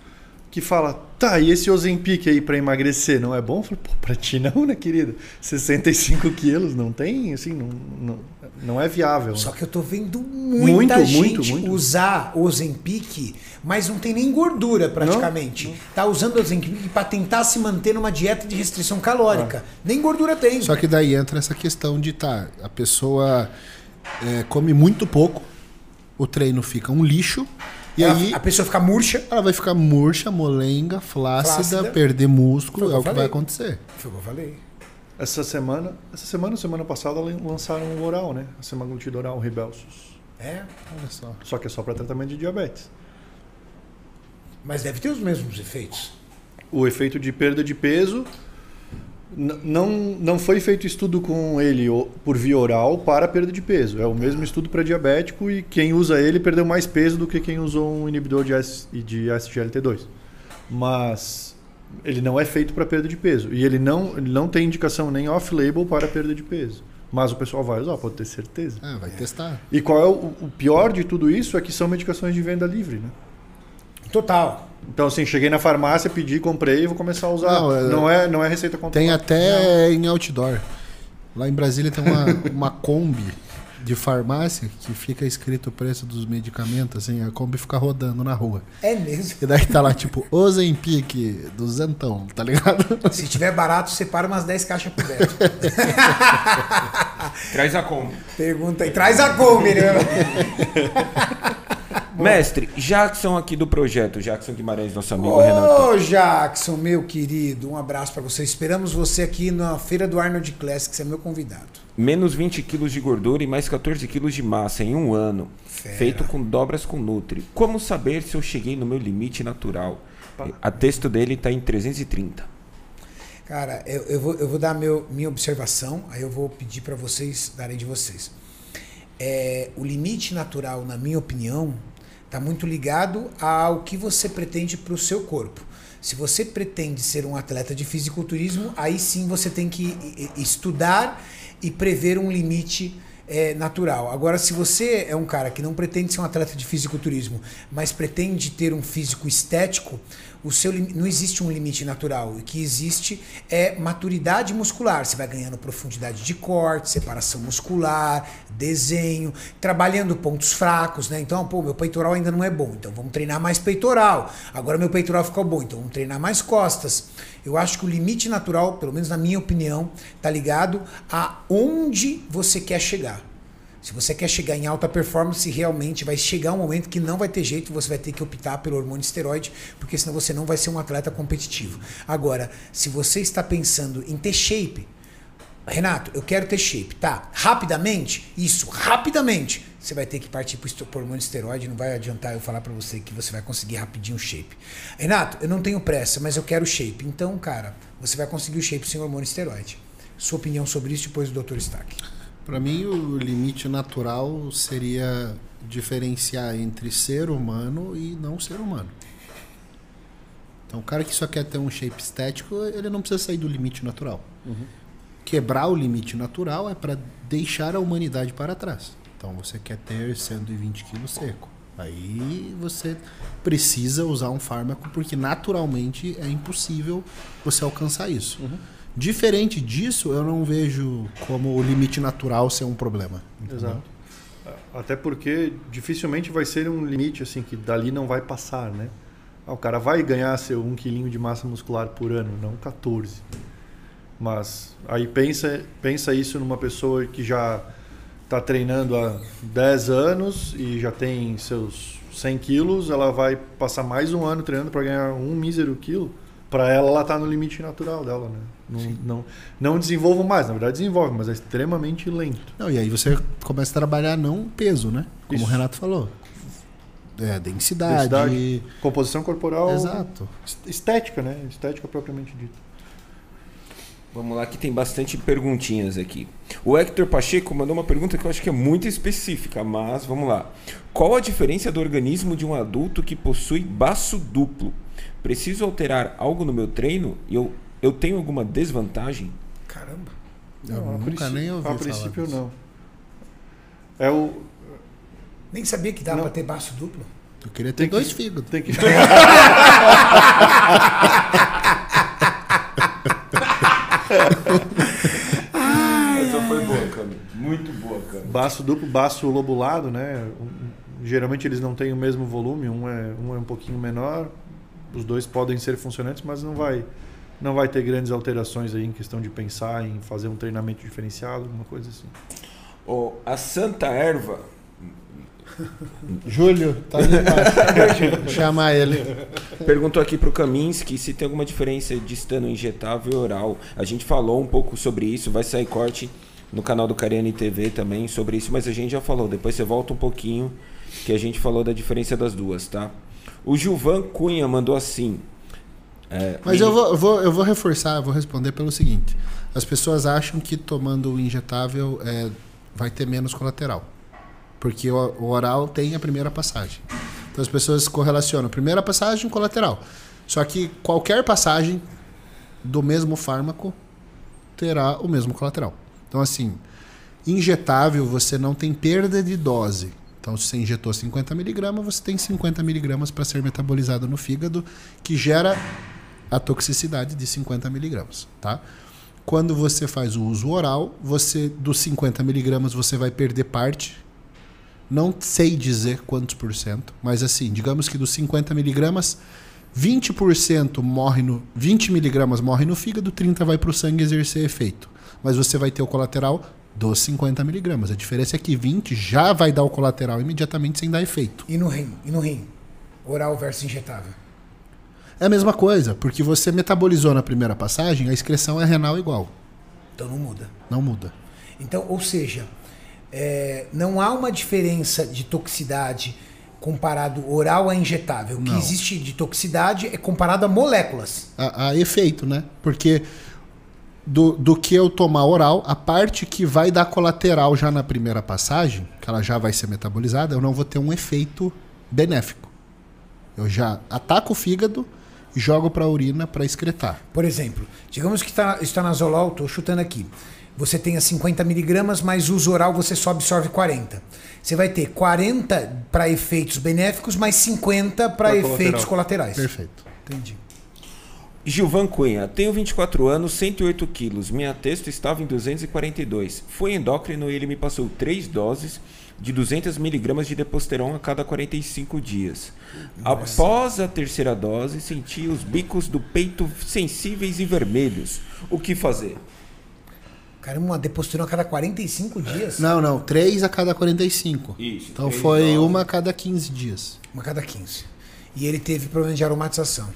que fala, tá, e esse Ozempic aí pra emagrecer, não é bom? Eu falo, pô, pra ti não, né, querida? 65 quilos, não tem, assim, não, não, não é viável. Só né? que eu tô vendo muita Muito, gente muito, muito. usar Ozempic, mas não tem nem gordura praticamente. Tá usando Ozempic para tentar se manter numa dieta de restrição calórica. Nem gordura tem. Só que daí entra essa questão de tá, a pessoa é, come muito pouco, o treino fica um lixo, e Ela- aí a pessoa fica murcha. ela vai ficar murcha, molenga, flácida, Flácida. perder músculo, é que o que vai acontecer. Foi o que eu falei. Essa semana, essa semana, semana passada, lan- lançaram o oral, né? A semaglutida oral Ribelsus. É, Olha só. Só que é só para tratamento de diabetes. mas deve ter os mesmos efeitos. O efeito de perda de peso não, não foi feito estudo com ele por via oral para perda de peso. É o mesmo estudo para diabético e quem usa ele perdeu mais peso do que quem usou um inibidor de, S, de SGLT2. Mas ele não é feito para perda de peso. E ele não, ele não tem indicação nem off-label para perda de peso. Mas o pessoal vai usar, pode ter certeza. Ah, vai testar. E qual é o, o pior de tudo isso? É que são medicações de venda livre, né? Total. Então, assim, cheguei na farmácia, pedi, comprei e vou começar a usar. Não, é- Não é, não é receita Tem controlada. até em outdoor. Lá em Brasília tem uma, uma Kombi de farmácia que fica escrito o preço dos medicamentos, assim, a Kombi fica rodando na rua. É mesmo. E daí tá lá, tipo, Ozempic, duzentão, tá ligado? Se tiver barato, separa umas 10 caixas por dentro. Traz a Kombi. Pergunta aí. Traz a Kombi, né? Mestre, Jackson aqui do projeto, Jackson Guimarães, nosso amigo Renato. Ô, Jackson, meu querido, um abraço pra você. Esperamos você aqui na Feira do Arnold Classic, você é meu convidado. Menos 20 quilos de gordura e mais 14 quilos de massa em um ano. Fera. Feito com dobras com Nutri. Como saber se eu cheguei no meu limite natural? A texto dele está em 330. Cara, eu, eu vou, eu vou dar meu, minha observação, aí eu vou pedir pra vocês darem de vocês. É, o limite natural, na minha opinião, está muito ligado ao que você pretende para o seu corpo. Se você pretende ser um atleta de fisiculturismo, aí sim você tem que estudar e prever um limite é, natural. Agora, se você é um cara que não pretende ser um atleta de fisiculturismo, mas pretende ter um físico estético, o seu não existe um limite natural. O que existe é maturidade muscular. Você vai ganhando profundidade de corte, separação muscular, desenho, trabalhando pontos fracos, né? Então, pô, meu peitoral ainda não é bom, então vamos treinar mais peitoral. Agora meu peitoral ficou bom, então vamos treinar mais costas. Eu acho que o limite natural, pelo menos na minha opinião, tá ligado a onde você quer chegar. Se você quer chegar em alta performance, realmente vai chegar um momento que não vai ter jeito, você vai ter que optar pelo hormônio esteroide, porque senão você não vai ser um atleta competitivo. Agora, se você está pensando em ter shape, Renato, eu quero ter shape. Tá, rapidamente, isso, rapidamente. Você vai ter que partir pro hormônio esteroide, não vai adiantar eu falar pra você que você vai conseguir rapidinho o shape. Renato, eu não tenho pressa, mas eu quero shape. Então, cara, você vai conseguir o shape sem hormônio esteroide. Sua opinião sobre isso depois do Dr. Stack. Para mim, o limite natural seria diferenciar entre ser humano e não ser humano. Então, o cara que só quer ter um shape estético, ele não precisa sair do limite natural. Quebrar o limite natural é para deixar a humanidade para trás. Então, você quer ter 120 quilos seco. Aí você precisa usar um fármaco, porque naturalmente é impossível você alcançar isso. Diferente disso, eu não vejo como o limite natural ser um problema. entendeu? Exato. Até porque dificilmente vai ser um limite assim que dali não vai passar, né? Ah, o cara vai ganhar seu um quilinho de massa muscular por ano, não 14. Mas aí pensa, pensa isso numa pessoa que já está treinando há 10 anos e já tem seus 100 quilos, ela vai passar mais um ano treinando para ganhar um mísero quilo. Para ela, ela está no limite natural dela, né? Não, não, não desenvolve mais, na verdade desenvolve, mas é extremamente lento. Não, e aí você começa a trabalhar não peso, né? Como Isso. o Renato falou. É, densidade. Densidade. Composição corporal. Exato. Estética, né? Estética propriamente dita. Vamos lá, que tem bastante perguntinhas aqui. O Hector Pacheco mandou uma pergunta que eu acho que é muito específica, mas vamos lá. Qual a diferença do organismo de um adulto que possui baço duplo? Preciso alterar algo no meu treino e eu, eu tenho alguma desvantagem? Caramba. Eu Não, a nunca princípio- nem ouvi A princípio, não. É o. Nem sabia que dava pra ter baço duplo. Eu queria ter Tem que- dois fígados. Tem que. Essa foi boa, Cami. Muito boa, Cami. Baço duplo, baço lobulado, né? Geralmente eles não têm o mesmo volume, um é, um é um pouquinho menor. Os dois podem ser funcionantes, mas não vai, não vai ter grandes alterações aí em questão de pensar em fazer um treinamento diferenciado, alguma coisa assim. Ó, a Santa Erva Júlio, tá ali embaixo. Chamar ele. perguntou aqui pro Kaminsky se tem alguma diferença de estano injetável e oral. A gente falou um pouco sobre isso, vai sair corte no canal do Cariani TV também sobre isso, mas a gente já falou. Depois você volta um pouquinho que a gente falou da diferença das duas, tá? O Gilvan Cunha mandou assim. é, Mas eu vou, eu vou, eu vou reforçar, eu vou responder pelo seguinte. As pessoas acham que tomando o injetável é, vai ter menos colateral. Porque o, oral tem a primeira passagem. Então as pessoas correlacionam primeira passagem colateral. Só que qualquer passagem do mesmo fármaco terá o mesmo colateral. Então assim, injetável você não tem perda de dose. Então, se você injetou 50 miligramas, você tem 50 miligramas para ser metabolizado no fígado, que gera a toxicidade de 50 miligramas, tá? Quando você faz o uso oral, você dos 50 miligramas você vai perder parte. Não sei dizer quantos por cento, mas assim, digamos que dos 50 miligramas, 20% morre no 20 miligramas morre no fígado, 30 vai para o sangue exercer efeito. Mas você vai ter o colateral dos 50 miligramas. A diferença é que 20 já vai dar o colateral imediatamente sem dar efeito. E no rim? E no rim? Oral versus injetável. É a mesma coisa, porque você metabolizou na primeira passagem, a excreção é renal igual. Então não muda. Não muda. Então, ou seja, é, não há uma diferença de toxicidade comparado oral a injetável. O que existe de toxicidade é comparado a moléculas. A, a efeito, né? Porque do, do que eu tomar oral, a parte que vai dar colateral já na primeira passagem, que ela já vai ser metabolizada, eu não vou ter um efeito benéfico. Eu já ataco o fígado e jogo para a urina para excretar. Por exemplo, digamos que tá, está na Zolol, estou chutando aqui. Você tem as 50 miligramas, mas uso oral você só absorve 40. Você vai ter 40 para efeitos benéficos, mais 50 para efeitos colateral. colaterais. Perfeito. Entendi. Gilvan Cunha, tenho 24 anos, 108 quilos. Minha testo estava em 242. Fui endócrino e ele me passou três doses de 200 miligramas de deposteron a cada 45 dias. Após a terceira dose, senti os bicos do peito sensíveis e vermelhos. O que fazer? Caramba, uma deposteron a cada 45 dias? Não, não. 3 a cada 45. Isso, Então três foi doses. uma a cada 15 dias. Uma a cada 15. E ele teve problema de aromatização.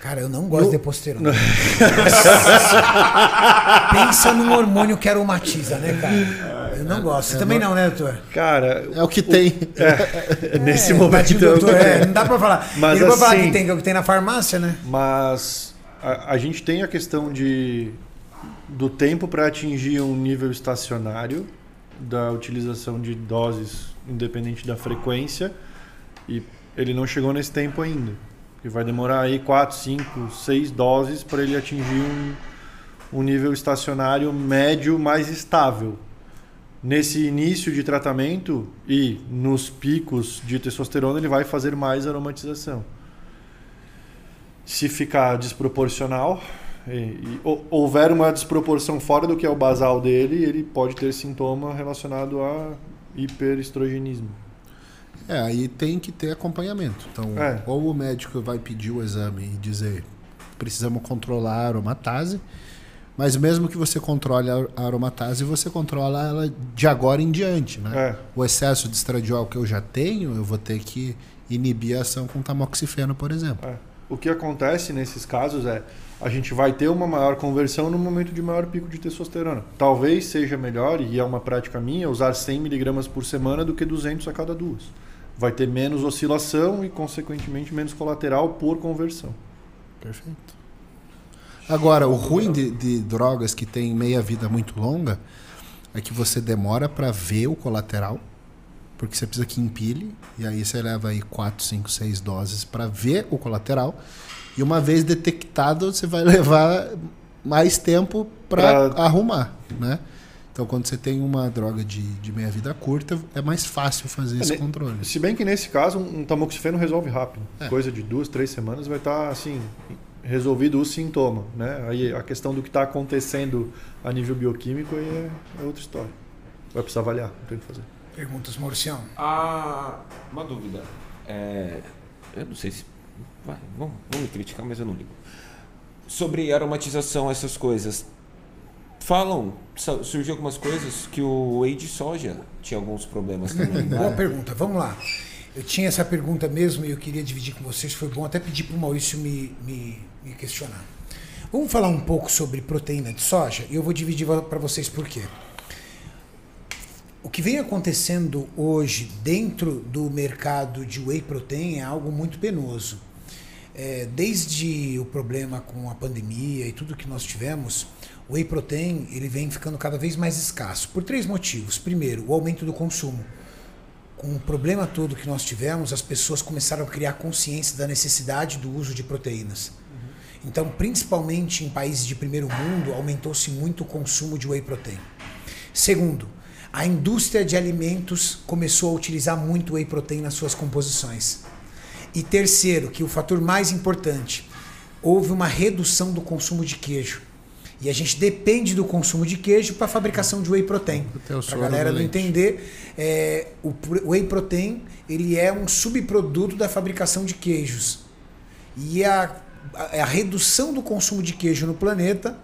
Cara, eu não gosto de testosterona. Pensa num hormônio que aromatiza, né, cara? Eu não gosto. Você também não, né, doutor? Cara, É o que tem. é, nesse É, momento. o eu- doutor, é, não dá pra falar. Mas Ele vai falar assim- que tem, que é o que tem na farmácia, né? Mas a, gente tem a questão de do tempo para atingir um nível estacionário da utilização de doses independente da frequência e ele não chegou nesse tempo ainda. Que vai demorar aí 4, 5, 6 doses para ele atingir um, um nível estacionário médio mais estável. Nesse início de tratamento e nos picos de testosterona, ele vai fazer mais aromatização. Se ficar desproporcional, e, e ou- houver uma desproporção fora do que é o basal dele, ele pode ter sintoma relacionado a hiperestrogenismo. É, aí tem que ter acompanhamento. Então, É. ou o médico vai pedir o exame e dizer precisamos controlar a aromatase, mas mesmo que você controle a a aromatase, você controla ela de agora em diante, né? É. O excesso de estradiol que eu já tenho, eu vou ter que inibir a ação com tamoxifeno, por exemplo. É. O que acontece nesses casos é a gente vai ter uma maior conversão no momento de maior pico de testosterona. Talvez seja melhor, e é uma prática minha, usar 100 miligramas por semana do que 200 a cada duas. Vai ter menos oscilação e, consequentemente, menos colateral por conversão. Perfeito. Agora, o ruim de, de drogas que tem meia-vida muito longa é que você demora para ver o colateral, porque você precisa que empilhe, e aí você leva aí 4, 5, 6 doses para ver o colateral, e uma vez detectado, você vai levar mais tempo para Pra- arrumar, né? Então, quando você tem uma droga de, de meia-vida curta, é mais fácil fazer esse ne- controle. Se bem que nesse caso um tamoxifeno resolve rápido. É. Coisa de duas, três semanas vai estar assim resolvido o sintoma, né? Aí a questão do que está acontecendo a nível bioquímico aí é, é outra história. Vai precisar avaliar, não tem o que fazer. Perguntas, Mauricião. Ah, uma dúvida. É, eu não sei se. Vai, vão, vão me criticar, mas eu não ligo. Sobre aromatização, essas coisas. Falam, surgiu algumas coisas que o whey de soja tinha alguns problemas também. Boa né? pergunta, vamos lá. Eu tinha essa pergunta mesmo e eu queria dividir com vocês. Foi bom até pedir para o Maurício me, me, me questionar. Vamos falar um pouco sobre proteína de soja e eu vou dividir para vocês por quê. O que vem acontecendo hoje dentro do mercado de whey protein é algo muito penoso. É, desde o problema com a pandemia e tudo que nós tivemos, o whey protein ele vem ficando cada vez mais escasso por três motivos. Primeiro, o aumento do consumo. Com o problema todo que nós tivemos, as pessoas começaram a criar consciência da necessidade do uso de proteínas. Então, principalmente em países de primeiro mundo, aumentou-se muito o consumo de whey protein. Segundo, a indústria de alimentos começou a utilizar muito whey protein nas suas composições. E terceiro, que o fator mais importante, houve uma redução do consumo de queijo. E a gente depende do consumo de queijo para a fabricação de whey protein. Para a galera não entender, é, o whey protein ele é um subproduto da fabricação de queijos. E a, a, a redução do consumo de queijo no planeta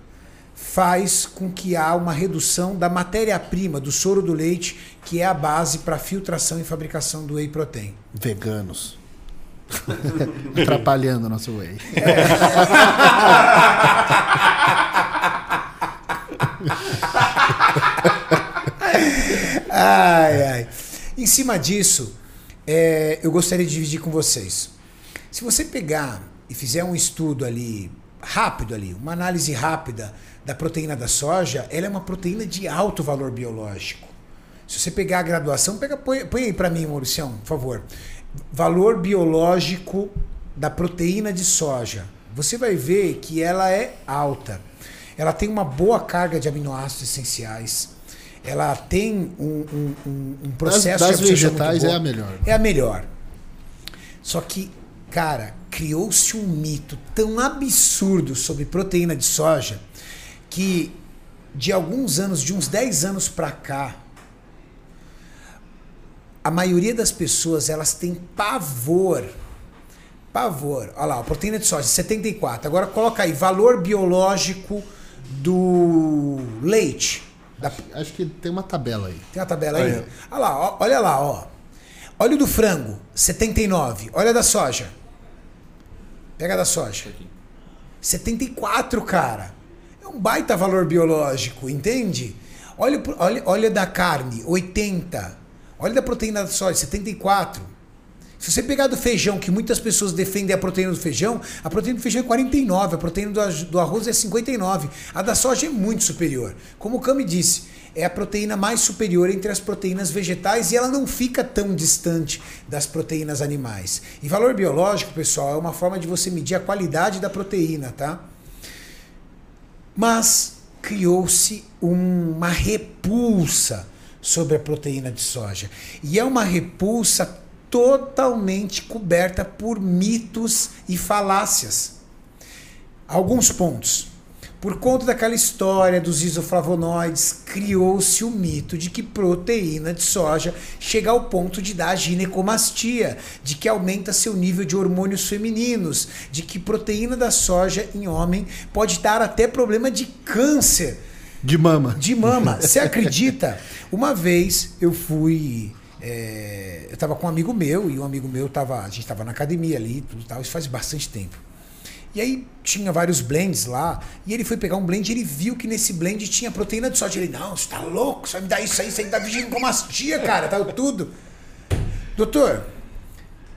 faz com que há uma redução da matéria-prima do soro do leite, que é a base para a filtração e fabricação do whey protein. Veganos. Atrapalhando o nosso whey. Ai, ai. Em cima disso, é, eu gostaria de dividir com vocês. Se você pegar e fizer um estudo ali, rápido ali, uma análise rápida da proteína da soja, ela é uma proteína de alto valor biológico. Se você pegar a graduação, pega, põe, põe aí para mim, Mauricião, por favor. Valor biológico da proteína de soja. Você vai ver que ela é alta. Ela tem uma boa carga de aminoácidos essenciais. Ela tem um, um- um- um Das, processo das de vegetais é a melhor. É a melhor. Só que, cara, criou-se um mito tão absurdo sobre proteína de soja que de alguns anos, de uns 10 anos pra cá, a maioria das pessoas elas têm pavor. Pavor. Olha lá, a proteína de soja 74. Agora coloca aí valor biológico do leite. Da, Acho que tem uma tabela aí. tem uma tabela aí? Aí, Olha lá, ó, olha lá, ó. Olha o do frango, 79. Olha da soja. Pega a da soja. 74, cara. É um baita valor biológico, entende? Olha, olha, olha da carne, 80. Olha da proteína da soja, 74. Se você pegar do feijão, que muitas pessoas defendem a proteína do feijão, a proteína do feijão é 49, a proteína do arroz é 59. A da soja é muito superior. Como o Cami disse, é a proteína mais superior entre as proteínas vegetais e ela não fica tão distante das proteínas animais. E valor biológico, pessoal, é uma forma de você medir a qualidade da proteína, tá? Mas criou-se um- uma repulsa sobre a proteína de soja. E é uma repulsa totalmente coberta por mitos e falácias. Alguns pontos. Por conta daquela história dos isoflavonoides, criou-se o mito de que proteína de soja chega ao ponto de dar ginecomastia, de que aumenta seu nível de hormônios femininos, de que proteína da soja em homem pode dar até problema de câncer De mama. de mama. Você acredita? Uma vez eu fui. é, eu tava com um amigo meu e um amigo meu tava. A gente tava na academia ali, e tudo tal, isso faz bastante tempo. E aí tinha vários blends lá, e ele foi pegar um blend e ele viu que nesse blend tinha proteína de soja. Ele, não, você tá louco, você vai me dar isso aí, isso aí dá ginecomastia, cara, tá tudo. Doutor,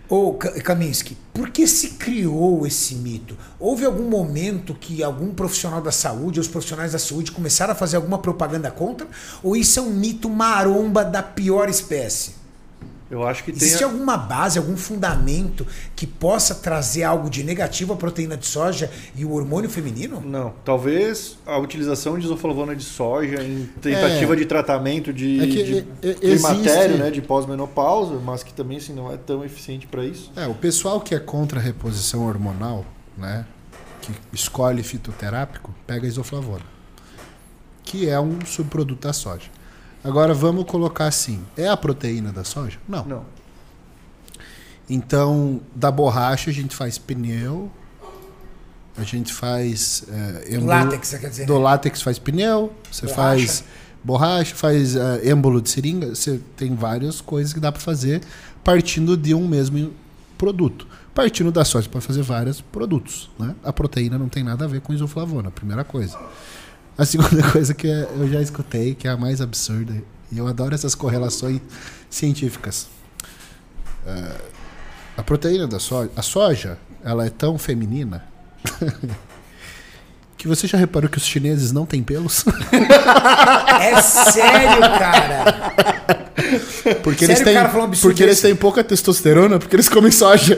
Ô, Ka- Kaminsky, por que se criou esse mito? Houve algum momento que algum profissional da saúde, ou os profissionais da saúde, começaram a fazer alguma propaganda contra? Ou isso é um mito maromba da pior espécie? Eu acho que tem. Existe a- alguma base, algum fundamento que possa trazer algo de negativo à proteína de soja e o hormônio feminino? Não, talvez a utilização de isoflavona de soja em tentativa É. de tratamento de, É que de e- e- climatério, existe- né, de pós-menopausa, mas que também assim, não é tão eficiente para isso. É, o pessoal que é contra a reposição hormonal, né, que escolhe fitoterápico, pega isoflavona, que é um subproduto da soja. Agora vamos colocar assim, é a proteína da soja? Não. Não. Então, da borracha a gente faz pneu, a gente faz é, Do êmbolo- látex, você quer dizer? do látex faz pneu, você Borracha. faz borracha, faz eh, êmbolo de seringa, você tem várias coisas que dá para fazer partindo de um mesmo produto. Partindo da soja para fazer vários produtos, né? A proteína não tem nada a ver com isoflavona, primeira coisa. A segunda coisa que eu já escutei, que é a mais absurda, e eu adoro essas correlações científicas. Eh, a proteína da soja, a soja, ela é tão feminina que você já reparou que os chineses não têm pelos? É sério, cara! Porque Sério, eles têm, cara, porque eles têm pouca testosterona, porque eles comem soja.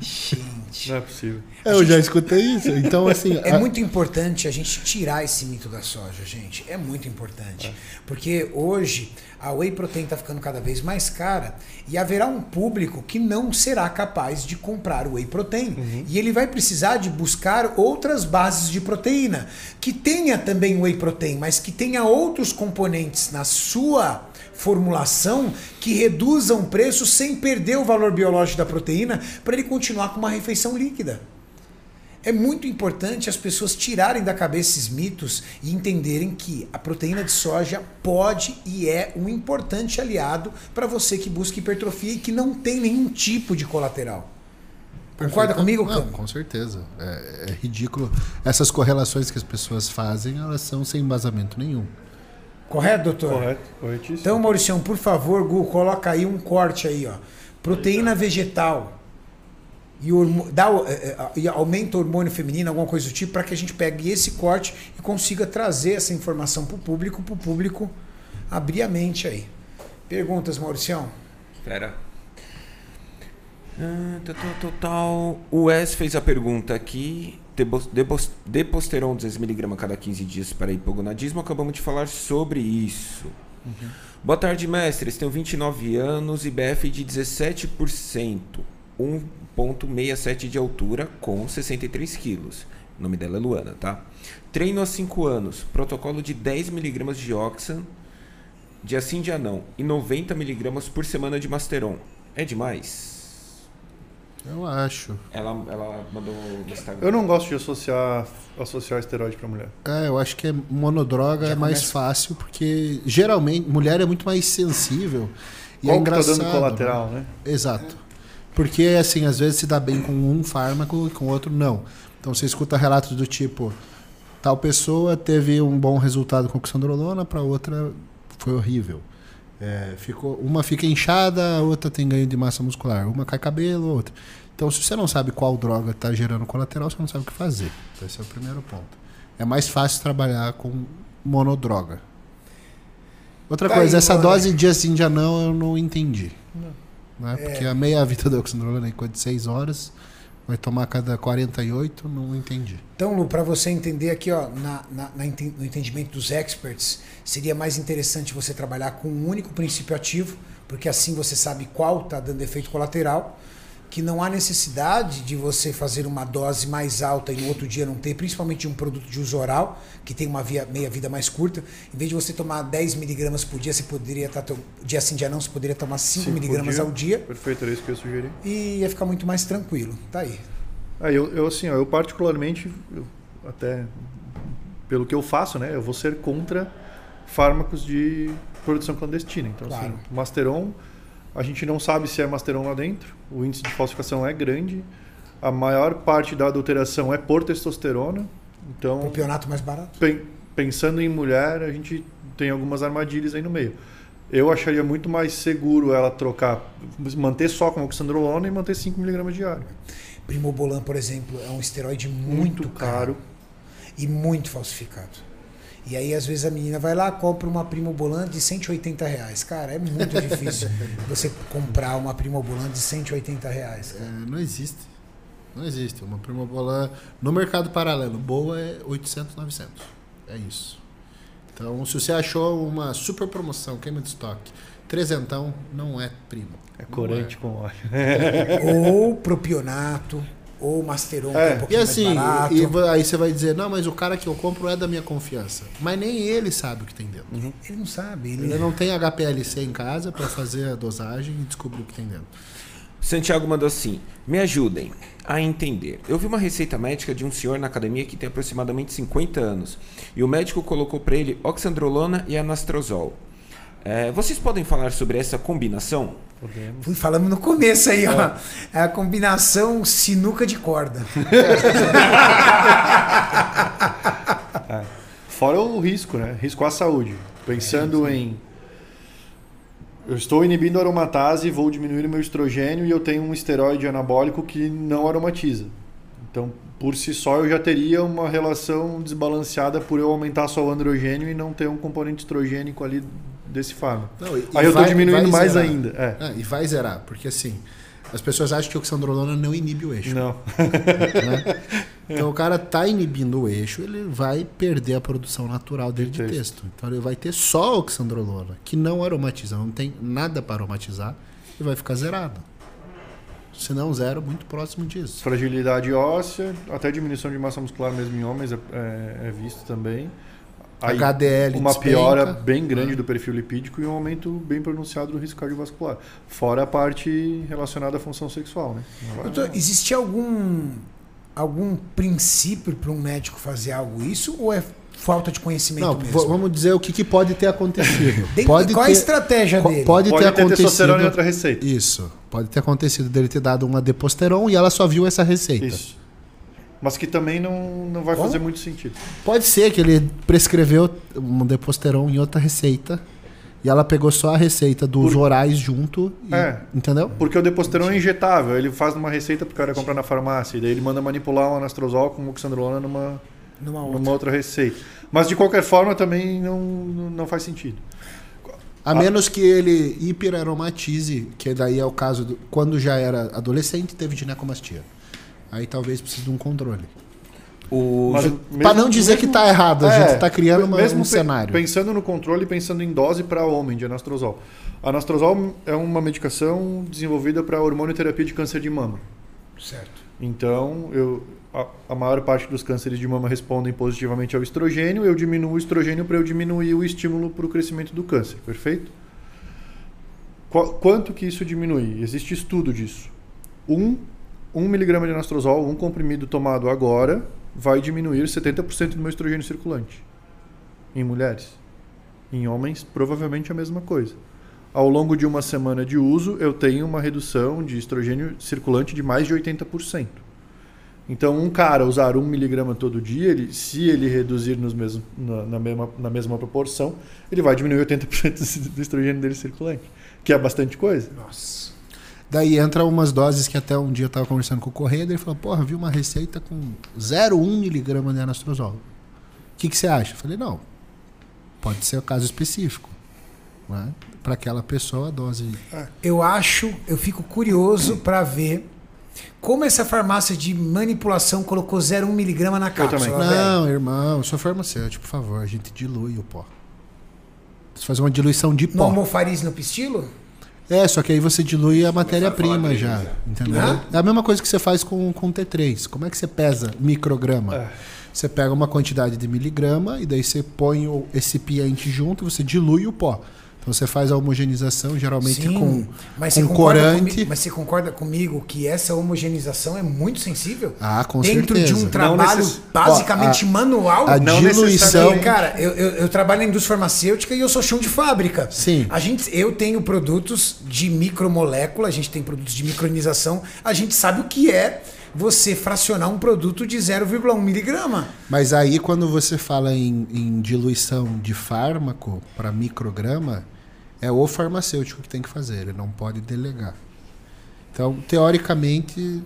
Gente. Não é possível. Eu já escutei isso. Então, assim. É a- muito importante a gente tirar esse mito da soja, gente. É muito importante. Porque hoje a whey protein está ficando cada vez mais cara e haverá um público que não será capaz de comprar o whey protein. E ele vai precisar de buscar outras bases de proteína, que tenha também whey protein, mas que tenha outros componentes na sua formulação que reduzam o preço sem perder o valor biológico da proteína para ele continuar com uma refeição líquida. É muito importante as pessoas tirarem da cabeça esses mitos e entenderem que a proteína de soja pode e é um importante aliado para você que busca hipertrofia e que não tem nenhum tipo de colateral. Concorda comigo, Cam? com certeza. É, é ridículo. Essas correlações que as pessoas fazem, elas são sem embasamento nenhum. Correto, doutor? Correto, corretíssimo. Então, Mauricião, por favor, Gu, coloca aí um corte aí, ó. Proteína vegetal e, hormo- dá, é, é, e aumenta o hormônio feminino, alguma coisa do tipo, para que a gente pegue esse corte e consiga trazer essa informação para o público, para o público abrir a mente aí. Perguntas, Mauricião? Pera. Ah, tal, tal, tal, tal. O Wes fez a pergunta aqui. Deposteron 200mg a cada 15 dias para hipogonadismo. Acabamos de falar sobre isso. Boa tarde, mestres. Tenho 29 anos e BF de 17%. 1,67 de altura com 63 quilos. O nome dela é Luana, tá? Treino há 5 anos. Protocolo de 10mg de Oxan dia sim, dia não. E 90mg por semana de Masteron. É demais? Eu acho. Ela, ela mandou no Instagram. Eu não gosto de associar, associar esteroide para mulher. É, eu acho que é monodroga Já é mais começa- fácil, porque geralmente mulher é muito mais sensível. E Qual é que tá engraçado. dando colateral, né? Exato. Porque, assim, às vezes se dá bem com um fármaco e com outro não. Então você escuta relatos do tipo, tal pessoa teve um bom resultado com oxandrolona, para outra foi horrível. É, ficou, uma fica inchada, a outra tem ganho de massa muscular. Uma cai cabelo, outra. Então, se você não sabe qual droga está gerando colateral, você não sabe o que fazer. Então, esse é o primeiro ponto. É mais fácil trabalhar com monodroga. Outra Tá coisa, aí, essa mano. dose dia sim, dia não, eu não entendi. Né? Porque a meia vida da oxandrolona é coisa de 6 horas, vai tomar cada 48, não entendi. Então, Lu, para você entender aqui, ó, na, na- na no entendimento dos experts, seria mais interessante você trabalhar com um único princípio ativo, porque assim você sabe qual está dando efeito colateral, que não há necessidade de você fazer uma dose mais alta e no outro dia não ter, principalmente de um produto de uso oral, que tem uma via- meia-vida mais curta. Em vez de você tomar 10 miligramas por dia, você poderia estar, dia sim, dia não, você poderia tomar 5 Cinco por miligramas dia. ao dia Perfeito, era isso que eu ia sugerir. e ia ficar muito mais tranquilo. Tá aí. Ah, eu, eu assim, ó, eu particularmente, eu- até pelo que eu faço, né, eu vou ser contra fármacos de produção clandestina. Então, Claro. assim, Masteron, a gente não sabe se é Masteron lá dentro, o índice de falsificação é grande, a maior parte da adulteração é por testosterona, então, Propionato mais barato. pen- pensando em mulher, a gente tem algumas armadilhas aí no meio. Eu acharia muito mais seguro ela trocar, manter só com oxandrolona e manter 5mg diário. Primobolan, por exemplo, é um esteroide muito, Muito caro caro. e muito falsificado. E aí, às vezes, a menina vai lá, compra uma Primobolan de 180 reais. Cara, é muito difícil você comprar uma Primobolan de 180 reais. cara. É, não existe. Não existe. Uma primobolan no mercado paralelo, boa é 800, 900. É isso. Então, se você achou uma super promoção, queima de estoque, trezentão, não é primo. É corante com óleo. Ou propionato, ou Masteron, que é um É. E pouquinho assim, mais barato. e va- aí você vai dizer, não, mas o cara que eu compro é da minha confiança. Mas nem ele sabe o que tem dentro. Ele não sabe. Ele... Ele não tem HPLC em casa para fazer a dosagem e descobrir o que tem dentro. Santiago mandou assim: Me ajudem a entender. Eu vi uma receita médica de um senhor na academia que tem aproximadamente 50 anos e o médico colocou para ele oxandrolona e anastrozol. É, vocês podem falar sobre essa combinação? Podemos. Fui falando no começo aí, ó. É a combinação sinuca de corda. Fora o risco, né? Risco à saúde. Pensando em. Eu estou inibindo a aromatase, vou diminuir o meu estrogênio e eu tenho um esteroide anabólico que não aromatiza. Então, por si só, eu já teria uma relação desbalanceada por eu aumentar só o androgênio e não ter um componente estrogênico ali desse fármaco. Não, e- Aí eu estou diminuindo mais zerar. ainda. É. Ah, e vai zerar, porque assim, as pessoas acham que oxandrolona não inibe o eixo. Não. né? Então o cara tá inibindo o eixo, ele vai perder a produção natural dele de Texto. texto. Então ele vai ter só oxandrolona, que não aromatiza, não tem nada para aromatizar e vai ficar zerado. Se não zero, muito próximo disso. Fragilidade óssea, até diminuição de massa muscular mesmo em homens é, é- é visto também. Aí, HDL uma despenca. piora bem grande Ah. do perfil lipídico e um aumento bem pronunciado do risco cardiovascular. Fora a parte relacionada à função sexual, né? Doutor, existe algum algum princípio para um médico fazer algo isso ou é falta de conhecimento Não, mesmo? vamos dizer o que, que pode ter acontecido. Pode qual ter, a estratégia dele? Pode, Pode ter ter acontecido. outra receita. Isso. Pode ter acontecido dele ter dado uma deposteron e ela só viu essa receita. Isso. Mas que também não, não vai Como? fazer muito sentido. Pode ser que ele prescreveu um deposteron em outra receita e ela pegou só a receita dos Por- orais junto. e- É. Entendeu? Porque o deposteron é injetável, ele faz uma receita pro cara comprar na farmácia, e daí ele manda manipular um anastrozol com oxandrolona numa, Numa outra. numa outra receita. Mas de qualquer forma também não, não faz sentido. A menos que ele hiperaromatize, que daí é o caso do, quando já era adolescente teve ginecomastia. Aí talvez precise de um controle. Pra não dizer que tá errado, a É, gente tá criando uma- mesmo um pe- cenário. Pensando no controle e pensando em dose para homem de anastrozol. Anastrozol é uma medicação desenvolvida para hormonioterapia de câncer de mama. Certo. Então, eu, a, a maior parte dos cânceres de mama respondem positivamente ao estrogênio. Eu diminuo o estrogênio para eu diminuir o estímulo para o crescimento do câncer, perfeito? Qu- quanto que isso diminui? Existe estudo disso. Um, um miligrama de anastrozol, um comprimido tomado agora, vai diminuir 70% do meu estrogênio circulante. Em mulheres. Em homens, provavelmente a mesma coisa. ao longo de uma semana de uso, eu tenho uma redução de estrogênio circulante de mais de 80%. Então, um cara usar 1 miligrama todo dia, ele, se ele reduzir nos mesmos, na, na, mesma, na mesma proporção, ele vai diminuir 80% do estrogênio dele circulante, que é bastante coisa. Nossa. Daí entra umas doses que até um dia eu tava conversando com o Correia, ele falou, porra, vi uma receita com 0,1 miligrama de anastrozol. O que, que você acha? Eu falei, não, pode ser o caso específico. Né? Para aquela pessoa a dose. Eu acho, eu fico curioso para ver como essa farmácia de manipulação colocou 0,1 miligrama na cápsula. também. velho. Não, irmão, eu sou farmacêutico, por favor, a gente dilui o pó. Você faz uma diluição de No pó. almofariz no pistilo? É, só que aí você dilui a matéria-prima já, deles, entendeu? Hã? É a mesma coisa que você faz com, com T3. Como é que você pesa micrograma? É. Você pega uma quantidade de miligrama e daí você põe o recipiente junto e você dilui o pó. Então você faz a homogeneização geralmente Sim, com, mas com corante. comi- mas você concorda comigo que essa homogeneização é muito sensível? Ah, com Dentro certeza. de um trabalho necess- basicamente Ó, a- manual. a Não diluição. Cara, eu, eu, eu trabalho na indústria farmacêutica e eu sou chão de fábrica. Sim. A gente, eu tenho produtos de micromolécula, a gente tem produtos de micronização, a gente sabe o que é você fracionar um produto de 0,1 miligrama. Mas aí quando você fala em, em diluição de fármaco para micrograma, é o farmacêutico que tem que fazer, ele não pode delegar. Então, teoricamente,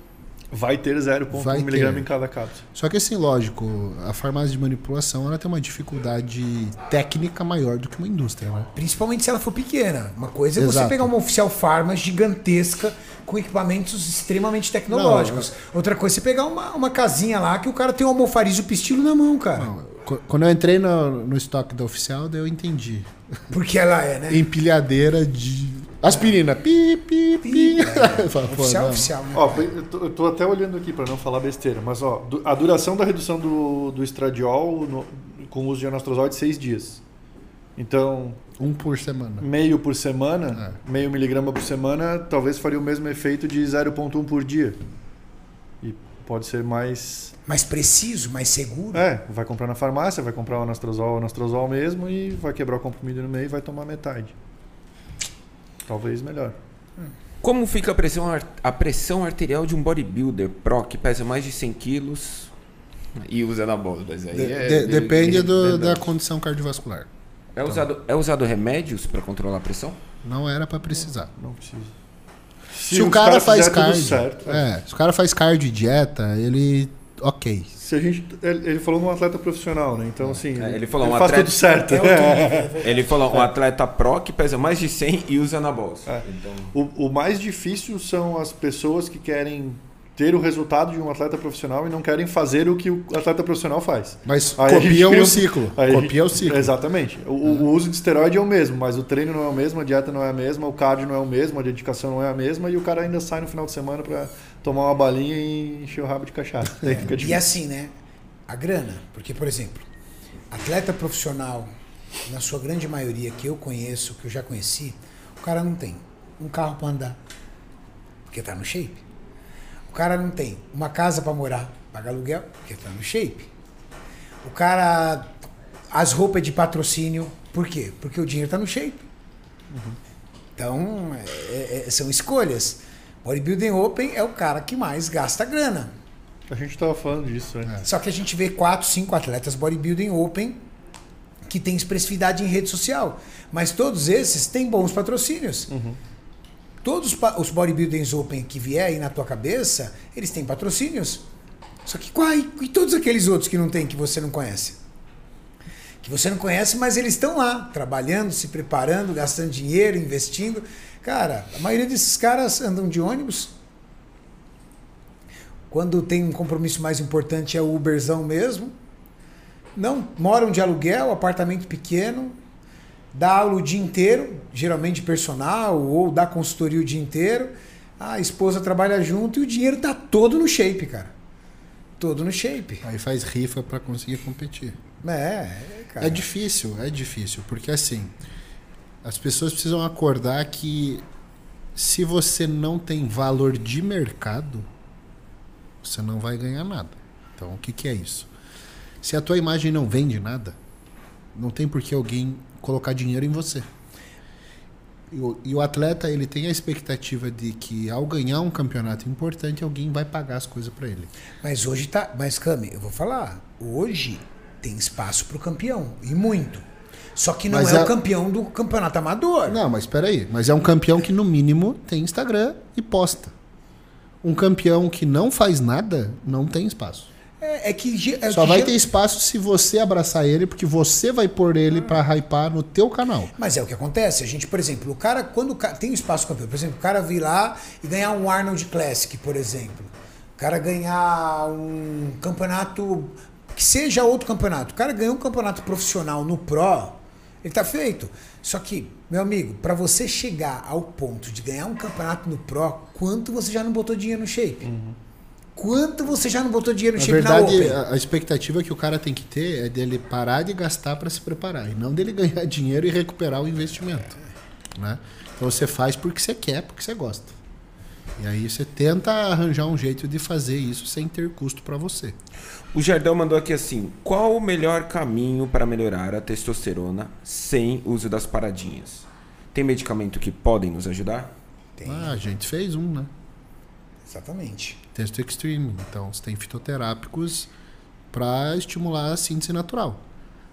Vai ter 0,1 Vai miligrama em cada cápsula. Só que assim, lógico, a farmácia de manipulação ela tem uma dificuldade técnica maior do que uma indústria, né? Principalmente se ela for pequena. Uma coisa é você Exato. pegar uma oficial farma gigantesca com equipamentos extremamente tecnológicos. Outra coisa é você pegar uma, uma casinha lá que o cara tem um almofariz e o pistilo na mão, cara. Não, qu- Quando eu entrei no, no estoque da oficial, daí eu entendi. Porque ela é, né? Empilhadeira de aspirina. Pi, pi, pi. Pô, Oficial, não. oficial, né? Ó, eu tô, eu tô até olhando aqui para não falar besteira, mas ó, a duração da redução do, do estradiol no- com o uso de anastrozol é de seis dias. Então, Um por semana. meio por semana, meio miligrama por semana, talvez faria o mesmo efeito de 0,1 por dia. E pode ser mais. Mais preciso, mais seguro. É, vai comprar na farmácia, vai comprar o anastrozol, o anastrozol mesmo e vai quebrar o comprimido no meio e vai tomar metade. Talvez melhor. Como fica a pressão, a pressão arterial de um bodybuilder pro que pesa mais de 100 quilos e usa anabolas? Aí De- é- de- depende é do- da condição cardiovascular. É usado, é usado remédios para controlar a pressão? Não era pra precisar. Não precisa. Se, o cara, faz cardio, certo, é, se o cara faz cardio e dieta, ele ok. Se a gente, ele ele falou num atleta profissional, né? Então, assim, É, ele falou um faz atleta- tudo certo. É que- Ele falou um atleta pro que pesa mais de 100 e usa anabolas. É. Então, O, o mais difícil são as pessoas que querem ter o resultado de um atleta profissional e não querem fazer o que o atleta profissional faz. Mas Aí gente copiam o um- ciclo. Copia gente- o ciclo. Exatamente. O, o uso de esteroide é o mesmo, mas o treino não é o mesmo, a dieta não é a mesma, o cardio não é o mesmo, a dedicação não é a mesma e o cara ainda sai no final de semana para tomar uma balinha e encher o rabo de cachaça. Fica E assim, né? A grana. Porque, por exemplo, atleta profissional, na sua grande maioria que eu conheço, que eu já conheci, o cara não tem um carro para andar, porque tá no shape. O cara não tem uma casa para morar, paga aluguel, porque tá no shape. O cara. As roupas de patrocínio, por quê? Porque o dinheiro tá no shape. Então, é- é- são escolhas. Bodybuilding Open é o cara que mais gasta grana. A gente estava falando disso, né? Só que a gente vê quatro, cinco atletas bodybuilding open que tem expressividade em rede social. Mas todos esses têm bons patrocínios. Todos os bodybuildings open que vier aí na tua cabeça, eles têm patrocínios. Só que e, e todos aqueles outros que não tem, que você não conhece? Que você não conhece, mas eles estão lá, trabalhando, se preparando, gastando dinheiro, investindo. Cara, a maioria desses caras andam de ônibus, quando tem um compromisso mais importante é o Uberzão mesmo. Não moram de aluguel, apartamento pequeno, dá aula o dia inteiro, geralmente personal, ou dá consultoria o dia inteiro. A esposa trabalha junto e o dinheiro tá todo no shape, cara. Todo no shape. Aí faz rifa pra conseguir competir. É, é, cara. É difícil, é difícil, porque assim, as pessoas precisam acordar que se você não tem valor de mercado, você não vai ganhar nada. Então, o que, que é isso? Se a tua imagem não vende nada, não tem por que alguém colocar dinheiro em você. E o, e o atleta ele tem a expectativa de que ao ganhar um campeonato importante alguém vai pagar as coisas para ele. Mas hoje tá. Mas, Cami, eu vou falar. Hoje tem espaço pro campeão. E muito. Só que não Mas é a- o campeão do campeonato amador. Não, mas espera aí. Mas é um campeão que no mínimo tem Instagram e posta. Um campeão que não faz nada não tem espaço. É, é que. é Só que vai ter espaço se você abraçar ele, porque você vai pôr ele pra hypar no teu canal. Mas é o que acontece. A gente, por exemplo, o cara, quando o cara tem um espaço campeão, por exemplo, o cara vir lá e ganhar um Arnold Classic, por exemplo. O cara ganhar um campeonato, que seja outro campeonato. O cara ganhou um campeonato profissional no Pro, ele tá feito. Só que, meu amigo, para você chegar ao ponto de ganhar um campeonato no Pro, quanto você já não botou dinheiro no shape? Quanto você já não botou dinheiro no Na shape na verdade, Open? a, a expectativa que o cara tem que ter é dele parar de gastar para se preparar, e não dele ganhar dinheiro e recuperar o investimento. Né? Então você faz porque você quer, porque você gosta. E aí você tenta arranjar um jeito de fazer isso sem ter custo para você. O Jardão mandou aqui assim: qual o melhor caminho para melhorar a testosterona sem uso das paradinhas? Tem medicamento que podem nos ajudar? Tem, Ah, a gente fez um, né? exatamente. Testo Extreme. Então você tem fitoterápicos para estimular a síntese natural.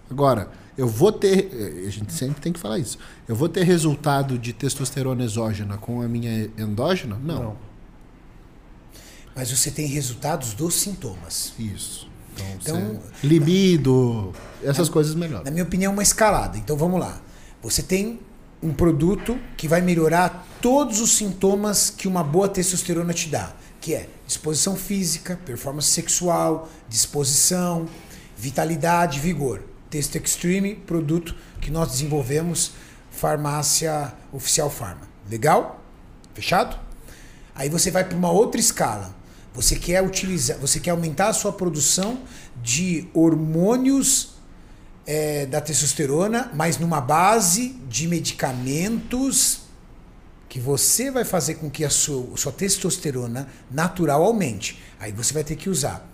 Agora, eu vou ter. eh, A gente sempre tem que falar isso. Eu vou ter resultado de testosterona exógena com a minha endógena? Não. Não. Mas você tem resultados dos sintomas. Isso. Então, Então- você- libido, essas coisas melhoram. Na minha opinião, uma escalada. Então vamos lá. Você tem um produto que vai melhorar todos os sintomas que uma boa testosterona te dá, que é disposição física, performance sexual, disposição, vitalidade, vigor. Testo Extreme, produto que nós desenvolvemos, farmácia oficial Farma. Legal? Fechado? Aí você vai para uma outra escala. Você quer utilizar, você quer aumentar a sua produção de hormônios é, da testosterona, mas numa base de medicamentos que você vai fazer com que a sua, sua testosterona natural aumente. Aí você vai ter que usar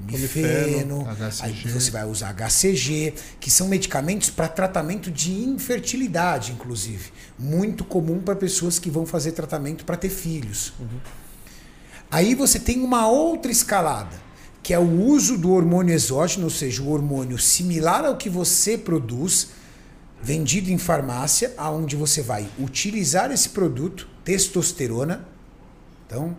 clomifeno, Clomifeno, aí HCG. você vai usar HCG, que são medicamentos para tratamento de infertilidade, inclusive. Muito comum para pessoas que vão fazer tratamento para ter filhos. Aí você tem uma outra escalada, que é o uso do hormônio exógeno, ou seja, o hormônio similar ao que você produz, vendido em farmácia, aonde você vai utilizar esse produto, testosterona. Então,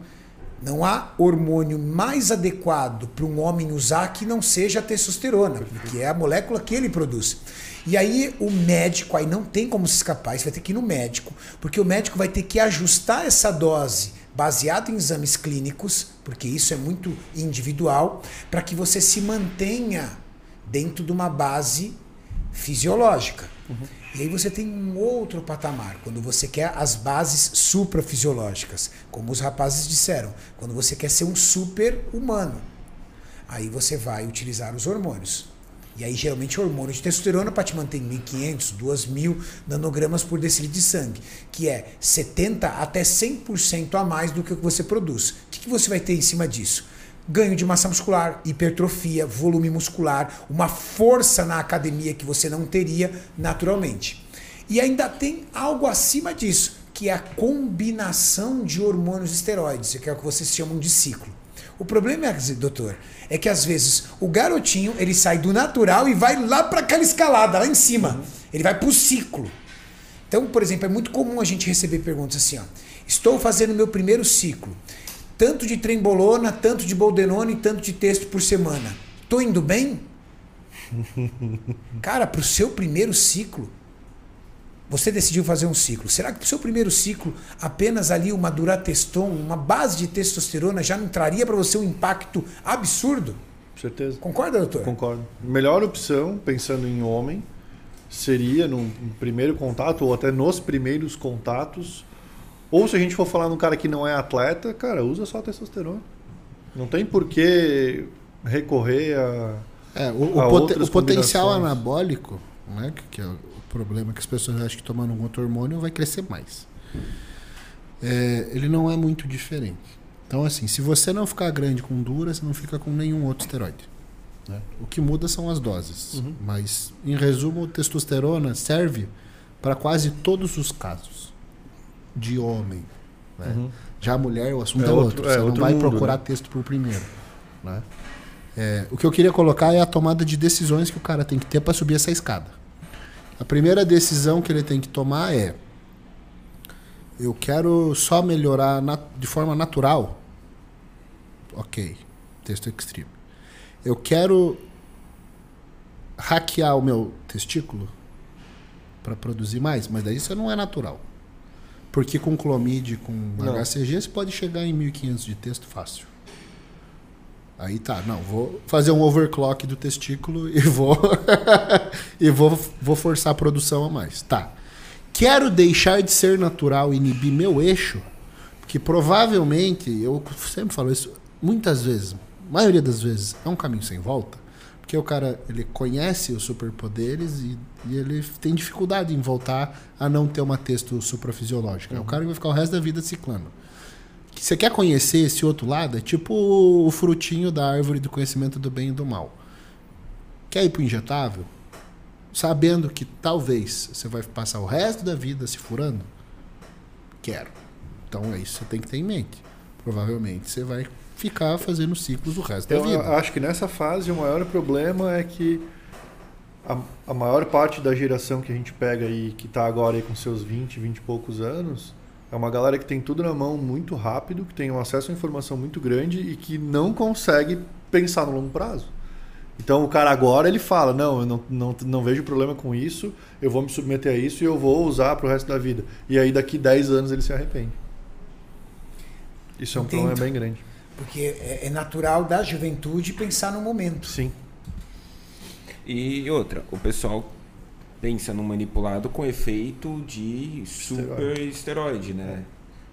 não há hormônio mais adequado para um homem usar que não seja a testosterona, porque é a molécula que ele produz. E aí o médico, aí não tem como se escapar, você vai ter que ir no médico, porque o médico vai ter que ajustar essa dose baseado em exames clínicos, porque isso é muito individual, para que você se mantenha dentro de uma base fisiológica. E aí você tem um outro patamar, quando você quer as bases suprafisiológicas, como os rapazes disseram, quando você quer ser um super humano. Aí você vai utilizar os hormônios. E aí geralmente hormônio de testosterona para te manter em 1.500, 2.000 nanogramas por decilitro de sangue, que é 70 até 100% a mais do que você produz. O que você vai ter em cima disso? Ganho de massa muscular, hipertrofia, volume muscular, uma força na academia que você não teria naturalmente. E ainda tem algo acima disso, que é a combinação de hormônios e esteroides, que é o que vocês chamam de ciclo. O problema, é, doutor, é que às vezes o garotinho ele sai do natural e vai lá para aquela escalada, lá em cima. Ele vai para o ciclo. Então, por exemplo, é muito comum a gente receber perguntas assim: ó, estou fazendo meu primeiro ciclo, tanto de trembolona, tanto de boldenona e tanto de texto por semana. Tô indo bem? Cara, para o seu primeiro ciclo, você decidiu fazer um ciclo. Será que para o seu primeiro ciclo, apenas ali uma durateston, uma base de testosterona, já não traria para você um impacto absurdo? Com certeza. Concorda, doutor? Concordo. Melhor opção, pensando em homem, seria no primeiro contato, ou até nos primeiros contatos. Ou se a gente for falar num cara que não é atleta, cara, usa só testosterona. Não tem por que recorrer a. É, o, o a pote- outras o potencial anabólico, né, que, que é o problema que as pessoas acham que tomando um outro hormônio vai crescer mais. É, ele não é muito diferente. Então, assim, se você não ficar grande com dura, você não fica com nenhum outro esteroide. né? O que muda são as doses. Mas, em resumo, testosterona serve para quase todos os casos. De homem. Né? Uhum. Já a mulher, o assunto É é, outro- outro. é Você não outro vai mundo, procurar né? texto por primeiro. Né? É, o que eu queria colocar é a tomada de decisões que o cara tem que ter para subir essa escada. A primeira decisão que ele tem que tomar é: eu quero só melhorar na- de forma natural. Ok, texto extreme. Eu quero hackear o meu testículo para produzir mais, mas daí isso não é natural. Porque com clomide, com Não. HCG, você pode chegar em 1500 de texto fácil. Aí tá, não, vou fazer um overclock do testículo e vou e vou, vou forçar a produção a mais. Tá. Quero deixar de ser natural e inibir meu eixo, porque provavelmente, eu sempre falo isso, muitas vezes, maioria das vezes, é um caminho sem volta, porque o cara ele conhece os superpoderes e, e ele tem dificuldade em voltar a não ter uma texto suprafisiológica. É o cara que vai ficar o resto da vida ciclando. Você quer conhecer esse outro lado? É tipo o frutinho da árvore do conhecimento do bem e do mal. Quer ir pro injetável? Sabendo que talvez você vai passar o resto da vida se furando? Quero. Então é isso que você tem que ter em mente. Provavelmente você vai ficar fazendo ciclos o resto da Então, eu vida. acho que nessa fase o maior problema é que a, a maior parte da geração que a gente pega aí, que está agora aí com seus 20, 20 e poucos anos, é uma galera que tem tudo na mão muito rápido, que tem um acesso à informação muito grande e que não consegue pensar no longo prazo. Então o cara agora ele fala, não, eu não, não, não vejo problema com isso, eu vou me submeter a isso e eu vou usar para o resto da vida. E aí daqui 10 anos ele se arrepende. Isso é um Entendo. problema bem grande. Porque é, é natural da juventude pensar no momento. Sim. E outra, o pessoal pensa no manipulado com efeito de super esteroide, né?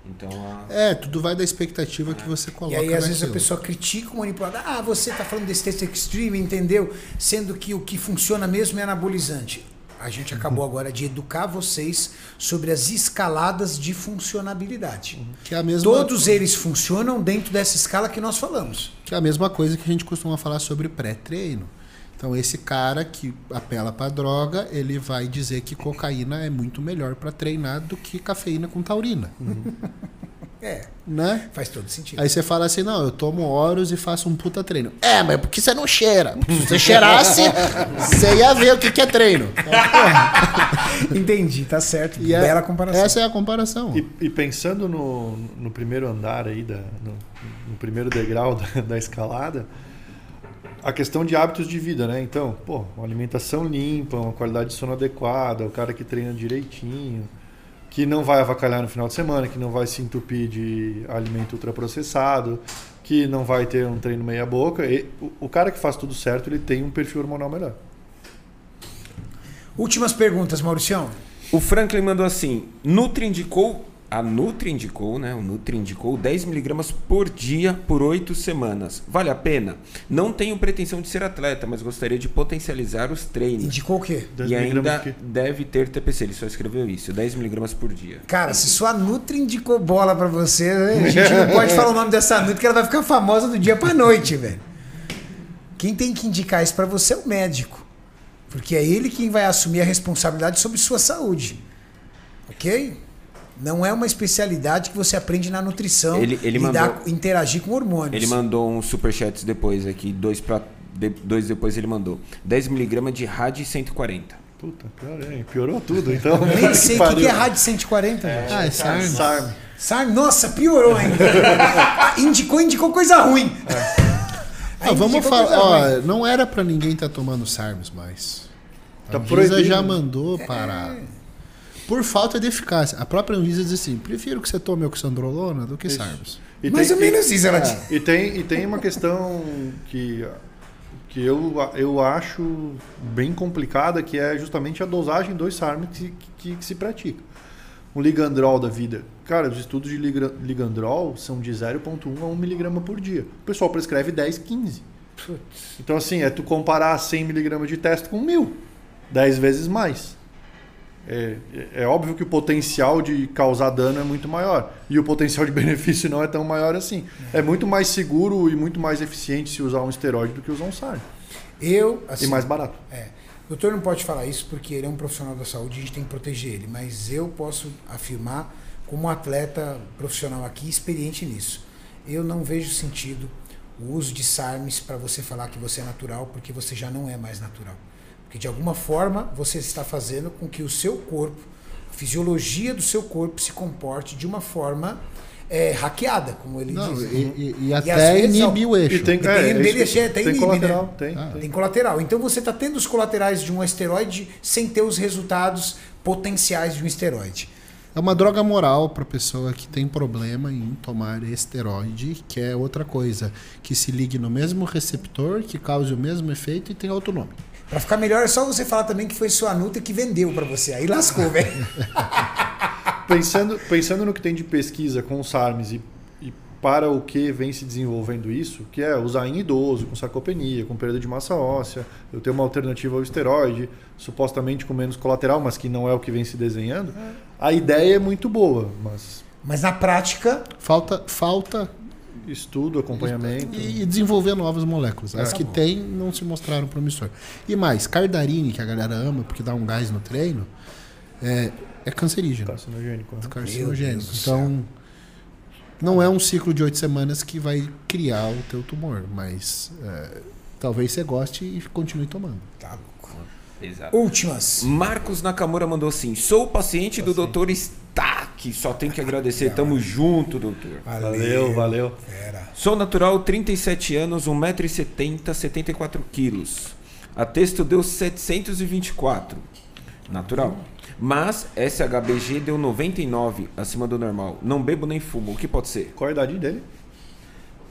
Então a... É, tudo vai da expectativa que você E coloca aí, às vezes, a pessoa critica o manipulador. Ah, você está falando desse texto extreme, entendeu? Sendo que o que funciona mesmo é anabolizante. A gente acabou agora de educar vocês sobre as escaladas de funcionabilidade. Que é a mesma Todos eles funcionam dentro dessa escala que nós falamos. Que é a mesma coisa que a gente costuma falar sobre pré-treino. Então, esse cara que apela para droga, ele vai dizer que cocaína é muito melhor para treinar do que cafeína com taurina. É, Né? faz todo sentido. Aí você fala assim: não, eu tomo Horus e faço um puta treino. É, mas por que você não cheira? Porque se você cheirasse, você ia ver o que que é treino. Entendi, tá certo. E é- Bela comparação. Essa é a comparação. E, e pensando no, no primeiro andar aí, da, no, no primeiro degrau da, da escalada, a questão de hábitos de vida, né? Então, pô, uma alimentação limpa, uma qualidade de sono adequada, o cara que treina direitinho, que não vai avacalhar no final de semana, que não vai se entupir de alimento ultraprocessado, que não vai ter um treino meia boca. E, o, o cara que faz tudo certo, ele tem um perfil hormonal melhor. Últimas perguntas, Mauricião. O Franklin mandou assim: Nutri indicou, a Nutri indicou, né? O Nutri indicou 10mg por dia por 8 semanas. Vale a pena? Não tenho pretensão de ser atleta, mas gostaria de potencializar os treinos. Indicou o quê? 10 E miligramas ainda quê? deve ter TPC, ele só escreveu isso, 10mg por dia. Cara, se sua Nutri indicou bola pra você, a gente não pode falar o nome dessa Nutri que ela vai ficar famosa do dia pra noite, velho. Quem tem que indicar isso pra você é o médico. Porque é ele quem vai assumir a responsabilidade sobre sua saúde. Ok? Não é uma especialidade que você aprende na nutrição, Ele- ele lidar, mandou- interagir com hormônios. Ele mandou uns superchats depois aqui, dois, pra, de- dois depois ele mandou. 10mg de RAD 140. Puta, pior, hein? Piorou tudo, então. Nem sei o que, que é rádio 140, gente. Ah, é SARM. SARM. Sabe? Nossa, piorou ainda. Ah, indicou, indicou coisa ruim. Ah, Aí vamos falar. Ó, não era pra ninguém estar tomando SARMs mais. A Tá Anvisa proibido. já mandou parar. Por falta de eficácia. A própria Anvisa diz assim: prefiro que você tome oxandrolona do que Isso. SARMs. E Mais tem- ou menos isso, ela disse. E tem, e tem uma questão que, que eu, eu acho bem complicada, que é justamente a dosagem dos SARM que, que, que se pratica. Um ligandrol da vida. Cara, os estudos de ligandrol são de 0,1 a 1 miligrama por dia. O pessoal prescreve 10, 15. Então, assim, é tu comparar 100 miligramas de teste com 1000. 10 vezes mais. É, é óbvio que o potencial de causar dano é muito maior. E o potencial de benefício não é tão maior assim. É muito mais seguro e muito mais eficiente se usar um esteroide do que usar um SARM. Eu, assim, E mais barato. É. O doutor não pode falar isso porque ele é um profissional da saúde e a gente tem que proteger ele. Mas eu posso afirmar como atleta profissional aqui, experiente nisso. Eu não vejo sentido o uso de SARMs para você falar que você é natural, porque você já não é mais natural. Porque de alguma forma você está fazendo com que o seu corpo, a fisiologia do seu corpo se comporte de uma forma é, hackeada, como ele Não, diz. e, e- e às até inibe o eixo. E tem, é, dele, isso- é, tem tem inibe, colateral, né? tem, Ah. tem. Tem colateral. Então você está tendo os colaterais de um esteroide sem ter os resultados potenciais de um esteroide. É uma droga moral para pessoa que tem problema em tomar esteroide, que é outra coisa, que se ligue no mesmo receptor, que cause o mesmo efeito e tem outro nome. Pra ficar melhor, é só você falar também que foi sua Nutra que vendeu pra você. Aí lascou, velho. Pensando, pensando no que tem de pesquisa com os SARMs e, e para o que vem se desenvolvendo isso, que é usar em idoso, com sarcopenia, com perda de massa óssea, eu tenho uma alternativa ao esteroide, supostamente com menos colateral, mas que não é o que vem se desenhando, a ideia é muito boa, mas Mas na prática, Falta, falta estudo, acompanhamento. e, e desenvolver novas moléculas. As Tá que bom. tem não se mostraram promissor. E mais, cardarine, que a galera ama porque dá um gás no treino, é, é cancerígeno. Carcinogênico. né? carcinogênico. Então, não é um ciclo de oito semanas que vai criar o teu tumor, mas é, talvez você goste e continue tomando. tá louco. Exato. Últimas. Marcos Nakamura mandou assim: sou paciente do Dr. Stack, só tenho que agradecer. Tamo junto, doutor. Valeu, valeu. Fera. Sou natural, 37 anos, 1,70m, 74 quilos. A texto deu 724. Natural. Mas SHBG deu 99, acima do normal. Não bebo nem fumo. O que pode ser? Qual a idade dele?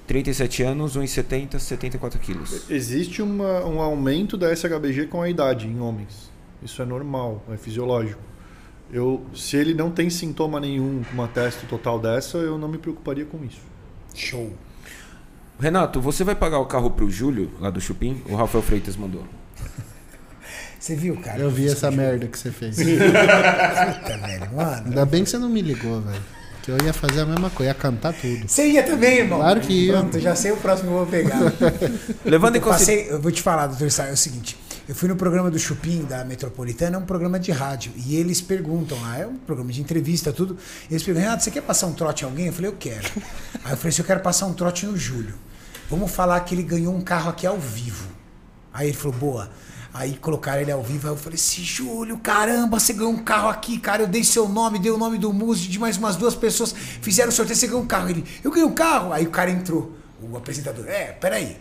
37 anos, 1,70m, 74 quilos. Existe uma- um aumento da SHBG com a idade em homens. Isso é normal, é fisiológico. Eu, se ele não tem sintoma nenhum com uma teste total dessa, eu não me preocuparia com isso. Show. Renato, você vai pagar o carro pro Júlio, lá do Chupim? O Rafael Freitas mandou. Você viu, cara? Eu vi essa merda que você fez. Puta, velho, mano. Ainda bem que você não me ligou, velho. Que eu ia fazer a mesma coisa, ia cantar tudo. Você ia também, irmão? Claro que ia. Pronto, já sei o próximo que eu vou pegar. Levando em consideração. passei, eu vou te falar, doutor Sá, é o seguinte. Eu fui no programa do Chupim, da Metropolitana, é um programa de rádio. E eles perguntam lá, é um programa de entrevista, tudo. E eles perguntam, Renato, você quer passar um trote em alguém? Eu falei, eu quero. Aí eu falei assim, eu quero passar um trote no Júlio. Vamos falar que ele ganhou um carro aqui ao vivo. Aí ele falou, boa. Aí colocaram ele ao vivo, aí eu falei assim, Júlio, caramba, você ganhou um carro aqui, cara. Eu dei seu nome, dei o nome do músico, de mais umas duas pessoas, fizeram o sorteio, você ganhou um carro. Ele, eu ganhei um carro. Aí o cara entrou, o apresentador, é, peraí.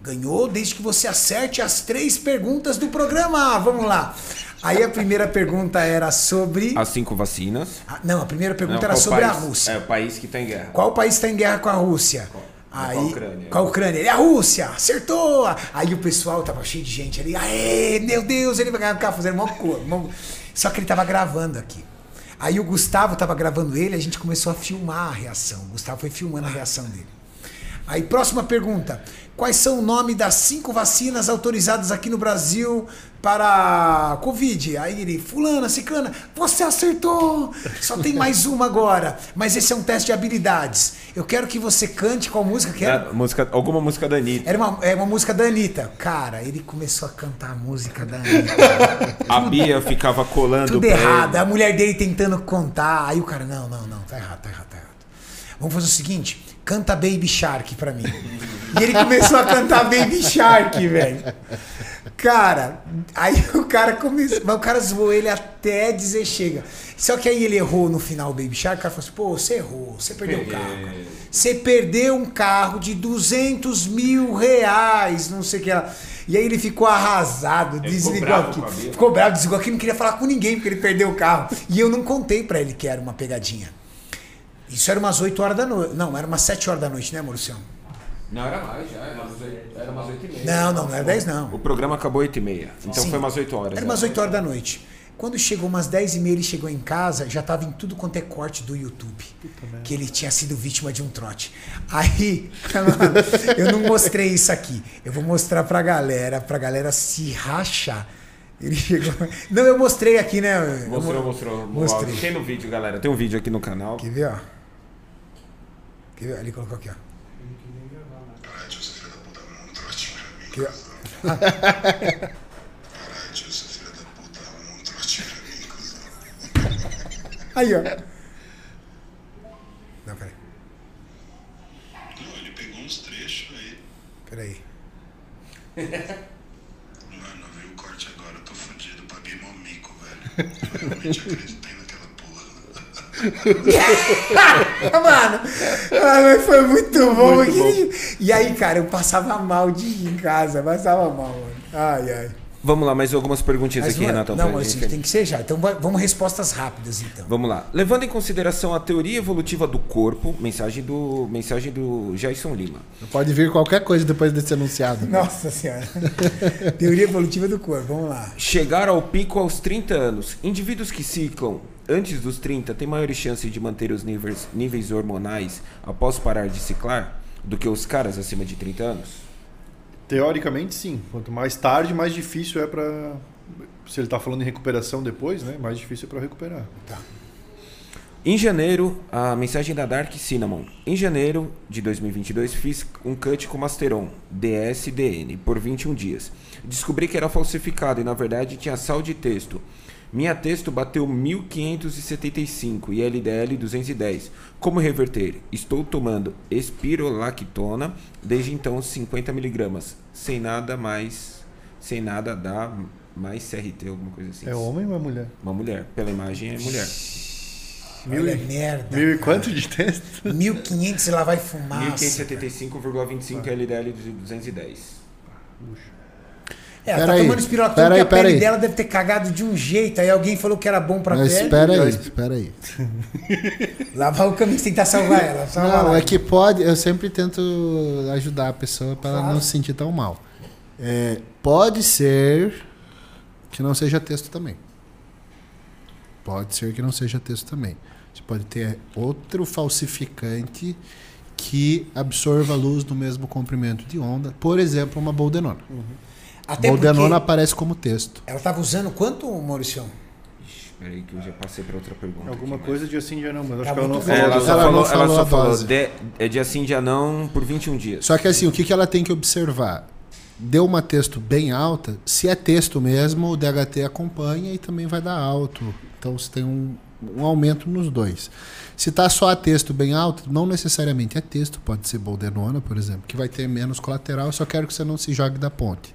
Ganhou desde que você acerte as três perguntas do programa. Vamos lá. Aí a primeira pergunta era sobre. As cinco vacinas. Ah, Não, a primeira pergunta Não, era qual sobre a país? Rússia. É o país que está em guerra. Qual país está em guerra com a Rússia? Aí, Com a Ucrânia. Com a Ucrânia. Ele é a Rússia, acertou! Aí o pessoal tava cheio de gente ali. Aê, meu Deus, ele vai ganhar o carro, fazendo mó cor. Só que ele tava gravando aqui. Aí o Gustavo tava gravando ele, a gente começou a filmar a reação. O Gustavo foi filmando a reação dele. Aí, próxima pergunta. Quais são o nome das cinco vacinas autorizadas aqui no Brasil para Covid? Aí ele, fulana, ciclana, você acertou! Só tem mais uma agora. Mas esse é um teste de habilidades. Eu quero que você cante qual música que era? É, música, alguma música da Anitta. Era uma, é uma música da Anitta. Cara, ele começou a cantar a música da Anitta. A Bia ficava colando Tudo errado. A mulher dele tentando contar. Aí o cara, não, não, não, tá errado, tá errado, tá errado. Vamos fazer o seguinte: canta Baby Shark pra mim. E ele começou a cantar Baby Shark, velho. Cara, aí o cara começou. Mas o cara zoou ele até dizer chega. Só que aí ele errou no final o Baby Shark. O cara falou assim: pô, você errou, você perdeu o carro. cara. Você perdeu um carro de 200 mil reais, não sei o que lá. E aí ele ficou arrasado, ficou desligou bravo aqui. Ficou bravo, desligou aqui, não queria falar com ninguém porque ele perdeu o carro. E eu não contei pra ele que era uma pegadinha. Isso era umas 8 horas da noite. Não, era umas 7 horas da noite, né, Mauricião? Não, era mais já. Era umas oito, era umas oito e meia. Não, não, não era 10 não. O programa acabou 8 e meia. Então Sim. foi umas 8 horas. Era umas 8 horas da noite. Quando chegou umas 10 e meia, ele chegou em casa, já tava em tudo quanto é corte do YouTube. Que ele tinha sido vítima de um trote. Aí, mano, eu não mostrei isso aqui. Eu vou mostrar pra galera, pra galera se rachar. Ele chegou. Não, eu mostrei aqui, né? Eu Mostrou, mo- mostrou. Mostrei. Tem no vídeo, galera. Tem um vídeo aqui no canal. Quer ver, ó? Quer ver? Ele colocou aqui, ó. Que... Aí, ó. Não, peraí. Não, ele pegou uns trechos aí. Peraí. Mano, eu vi o corte agora, eu tô fudido. Paguei mó mico, velho. Eu realmente acredito. Mano, ah, foi muito bom. Muito aquele- E aí, cara, eu passava mal de ir em casa, passava mal, mano. Ai, ai. Vamos lá, mais algumas perguntinhas Mas aqui, Renato. não, mas gente. tem que ser já. Então vamos respostas rápidas, então. Vamos lá. Levando em consideração a teoria evolutiva do corpo, mensagem do mensagem do Jason Lima. Pode vir qualquer coisa depois desse anunciado. Nossa senhora. Teoria evolutiva do corpo, vamos lá. Chegar ao pico aos 30 anos. Indivíduos que ciclam antes dos 30 têm maiores chances de manter os níveis, níveis hormonais após parar de ciclar do que os caras acima de 30 anos? Teoricamente, sim. Quanto mais tarde, mais difícil é pra. Se ele tá falando em recuperação depois, né? Mais difícil é pra recuperar. Em janeiro, a mensagem da Dark Cinnamon. Em janeiro de 2022, fiz um cut com Masteron DSDN por 21 dias. Descobri que era falsificado e na verdade tinha sal de texto. Minha texto bateu 1575 e LDL 210. Como reverter? Estou tomando espirolactona desde então 50 miligramas, sem nada mais, sem nada dá mais CRT alguma coisa assim. É homem ou é mulher? Uma mulher, pela imagem é mulher. Mil Olha, e- merda. Mil e quanto de texto? 1500 lá vai fumar. 1575,25 LDL de 210. É, ela tá aí, tomando pera que a pele aí. dela deve ter cagado de um jeito. Aí alguém falou que era bom pra Mas pele. espera aí, espera aí. Lá vai o caminho tentar salvar ela. salvar Não, ela. é que pode. Eu sempre tento ajudar a pessoa para ela Claro. não se sentir tão mal. É, pode ser que não seja texto também. Pode ser que não seja texto também. Você pode ter outro falsificante que absorva a luz no mesmo comprimento de onda. Por exemplo, uma boldenona. Até boldenona aparece como texto. ela tava usando quanto, Maurício? Espera aí que eu já passei para outra pergunta. Alguma aqui, coisa de assim já não, mas acho Tá que ela não mas- falou. É, ela, só Ela falou, não ela falou só a falou dose. de, é de assim dia não por 21 dias. Só que assim, o que, que ela tem que observar? Deu uma texto bem alta, se é texto mesmo, o DHT acompanha e também vai dar alto. Então você tem um, um aumento nos dois. Se tá só a texto bem alto, não necessariamente é texto, pode ser boldenona, por exemplo, que vai ter menos colateral, eu só quero que você não se jogue da ponte.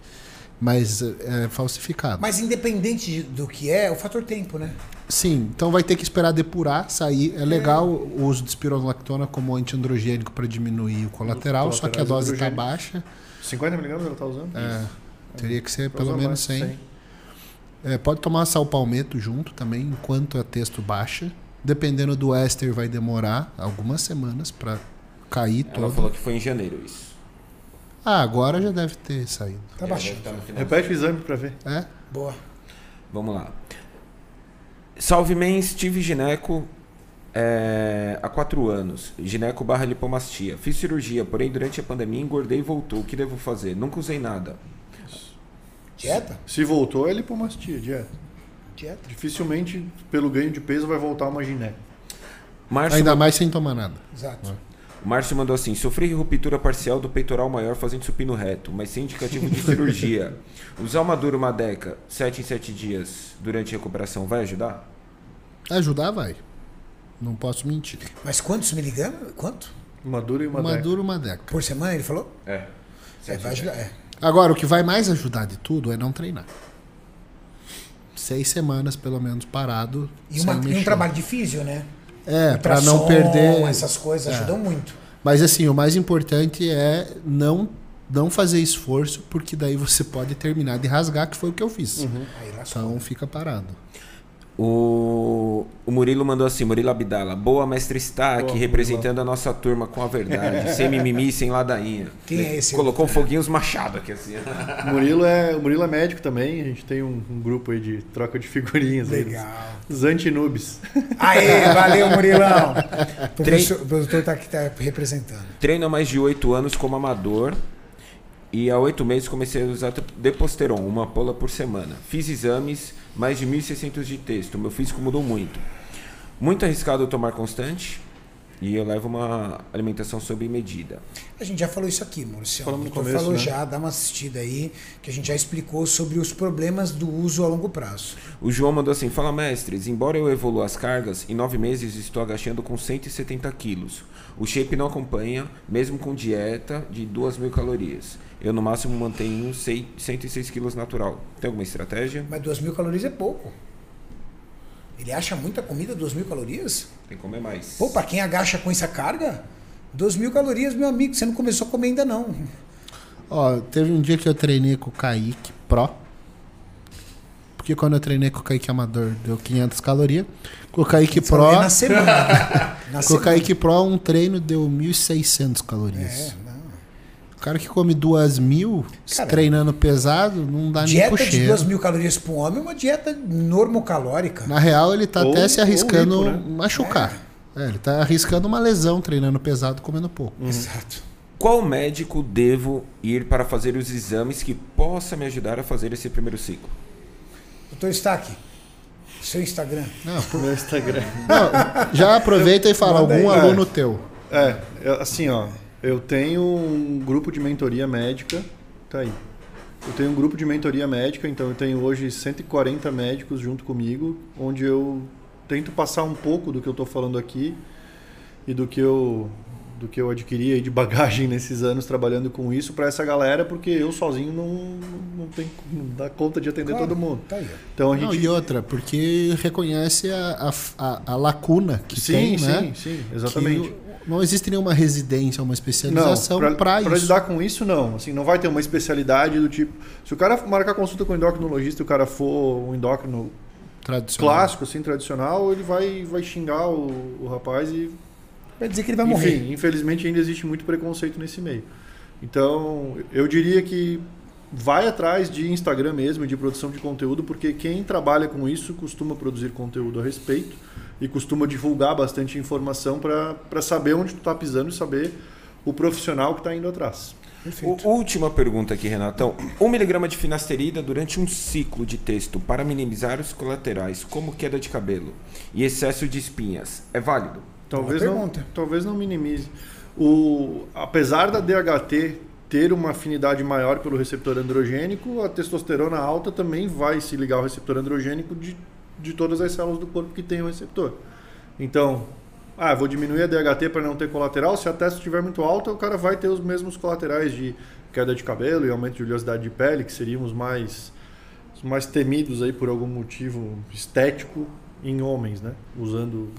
Mas é, é falsificado. Mas independente de- do que é, o fator tempo, né? Sim, então vai ter que esperar depurar, sair. É legal o uso de espirolactona como antiandrogênico para diminuir o colateral, só que a dose está baixa. 50 miligramas ela tá usando? É, teria que ser pelo menos mais, 100. É, pode tomar salpalmeto junto também, enquanto a texto baixa. Dependendo do éster, vai demorar algumas semanas para cair Ela todo. falou que foi em janeiro isso. Ah, agora já deve ter saído. Tá É, baixando. no final. Repete o exame pra ver. É? Boa. Vamos lá. Salve mens, tive gineco é, há 4 anos. Gineco barra lipomastia. Fiz cirurgia, porém durante a pandemia engordei e voltou. O que devo fazer? Nunca usei nada. Dieta? Se voltou, é lipomastia, dieta. Dieta. Dificilmente, pelo ganho de peso, vai voltar uma giné. Márcio, Ainda mais sem tomar nada. Exato. Márcio mandou assim: sofri ruptura parcial do peitoral maior fazendo supino reto, mas sem indicativo de cirurgia. Usar uma dura uma deca 7 em 7 dias durante a recuperação vai ajudar? Ajudar vai. Não posso mentir. Mas quantos miligramas? Quanto? Uma dura e uma, Uma deca. dura, uma deca. Por semana, ele falou? É. É, vai ajudar. É. Agora, o que vai mais ajudar de tudo é não treinar. Seis semanas, pelo menos, parado. E, uma- e um trabalho de físio, né? É, para não perder. Essas coisas É. ajudam muito. Mas assim, o mais importante é não não fazer esforço, porque daí você pode terminar de rasgar, que foi o que eu fiz. Lascou. Então fica parado. O, o Murilo mandou assim, Murilo Abdala, boa mestre está aqui Boa, representando a nossa turma com a verdade, sem mimimi, sem ladainha. Quem é esse? Colocou um foguinhos machado aqui assim. O Murilo é, o Murilo é médico também. A gente tem um, um grupo aí de troca de figurinhas. aí, Legal. Os antinubes. Aê, valeu, Murilão. O professor- o produtor tá aqui tá representando. Treino há mais de oito anos como amador e há oito meses comecei a usar Deposteron, uma pola por semana. Fiz exames, mais de 1.600 de texto. Meu físico mudou muito. Muito arriscado eu tomar constante. E eu levo uma alimentação sob medida. A gente já falou isso aqui, Maurício. Falamos o no começo, falou né? já, dá uma assistida aí, que a gente já explicou sobre os problemas do uso a longo prazo. O João mandou assim: Fala, mestres, embora eu evolua as cargas, em nove meses estou agachando com 170 quilos. O shape não acompanha, mesmo com dieta de 2 mil calorias. Eu no máximo mantenho sei- 106 quilos natural. Tem alguma estratégia? Mas 2 mil calorias é pouco. Ele acha muita comida, 2 mil calorias? Tem que comer mais. Pô, pra quem agacha com essa carga, 2 mil calorias, meu amigo, você não começou a comer ainda não. Ó, teve um dia que eu treinei com o Kaique Pro. Porque quando eu treinei com o Kaique Amador deu 500 calorias. Com o Kaique Pro, é na semana. na com o. Kaique Pro um treino deu 1.600 calorias. É, não. O cara que come 2.000 Cara, treinando pesado não dá nem Dieta pro de. 2 mil calorias para um homem é uma dieta normocalórica. Na real, ele tá Ou- até se arriscando lipo, né? machucar. É, ele tá arriscando uma lesão treinando pesado, comendo pouco. Exato. Qual médico devo ir para fazer os exames que possa me ajudar a fazer esse primeiro ciclo? Doutor Stack, seu Instagram. Não, por- Meu Instagram. não, já aproveita e fala, algum aí. aluno teu. É, é, assim, ó. Eu tenho um grupo de mentoria médica. Tá aí. Eu tenho um grupo de mentoria médica, então eu tenho hoje 140 médicos junto comigo, onde eu tento passar um pouco do que eu estou falando aqui e do que eu do que eu adquiri aí de bagagem nesses anos trabalhando com isso para essa galera, porque eu sozinho não, não, tem, não dá conta de atender Claro, todo mundo. Tá. Então a Não, gente e outra, porque reconhece a, a, a- lacuna que sim, tem, sim, né? sim, exatamente. Não existe nenhuma residência, uma especialização para isso. lidar com isso, não. Assim, não vai ter uma especialidade do tipo. Se o cara marcar consulta com o endocrinologista e o cara for um endócrino clássico, assim, tradicional, ele vai, vai xingar o, o rapaz e. Vai dizer que ele vai Enfim, morrer. infelizmente ainda existe muito preconceito nesse meio. Então, eu diria que vai atrás de Instagram mesmo, de produção de conteúdo, porque quem trabalha com isso costuma produzir conteúdo a respeito e costuma divulgar bastante informação para saber onde tu tá pisando e saber o profissional que está indo atrás. Perfeito. Última pergunta aqui, Renatão. 1 miligrama de finasterida durante um ciclo de texto para minimizar os colaterais, como queda de cabelo e excesso de espinhas, é válido? Talvez não, talvez não minimize. O, apesar da DHT ter uma afinidade maior pelo receptor androgênico, a testosterona alta também vai se ligar ao receptor androgênico de, de todas as células do corpo que tem o receptor. Então, ah, vou diminuir a DHT para não ter colateral. Se a testo estiver muito alta, o cara vai ter os mesmos colaterais de queda de cabelo e aumento de oleosidade de pele, que seriam os mais, os mais temidos aí por algum motivo estético em homens, né? Usando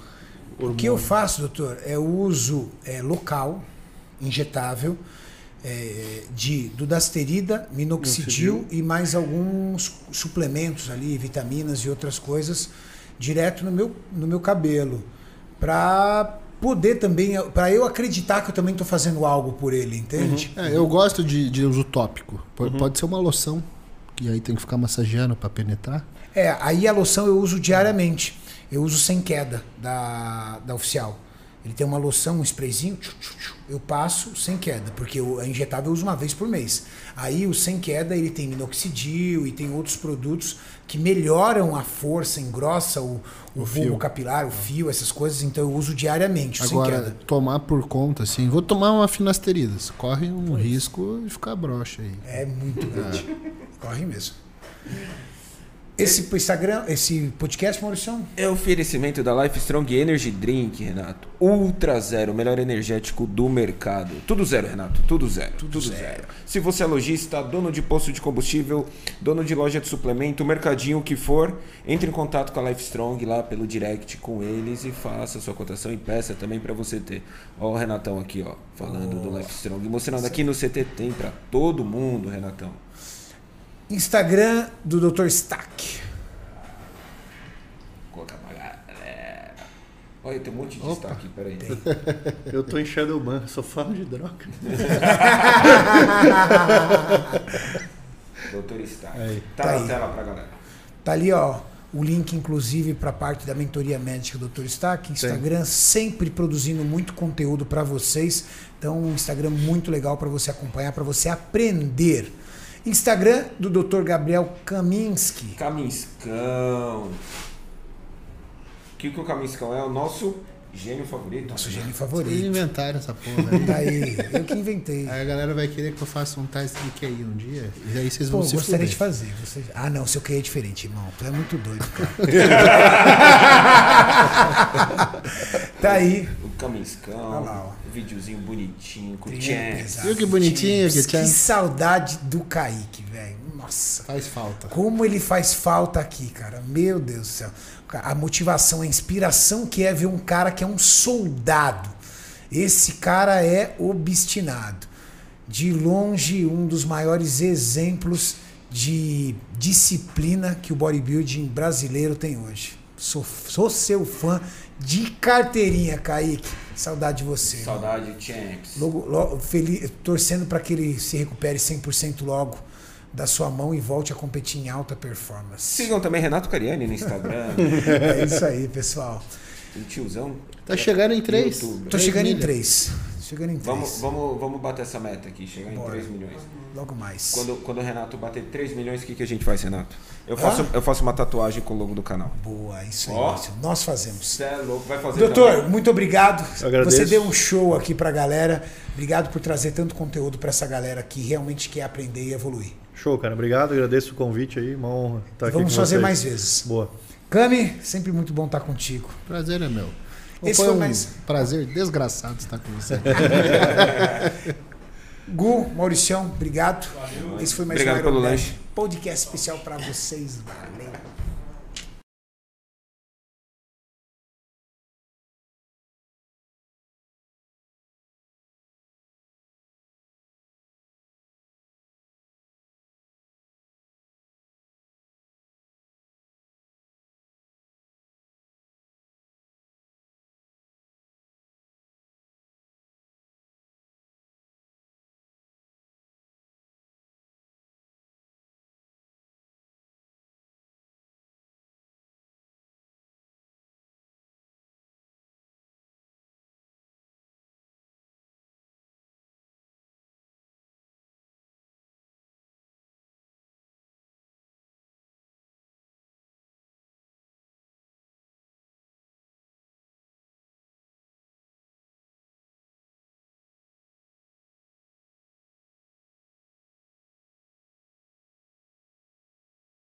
O que eu faço, doutor, é uso é, local, injetável, é, de dudasterida, minoxidil e mais alguns suplementos ali, vitaminas e outras coisas, direto no meu, no meu cabelo. Para poder também, para eu acreditar que eu também estou fazendo algo por ele, entende? É, eu gosto de, de uso tópico. P- Uhum. Pode ser uma loção, que aí tem que ficar massageando para penetrar. É, aí a loção eu uso diariamente. Eu uso sem queda da, da oficial. Ele tem uma loção, um sprayzinho, tchu, tchu, tchu, eu passo sem queda, porque o- a injetável eu uso uma vez por mês. Aí o sem queda ele tem minoxidil e tem outros produtos que melhoram a força, engrossa o, o, fio. capilar, o fio, essas coisas, então eu uso diariamente, o sem Agora, queda. tomar por conta, assim, vou tomar uma finasterida. Você corre um risco de ficar broxa aí. É muito grande. Corre mesmo. Esse Instagram, esse podcast, Maurício, É oferecimento da Life Strong Energy Drink, Renato. Ultra zero, o melhor energético do mercado. Tudo zero, Renato. Tudo zero. Tudo, zero. Se você é lojista, dono de posto de combustível, dono de loja de suplemento, mercadinho, o que for, entre em contato com a Life Strong lá pelo direct com eles e faça a sua cotação e peça também para você ter. Ó, o Renatão aqui, ó, falando do Life Strong, mostrando aqui no CT tem para todo mundo, Renatão. Instagram do Dr. Stack. Colocar pra galera. Olha, tem um monte de destaque, peraí. Eu tô em Shadowban, só falo de droga. Doutor Stark. Aí. Tá, Tá na aí. tela pra galera. Tá ali, ó, o link, inclusive, para a parte da mentoria médica do Dr. Stack. Instagram sempre produzindo muito conteúdo para vocês. Então, um Instagram muito legal para você acompanhar, para você aprender. Instagram do Dr. Gabriel Kaminski. Caminscão. O que, que o Caminscão é? O nosso Gênio favorito? Nosso gênio Eles favorito. inventaram essa porra aí. Tá aí, eu que inventei. Aí a galera vai querer que eu faça um teste de QI um dia. E aí vocês Pô, vão se gostaria fuder. de fazer. Você- Ah, não, seu que é diferente, irmão. Tu é muito doido, cara. tá aí. O Camiscão, Olha lá, ó. o videozinho bonitinho, com o. Viu que bonitinho que Que saudade do Kaique, velho. Nossa. Faz falta. Como ele faz falta aqui, cara. Meu Deus do céu. A motivação, a inspiração que é ver um cara que é um soldado. Esse cara é obstinado. De longe, um dos maiores exemplos de disciplina que o bodybuilding brasileiro tem hoje. Sou, sou seu fã de carteirinha, Kaique. Saudade de você. Saudade, Champs. Logo, logo, feliz, torcendo para que ele se recupere 100% logo da sua mão e volte a competir em alta performance. Sigam também Renato Cariani no Instagram. É isso aí, pessoal. o tiozão. Tá chegando em três. YouTube. Tô Três chegando em três. Chegando em três. Vamos, vamos, vamos bater essa meta aqui, chegar Bora. em 3 milhões. Logo mais. Quando, quando o Renato bater 3 milhões, o que, que a gente faz, Renato? Eu faço, eu faço uma tatuagem com o logo do canal. Boa, isso aí. Ó. Márcio. Nós fazemos. Você é louco, vai fazer Doutor, também? muito obrigado. agradeço. Você deu um show aqui pra galera. Obrigado por trazer tanto conteúdo pra essa galera que realmente quer aprender e evoluir. Show, cara. Obrigado, agradeço o convite aí. Uma honra estar aqui Vamos com fazer vocês. mais vezes. Boa. Cami, sempre muito bom estar contigo. Prazer é meu. Esse foi foi um mais- prazer desgraçado estar com você. Gu, Mauricião, obrigado. Esse foi mais Obrigado um pelo lanche. Podcast especial pra vocês. Valeu.